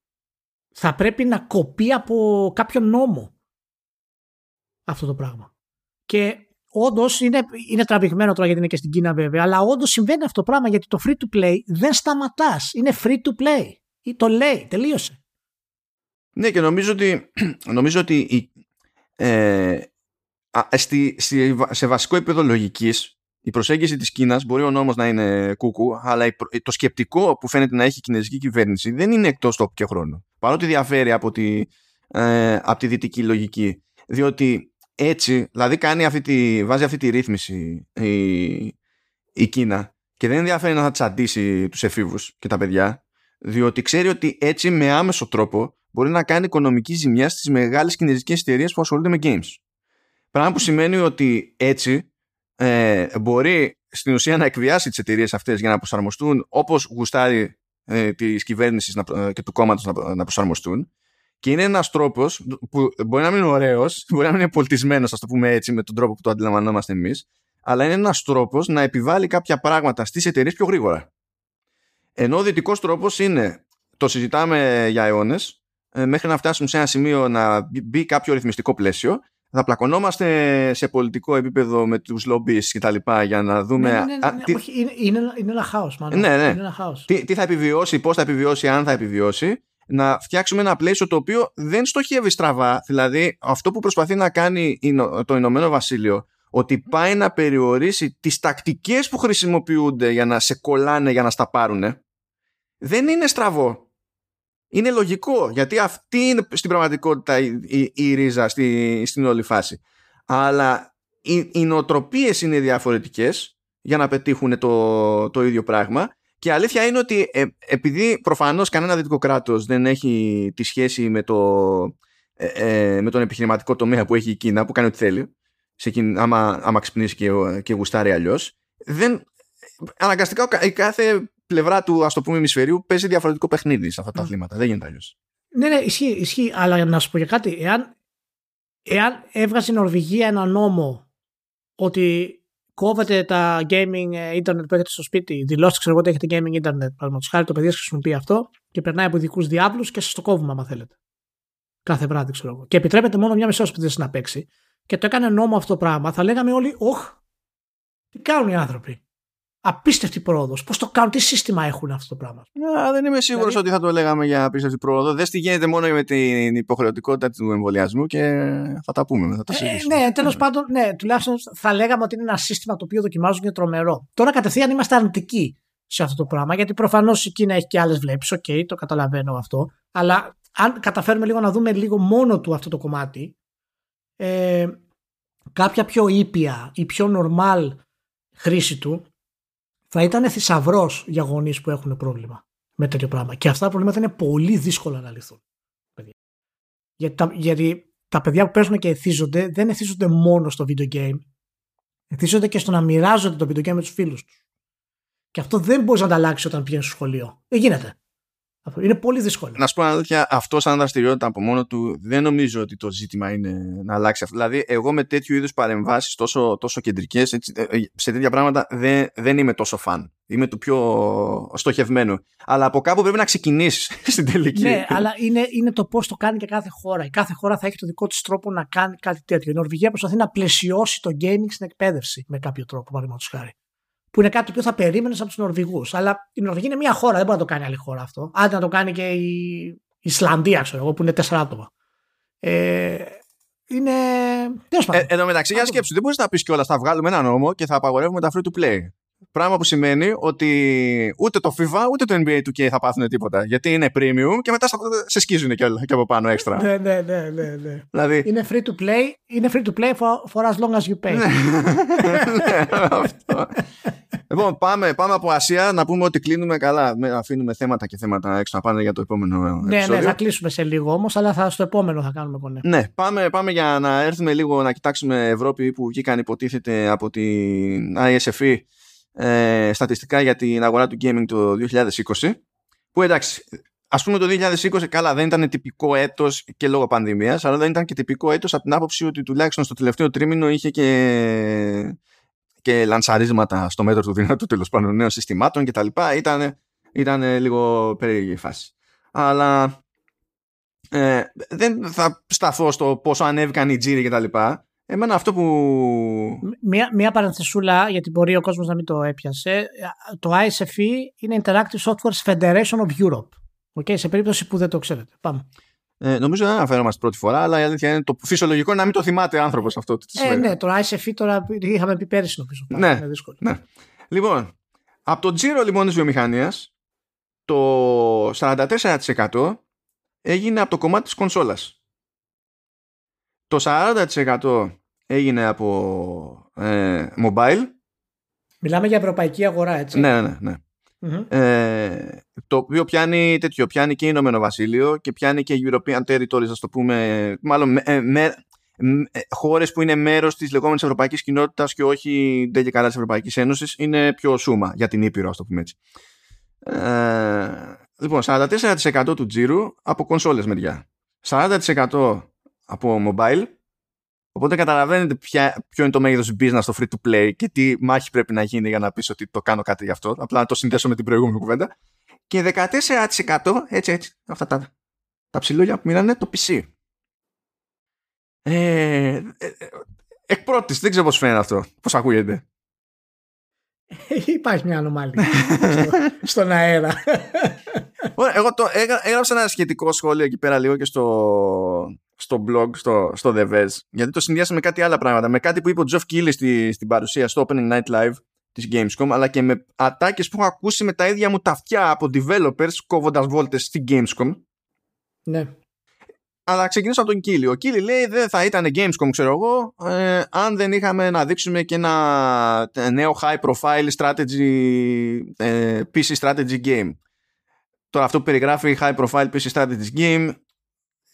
θα πρέπει να κοπεί από κάποιον νόμο αυτό το πράγμα. Και όντως είναι, είναι τραβηγμένο τώρα γιατί είναι και στην Κίνα βέβαια, αλλά όντως συμβαίνει αυτό το πράγμα γιατί το free to play δεν σταματάς. Είναι free to play. Ή το λέει, τελείωσε. Ναι, και νομίζω ότι, νομίζω ότι ε, στη, σε βασικό επίπεδο λογικής η προσέγγιση της Κίνας μπορεί ο νόμος να είναι κούκου, αλλά το σκεπτικό που φαίνεται να έχει η κινέζικη κυβέρνηση δεν είναι εκτός τόπου και χρόνου. Παρότι διαφέρει από τη, ε, από τη δυτική λογική. Διότι έτσι, δηλαδή κάνει αυτή τη, βάζει αυτή τη ρύθμιση η, η Κίνα και δεν ενδιαφέρει να θα τσαντήσει τους εφήβους και τα παιδιά, διότι ξέρει ότι έτσι με άμεσο τρόπο μπορεί να κάνει οικονομική ζημιά στις μεγάλες κινέζικες εταιρείες που ασχολούνται με games. Πράγμα που σημαίνει ότι έτσι ε, μπορεί στην ουσία να εκβιάσει τις εταιρείες αυτές για να προσαρμοστούν όπως γουστάρει ε, της κυβέρνησης ε, και του κόμματος να, να προσαρμοστούν και είναι ένας τρόπος που μπορεί να μην είναι ωραίος, μπορεί να μην είναι πολιτισμένος, ας το πούμε έτσι, με τον τρόπο που το αντιλαμβανόμαστε εμείς, αλλά είναι ένας τρόπος να επιβάλλει κάποια πράγματα στις εταιρείες πιο γρήγορα. Ενώ ο δυτικός τρόπος είναι, το συζητάμε για αιώνες, ε, μέχρι να φτάσουμε σε ένα σημείο να μπει κάποιο ρυθμιστικό πλαίσιο θα πλακωνόμαστε σε πολιτικό επίπεδο με τους λόμπις και τα λοιπά για να δούμε... Ναι, ναι, ναι, ναι. Όχι, είναι, είναι, είναι, ένα χάος μάλλον. Ναι, ναι. Είναι ένα χάος. Τι, τι θα επιβιώσει, πώς θα επιβιώσει, αν θα επιβιώσει να φτιάξουμε ένα πλαίσιο το οποίο δεν στοχεύει στραβά. Δηλαδή αυτό που προσπαθεί να κάνει το Ηνωμένο Βασίλειο ότι πάει να περιορίσει τις τακτικές που χρησιμοποιούνται για να σε κολλάνε για να στα πάρουν δεν είναι στραβό είναι λογικό γιατί αυτή είναι στην πραγματικότητα η, η, η ρίζα στη, στην όλη φάση. Αλλά οι, οι νοοτροπίες είναι διαφορετικές για να πετύχουν το, το ίδιο πράγμα και αλήθεια είναι ότι ε, επειδή προφανώς κανένα δυτικό κράτος δεν έχει τη σχέση με, το, ε, ε, με τον επιχειρηματικό τομέα που έχει η Κίνα που κάνει ό,τι θέλει σε άμα, άμα ξυπνήσει και, και γουστάρει αλλιώς. Δεν, αναγκαστικά η κάθε πλευρά του ας το πούμε ημισφαιρίου παίζει διαφορετικό παιχνίδι σε αυτά τα αθλήματα. Δεν γίνεται αλλιώς. Ναι, ναι, ισχύει, ισχύει. Αλλά να σου πω για κάτι. Εάν, εάν έβγαζε η Νορβηγία ένα νόμο ότι κόβετε τα gaming internet που έχετε στο σπίτι, δηλώστε ξέρω εγώ ότι έχετε gaming internet, παραδείγματος χάρη το παιδί σας χρησιμοποιεί αυτό και περνάει από ειδικούς διάβλους και σας το κόβουμε, άμα θέλετε. Κάθε βράδυ, ξέρω εγώ. Και επιτρέπετε μόνο μια μισή ώρα να παίξει. Και το έκανε νόμο αυτό το πράγμα, θα λέγαμε όλοι, Ωχ, τι κάνουν οι άνθρωποι απίστευτη πρόοδος. Πώς το κάνουν, τι σύστημα έχουν αυτό το πράγμα. Α, δεν είμαι σίγουρος δηλαδή... ότι θα το λέγαμε για απίστευτη πρόοδο. Δεν τι γίνεται μόνο με την υποχρεωτικότητα του εμβολιασμού και θα τα πούμε. Θα τα ε, ναι, τέλος πάντων, ναι, τουλάχιστον θα λέγαμε ότι είναι ένα σύστημα το οποίο δοκιμάζουν και τρομερό. Τώρα κατευθείαν είμαστε αρνητικοί σε αυτό το πράγμα, γιατί προφανώς η Κίνα έχει και άλλες βλέψεις. OK, okay, το καταλαβαίνω αυτό. Αλλά αν καταφέρουμε λίγο να δούμε λίγο μόνο του αυτό το κομμάτι, ε, κάποια πιο ήπια ή πιο normal χρήση του θα ήταν θησαυρός για γονείς που έχουν πρόβλημα με τέτοιο πράγμα. Και αυτά τα προβλήματα είναι πολύ δύσκολα να λυθούν. Γιατί τα, γιατί τα παιδιά που παίζουν και εθίζονται δεν εθίζονται μόνο στο video game. Εθίζονται και στο να μοιράζονται το video game με τους φίλους τους. Και αυτό δεν μπορείς να τα αλλάξει όταν πηγαίνεις στο σχολείο. Δεν γίνεται. Είναι πολύ δύσκολο. Να σου πω αλήθεια, αυτό σαν δραστηριότητα από μόνο του δεν νομίζω ότι το ζήτημα είναι να αλλάξει αυτό. Δηλαδή, εγώ με τέτοιου είδους παρεμβάσεις τόσο, τόσο κεντρικές, ε, ε, σε τέτοια πράγματα δεν, δεν είμαι τόσο φαν. Είμαι του πιο στοχευμένου. Αλλά από κάπου πρέπει να ξεκινήσεις στην τελική. Ναι, αλλά είναι, είναι το πώς το κάνει και κάθε χώρα. Η κάθε χώρα θα έχει το δικό της τρόπο να κάνει κάτι τέτοιο. Η Νορβηγία προσπαθεί να πλαισιώσει το gaming στην εκπαίδευση με κάποιο τρόπο, παραδείγματος χάρη που είναι κάτι που θα περίμενες από τους Νορβηγούς. Αλλά η Νορβηγία είναι μια χώρα, δεν μπορεί να το κάνει άλλη χώρα αυτό. Άντε να το κάνει και η Ισλανδία, ξέρω εγώ, που είναι τέσσερα άτομα. Ε, είναι. Τέλος πάντων. Ε, εν τω μεταξύ, για σκέψου, δεν μπορείς να πεις κιόλα θα βγάλουμε ένα νόμο και θα απαγορεύουμε τα free to play. Πράγμα που σημαίνει ότι ούτε το FIFA ούτε το NBA 2K θα πάθουν τίποτα. Γιατί είναι premium και μετά σε σκίζουν και, και από πάνω έξτρα. ναι, ναι, ναι, ναι, ναι. Δηλαδή... Είναι free to play, είναι free to play for, for as long as you pay. ναι, αυτό. λοιπόν, πάμε, πάμε από Ασία να πούμε ότι κλείνουμε καλά. Αφήνουμε θέματα και θέματα έξω να πάνε για το επόμενο ναι, επεισόδιο. Ναι, θα κλείσουμε σε λίγο όμως, αλλά θα, στο επόμενο θα κάνουμε κονέ. Ναι, πάμε, πάμε για να έρθουμε λίγο να κοιτάξουμε Ευρώπη που βγήκαν υποτίθεται από την ISFE ε, στατιστικά για την αγορά του gaming το 2020 που εντάξει ας πούμε το 2020 καλά δεν ήταν τυπικό έτος και λόγω πανδημίας αλλά δεν ήταν και τυπικό έτος από την άποψη ότι τουλάχιστον στο τελευταίο τρίμηνο είχε και, και λανσαρίσματα στο μέτρο του δυνατού τέλος πάντων νέων συστημάτων και τα λοιπά. Ήταν, ήταν λίγο περίεργη η φάση. Αλλά ε, δεν θα σταθώ στο πόσο ανέβηκαν οι τζίροι και τα λοιπά Εμένα αυτό που. Μία, μία παρενθεσούλα, γιατί μπορεί ο κόσμος να μην το έπιασε. Το ISFE είναι Interactive Software Federation of Europe. Okay, σε περίπτωση που δεν το ξέρετε. Πάμε. Ε, νομίζω δεν αναφέρομαστε πρώτη φορά, αλλά η αλήθεια είναι το φυσιολογικό να μην το θυμάται άνθρωπος αυτό. Ε, ναι, το ISFE τώρα είχαμε πει πέρυσι νομίζω. Ναι, είναι δύσκολο. ναι. Λοιπόν, από το τζίρο λοιπόν της βιομηχανίας, το 44% έγινε από το κομμάτι της κονσόλας. Το 40% έγινε από ε, mobile. Μιλάμε για ευρωπαϊκή αγορά, έτσι. Ναι, ναι, ναι. Ε, το οποίο πιάνει τέτοιο, πιάνει και Ηνωμένο Βασίλειο και πιάνει και European Territories, ας το πούμε, μάλλον με, με, ε, χώρες που είναι μέρος της λεγόμενης ευρωπαϊκής κοινότητας και όχι δεν και καλά της Ευρωπαϊκής Ένωσης είναι πιο σούμα για την Ήπειρο, ας το πούμε έτσι. Ε, λοιπόν, 44% του τζίρου από κονσόλες μεριά. 40% από mobile. Οπότε καταλαβαίνετε ποια, ποιο είναι το μέγεθος business στο free to play και τι μάχη πρέπει να γίνει για να πεις ότι το κάνω κάτι γι' αυτό. Απλά να το συνδέσω με την προηγούμενη κουβέντα. Και 14% έτσι έτσι, αυτά τα, τα ψηλόγια που μείνανε το PC. Ε, ε, ε, εκ πρώτης, δεν ξέρω πώς φαίνεται αυτό. Πώς ακούγεται. Υπάρχει μια ανομαλία στον αέρα. Εγώ το έγραψα ένα σχετικό σχόλιο εκεί πέρα λίγο και στο, στο blog, στο, στο The Vez, γιατί το συνδυάσαμε με κάτι άλλα πράγματα. Με κάτι που είπε ο Geoff Keighley στη, στην παρουσία στο Opening Night Live της Gamescom, αλλά και με ατάκες που έχω ακούσει με τα ίδια μου τα αυτιά από developers κόβοντας βόλτες στη Gamescom. Ναι. Αλλά ξεκινήσω από τον Κίλι. Ο Κίλι λέει δεν θα ήταν Gamescom, ξέρω εγώ, ε, αν δεν είχαμε να δείξουμε και ένα ε, νέο high profile strategy, ε, PC strategy game. Τώρα αυτό που περιγράφει high profile PC strategy game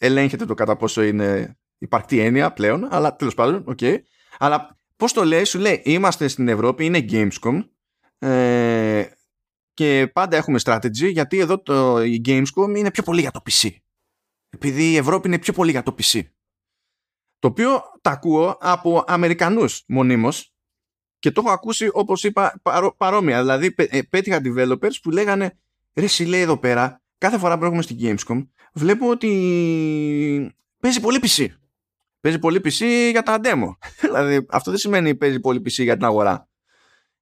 ελέγχεται το κατά πόσο είναι υπαρκτή έννοια πλέον, αλλά τέλος πάντων, OK. Okay. Αλλά πώς το λέει, σου λέει, είμαστε στην Ευρώπη, είναι Gamescom ε, και πάντα έχουμε strategy γιατί εδώ το, η Gamescom είναι πιο πολύ για το PC. Επειδή η Ευρώπη είναι πιο πολύ για το PC. Το οποίο τα ακούω από Αμερικανούς μονίμως και το έχω ακούσει όπως είπα παρόμοια. Δηλαδή ε, πέτυχα developers που λέγανε ρε λέει εδώ πέρα κάθε φορά που έχουμε στην Gamescom βλέπω ότι παίζει πολύ PC. Παίζει πολύ PC για τα demo. δηλαδή αυτό δεν σημαίνει παίζει πολύ PC για την αγορά.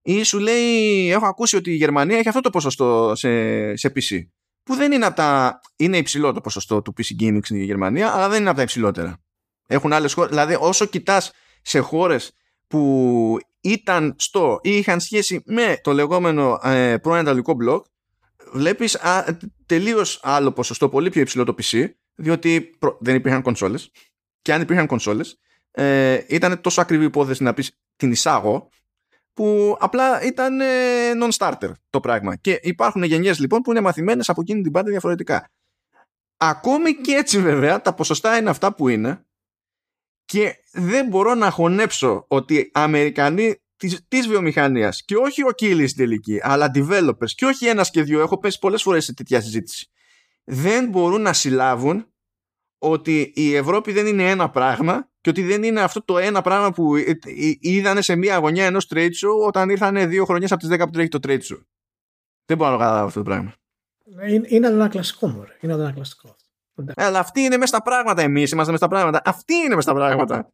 Ή σου λέει, έχω ακούσει ότι η Γερμανία έχει αυτό το ποσοστό σε, σε PC. Που δεν είναι από τα. Είναι υψηλό το ποσοστό του PC gaming στην Γερμανία, αλλά δεν είναι από τα υψηλότερα. Έχουν άλλες χώρες. Δηλαδή, όσο κοιτάς σε χώρες που ήταν στο ή είχαν σχέση με το λεγόμενο ε, προενταλικό μπλοκ, Βλέπεις τελείως άλλο ποσοστό, πολύ πιο υψηλό το PC, διότι δεν υπήρχαν κονσόλες. Και αν υπήρχαν κονσόλες, ε, ήταν τόσο ακριβή υπόθεση να πεις την εισάγω, που απλά ήταν ε, non-starter το πράγμα. Και υπάρχουν γενιές λοιπόν που είναι μαθημένες από εκείνη την πάντα διαφορετικά. Ακόμη και έτσι βέβαια τα ποσοστά είναι αυτά που είναι και δεν μπορώ να χωνέψω ότι Αμερικανοί της, της βιομηχανίας και όχι ο Κίλης στην τελική αλλά developers και όχι ένας και δύο έχω πέσει πολλές φορές σε τέτοια συζήτηση δεν μπορούν να συλλάβουν ότι η Ευρώπη δεν είναι ένα πράγμα και ότι δεν είναι αυτό το ένα πράγμα που είδανε σε μία αγωνιά ενός trade show όταν ήρθαν δύο χρονιές από τις 10 που τρέχει το trade show. Δεν μπορώ να το καταλάβω αυτό το πράγμα. Είναι, είναι ένα κλασικό μου. Είναι ένα κλασικό. Αλλά αυτή είναι μέσα στα πράγματα εμείς είμαστε μέσα στα πράγματα. Αυτή είναι μέσα στα πράγματα.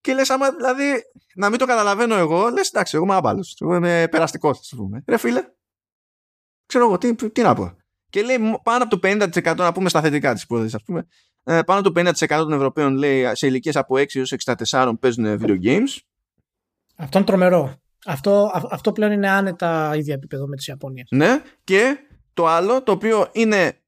Και λες, άμα δηλαδή να μην το καταλαβαίνω εγώ, λες εντάξει, εγώ είμαι άμπαλο. Εγώ είμαι περαστικός, ας πούμε. Ρε φίλε, ξέρω εγώ, τι, τι να πω. Και λέει πάνω από το 50% να πούμε στα θετικά της υπόθεσης, ας πούμε. Ε, πάνω το 50% των Ευρωπαίων λέει σε ηλικίες από 6 έως 64 παίζουν video games. Αυτό είναι τρομερό. Αυτό, αυτό πλέον είναι άνετα ίδια επίπεδο με τις Ιαπωνίες. Ναι, και το άλλο το οποίο είναι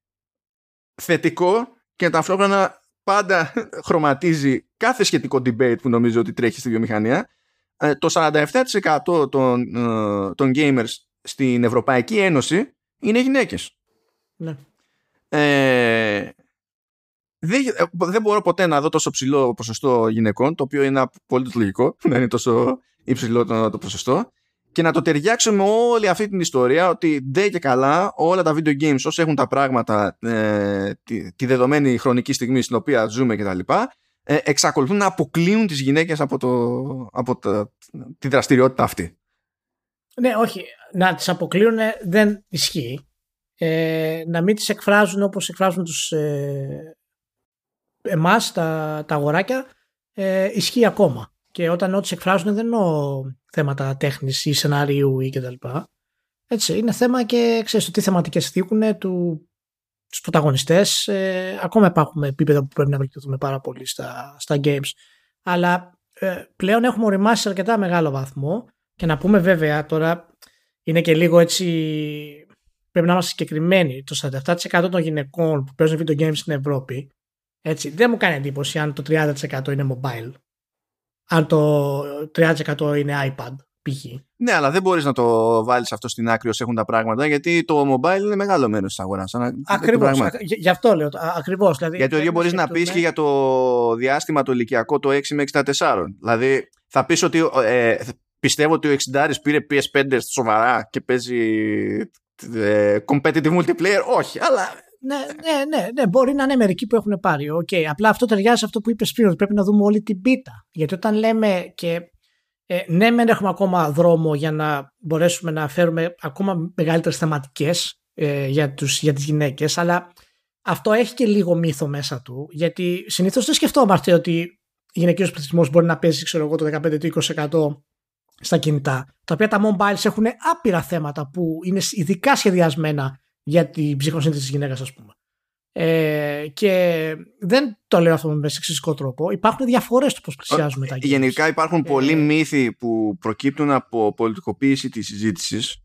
θετικό και ταυτόχρονα πάντα χρωματίζει κάθε σχετικό debate που νομίζω ότι τρέχει στη βιομηχανία. Ε, το 47% των, ε, των gamers στην Ευρωπαϊκή Ένωση είναι γυναίκες. Ναι. Ε, δεν, ε, δεν μπορώ ποτέ να δω τόσο ψηλό ποσοστό γυναικών, το οποίο είναι πολύ λογικό να είναι τόσο υψηλό το, το ποσοστό, και να το ταιριάξω με όλη αυτή την ιστορία ότι δεν και καλά όλα τα video games όσο έχουν τα πράγματα ε, τη, τη, δεδομένη χρονική στιγμή στην οποία ζούμε κτλ. Ε, εξακολουθούν να αποκλείουν τις γυναίκες από, το, από το, τη δραστηριότητα αυτή. Ναι, όχι. Να τις αποκλείουν δεν ισχύει. Ε, να μην τις εκφράζουν όπως εκφράζουν τους ε, εμάς τα, τα αγοράκια ε, ισχύει ακόμα. Και όταν ό,τι εκφράζουν δεν εννοώ θέματα τέχνης ή σενάριου ή κτλ. Έτσι, είναι θέμα και ξέρεις τι θεματικές θίγουν του, τους πρωταγωνιστές. Ε, ακόμα υπάρχουν επίπεδα που πρέπει να βελτιωθούμε πάρα πολύ στα, στα games. Αλλά ε, πλέον έχουμε οριμάσει σε αρκετά μεγάλο βαθμό και να πούμε βέβαια τώρα είναι και λίγο έτσι πρέπει να είμαστε συγκεκριμένοι. Το 47% των γυναικών που παίζουν video games στην Ευρώπη έτσι, δεν μου κάνει εντύπωση αν το 30% είναι mobile. Αν το 30% είναι iPad, π.χ. Ναι, αλλά δεν μπορείς να το βάλεις αυτό στην άκρη όσο έχουν τα πράγματα, γιατί το mobile είναι μεγάλο μέρος της αγοράς. Ακριβώς. Γι' αυτό λέω. Ακριβώς. Δηλαδή, γιατί το ίδιο μπορείς να πεις και για το διάστημα το ηλικιακό το 6 με 64. Δηλαδή, θα πεις ότι ε, πιστεύω ότι ο 60 πήρε PS5 σοβαρά και παίζει ε, competitive multiplayer. Όχι, αλλά ναι, ναι, ναι, ναι, μπορεί να είναι μερικοί που έχουν πάρει. Okay. Απλά αυτό ταιριάζει σε αυτό που είπες πριν, ότι πρέπει να δούμε όλη την πίτα. Γιατί όταν λέμε και ε, ναι, μεν έχουμε ακόμα δρόμο για να μπορέσουμε να φέρουμε ακόμα μεγαλύτερες θεματικές ε, για, τους, για τις γυναίκες αλλά αυτό έχει και λίγο μύθο μέσα του γιατί συνήθως δεν σκεφτόμαστε ότι γυναικείος πληθυσμός μπορεί να παίζει ξέρω εγώ το 15-20% στα κινητά τα οποία τα mobiles έχουν άπειρα θέματα που είναι ειδικά σχεδιασμένα για την ψυχοσύνθεση της γυναίκας, ας πούμε. Ε, και δεν το λέω αυτό με σεξιστικό τρόπο. Υπάρχουν διαφορές του πώς πλησιάζουμε τα γυναίκα. Γενικά υπάρχουν ε, πολλοί μύθοι που προκύπτουν από πολιτικοποίηση της συζήτησης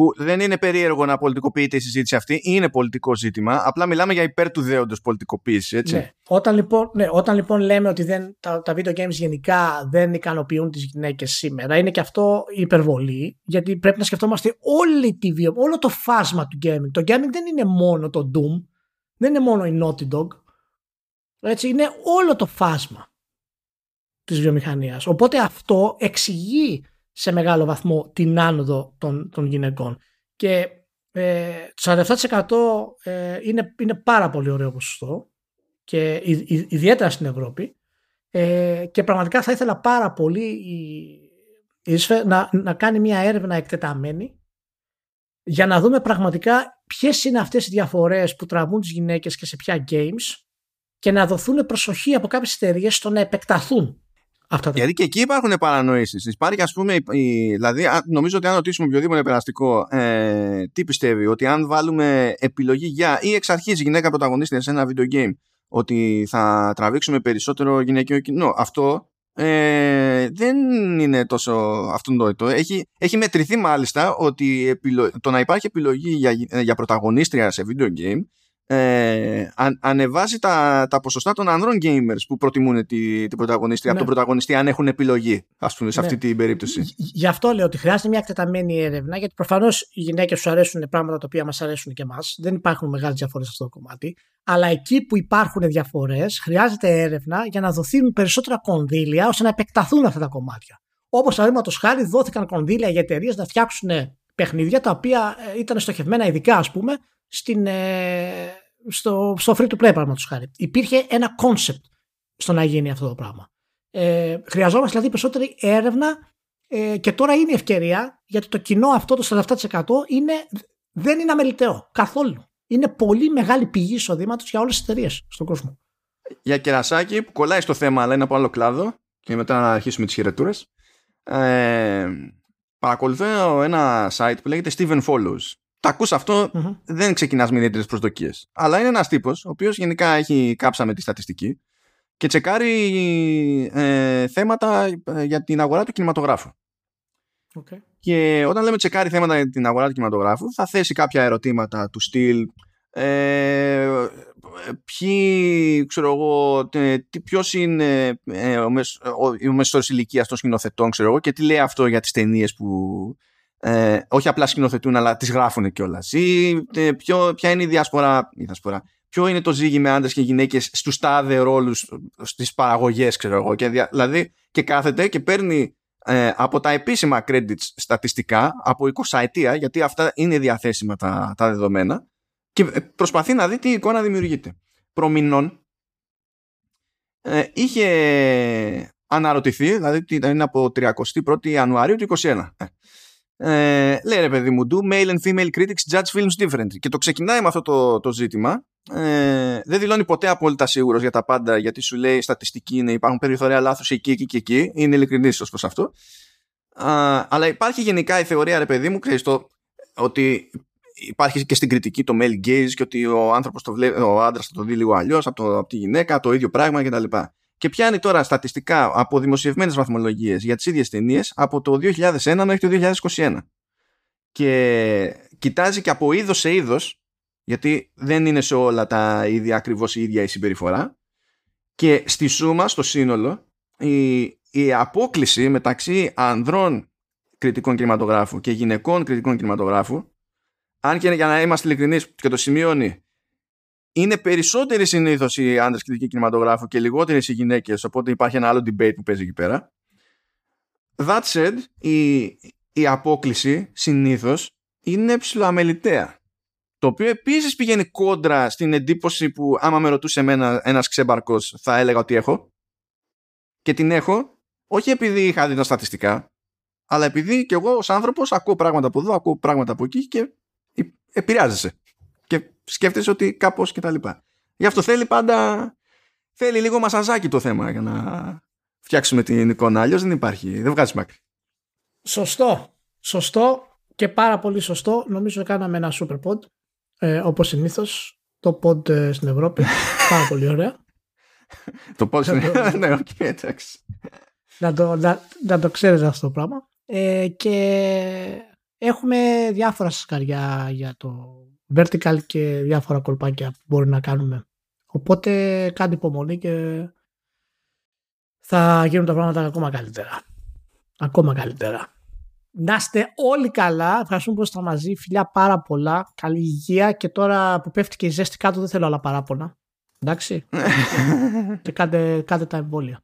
που δεν είναι περίεργο να πολιτικοποιείται η συζήτηση αυτή, είναι πολιτικό ζήτημα. Απλά μιλάμε για υπέρ του δέοντος πολιτικοποίηση, έτσι. Ναι. Όταν, λοιπόν, ναι, όταν λοιπόν λέμε ότι δεν, τα, τα video games γενικά δεν ικανοποιούν τις γυναίκες σήμερα, είναι και αυτό υπερβολή, γιατί πρέπει να σκεφτόμαστε όλη τη βιο... όλο το φάσμα του gaming. Το gaming δεν είναι μόνο το Doom, δεν είναι μόνο η Naughty Dog. Έτσι, είναι όλο το φάσμα της βιομηχανίας. Οπότε αυτό εξηγεί σε μεγάλο βαθμό την άνοδο των, των γυναικών. Και ε, το 47% ε, είναι, είναι πάρα πολύ ωραίο ποσοστό και ιδιαίτερα στην Ευρώπη ε, και πραγματικά θα ήθελα πάρα πολύ η, η να, να κάνει μια έρευνα εκτεταμένη για να δούμε πραγματικά ποιες είναι αυτές οι διαφορές που τραβούν τις γυναίκες και σε ποια games και να δοθούν προσοχή από κάποιες εταιρείες στο να επεκταθούν Αυτά Γιατί και εκεί υπάρχουν παρανοήσεις. Υπάρχει, ας πούμε, η, δηλαδή, νομίζω ότι αν ρωτήσουμε οποιοδήποτε περαστικό ε, τι πιστεύει, ότι αν βάλουμε επιλογή για ή εξ αρχής γυναίκα πρωταγωνίστρια σε ένα video game, ότι θα τραβήξουμε περισσότερο γυναικείο κοινό. Αυτό ε, δεν είναι τόσο αυτονόητο. Έχει, έχει μετρηθεί μάλιστα ότι το να υπάρχει επιλογή για, για πρωταγωνίστρια σε video game ε, ανεβάζει τα, τα ποσοστά των ανδρών gamers που προτιμούν την τη πρωταγωνιστή από τον ναι. πρωταγωνιστή αν έχουν επιλογή, ας πούμε, σε ναι. αυτή την περίπτωση. Γι' αυτό λέω ότι χρειάζεται μια εκτεταμένη έρευνα, γιατί προφανώς οι γυναίκες σου αρέσουν πράγματα τα οποία μας αρέσουν και εμάς. Δεν υπάρχουν μεγάλες διαφορές σε αυτό το κομμάτι. Αλλά εκεί που υπάρχουν διαφορές, χρειάζεται έρευνα για να δοθούν περισσότερα κονδύλια ώστε να επεκταθούν αυτά τα κομμάτια. Όπως παραδείγματος χάρη δόθηκαν κονδύλια για εταιρείες να φτιάξουν παιχνίδια τα οποία ε, ήταν στοχευμένα ειδικά, ας πούμε, στην, ε, στο, στο free to play παραδείγματος χάρη. Υπήρχε ένα concept στο να γίνει αυτό το πράγμα. Ε, χρειαζόμαστε δηλαδή περισσότερη έρευνα ε, και τώρα είναι η ευκαιρία γιατί το κοινό αυτό το 47% είναι, δεν είναι αμεληταίο καθόλου. Είναι πολύ μεγάλη πηγή εισοδήματος για όλες τις εταιρείες στον κόσμο. Για κερασάκι που κολλάει στο θέμα αλλά είναι από άλλο κλάδο και μετά να αρχίσουμε τις χειρετούρες. Ε, παρακολουθώ ένα site που λέγεται Steven Follows τα ακούς δεν ξεκινάς με ιδιαίτερες προσδοκίες. Αλλά είναι ένας τύπος, ο οποίος γενικά έχει κάψα με τη στατιστική και τσεκάρει ε, θέματα ε, για την αγορά του κινηματογράφου. Okay. Και όταν λέμε τσεκάρει θέματα για την αγορά του κινηματογράφου, θα θέσει κάποια ερωτήματα του στυλ ε, ποιοι, ξέρω εγώ, ποιος είναι ε, ο, μεσ, ο, ο μεσόρος ηλικίας των σκηνοθετών, ξέρω εγώ, και τι λέει αυτό για τις ταινίες που ε, όχι απλά σκηνοθετούν, αλλά τις γράφουν κιόλας. Ή ε, ποιο, ποια είναι η διασπορά, η διασπορά, ποιο είναι το ζύγι με άντρες και γυναίκες στους τάδε ρόλους στις παραγωγές, ξέρω εγώ. Και, δηλαδή, και κάθεται και παίρνει ε, από τα επίσημα credits στατιστικά από 20 ετία, γιατί αυτά είναι διαθέσιμα τα, τα δεδομένα, και προσπαθεί να δει τι εικόνα δημιουργείται. Προμηνών ε, είχε αναρωτηθεί, δηλαδή είναι από 31η Ιανουαρίου του 2021. Ε, λέει ρε παιδί μου, do male and female critics judge films differently. Και το ξεκινάει με αυτό το, το ζήτημα. Ε, δεν δηλώνει ποτέ απόλυτα σίγουρος για τα πάντα, γιατί σου λέει στατιστική είναι, υπάρχουν περιθώρια λάθος εκεί, εκεί και εκεί. Είναι ειλικρινής ως προς αυτό. Α, αλλά υπάρχει γενικά η θεωρία, ρε παιδί μου, ξέρεις το, ότι υπάρχει και στην κριτική το male gaze και ότι ο άνθρωπος το βλέπει, ο άντρας θα το δει λίγο αλλιώς από, από τη γυναίκα, το ίδιο πράγμα κτλ. Και πιάνει τώρα στατιστικά από δημοσιευμένες βαθμολογίες για τις ίδιες ταινίες από το 2001 μέχρι το 2021. Και κοιτάζει και από είδος σε είδος, γιατί δεν είναι σε όλα τα ίδια ακριβώς η ίδια η συμπεριφορά. Και στη σούμα, στο σύνολο, η, η απόκληση μεταξύ ανδρών κριτικών κινηματογράφου και γυναικών κριτικών κινηματογράφου αν και για να είμαστε ειλικρινείς και το σημειώνει, είναι περισσότεροι συνήθως οι άντρες κριτικοί κινηματογράφου και λιγότερες οι γυναίκες, οπότε υπάρχει ένα άλλο debate που παίζει εκεί πέρα. That said, η, η απόκληση συνήθως είναι ψηλοαμεληταία. Το οποίο επίσης πηγαίνει κόντρα στην εντύπωση που άμα με ρωτούσε εμένα ένας ξέμπαρκος θα έλεγα ότι έχω. Και την έχω όχι επειδή είχα δει τα στατιστικά, αλλά επειδή και εγώ ως άνθρωπος ακούω πράγματα από εδώ, ακούω πράγματα από εκεί και επηρεάζεσαι και σκέφτεσαι ότι κάπως και τα λοιπά. Γι' αυτό θέλει πάντα θέλει λίγο μασαζάκι το θέμα για να φτιάξουμε την εικόνα. Αλλιώς δεν υπάρχει, δεν βγάζεις μάκρη. Σωστό. Σωστό και πάρα πολύ σωστό. Νομίζω κάναμε ένα super pod ε, όπως συνήθως το pod ε, στην Ευρώπη. πάρα πολύ ωραία. το pod στην Ευρώπη. ναι, okay, εντάξει. Να το, να, να το ξέρεις αυτό το πράγμα. Ε, και Έχουμε διάφορα σκαριά για το vertical και διάφορα κολπάκια που μπορεί να κάνουμε. Οπότε κάντε υπομονή και θα γίνουν τα πράγματα ακόμα καλύτερα. Ακόμα καλύτερα. Να είστε όλοι καλά. Ευχαριστούμε που ήσασταν μαζί. Φιλιά πάρα πολλά. Καλή υγεία. Και τώρα που πέφτει και η ζέστη κάτω, δεν θέλω άλλα παράπονα. Εντάξει. και κάντε, κάντε τα εμβόλια.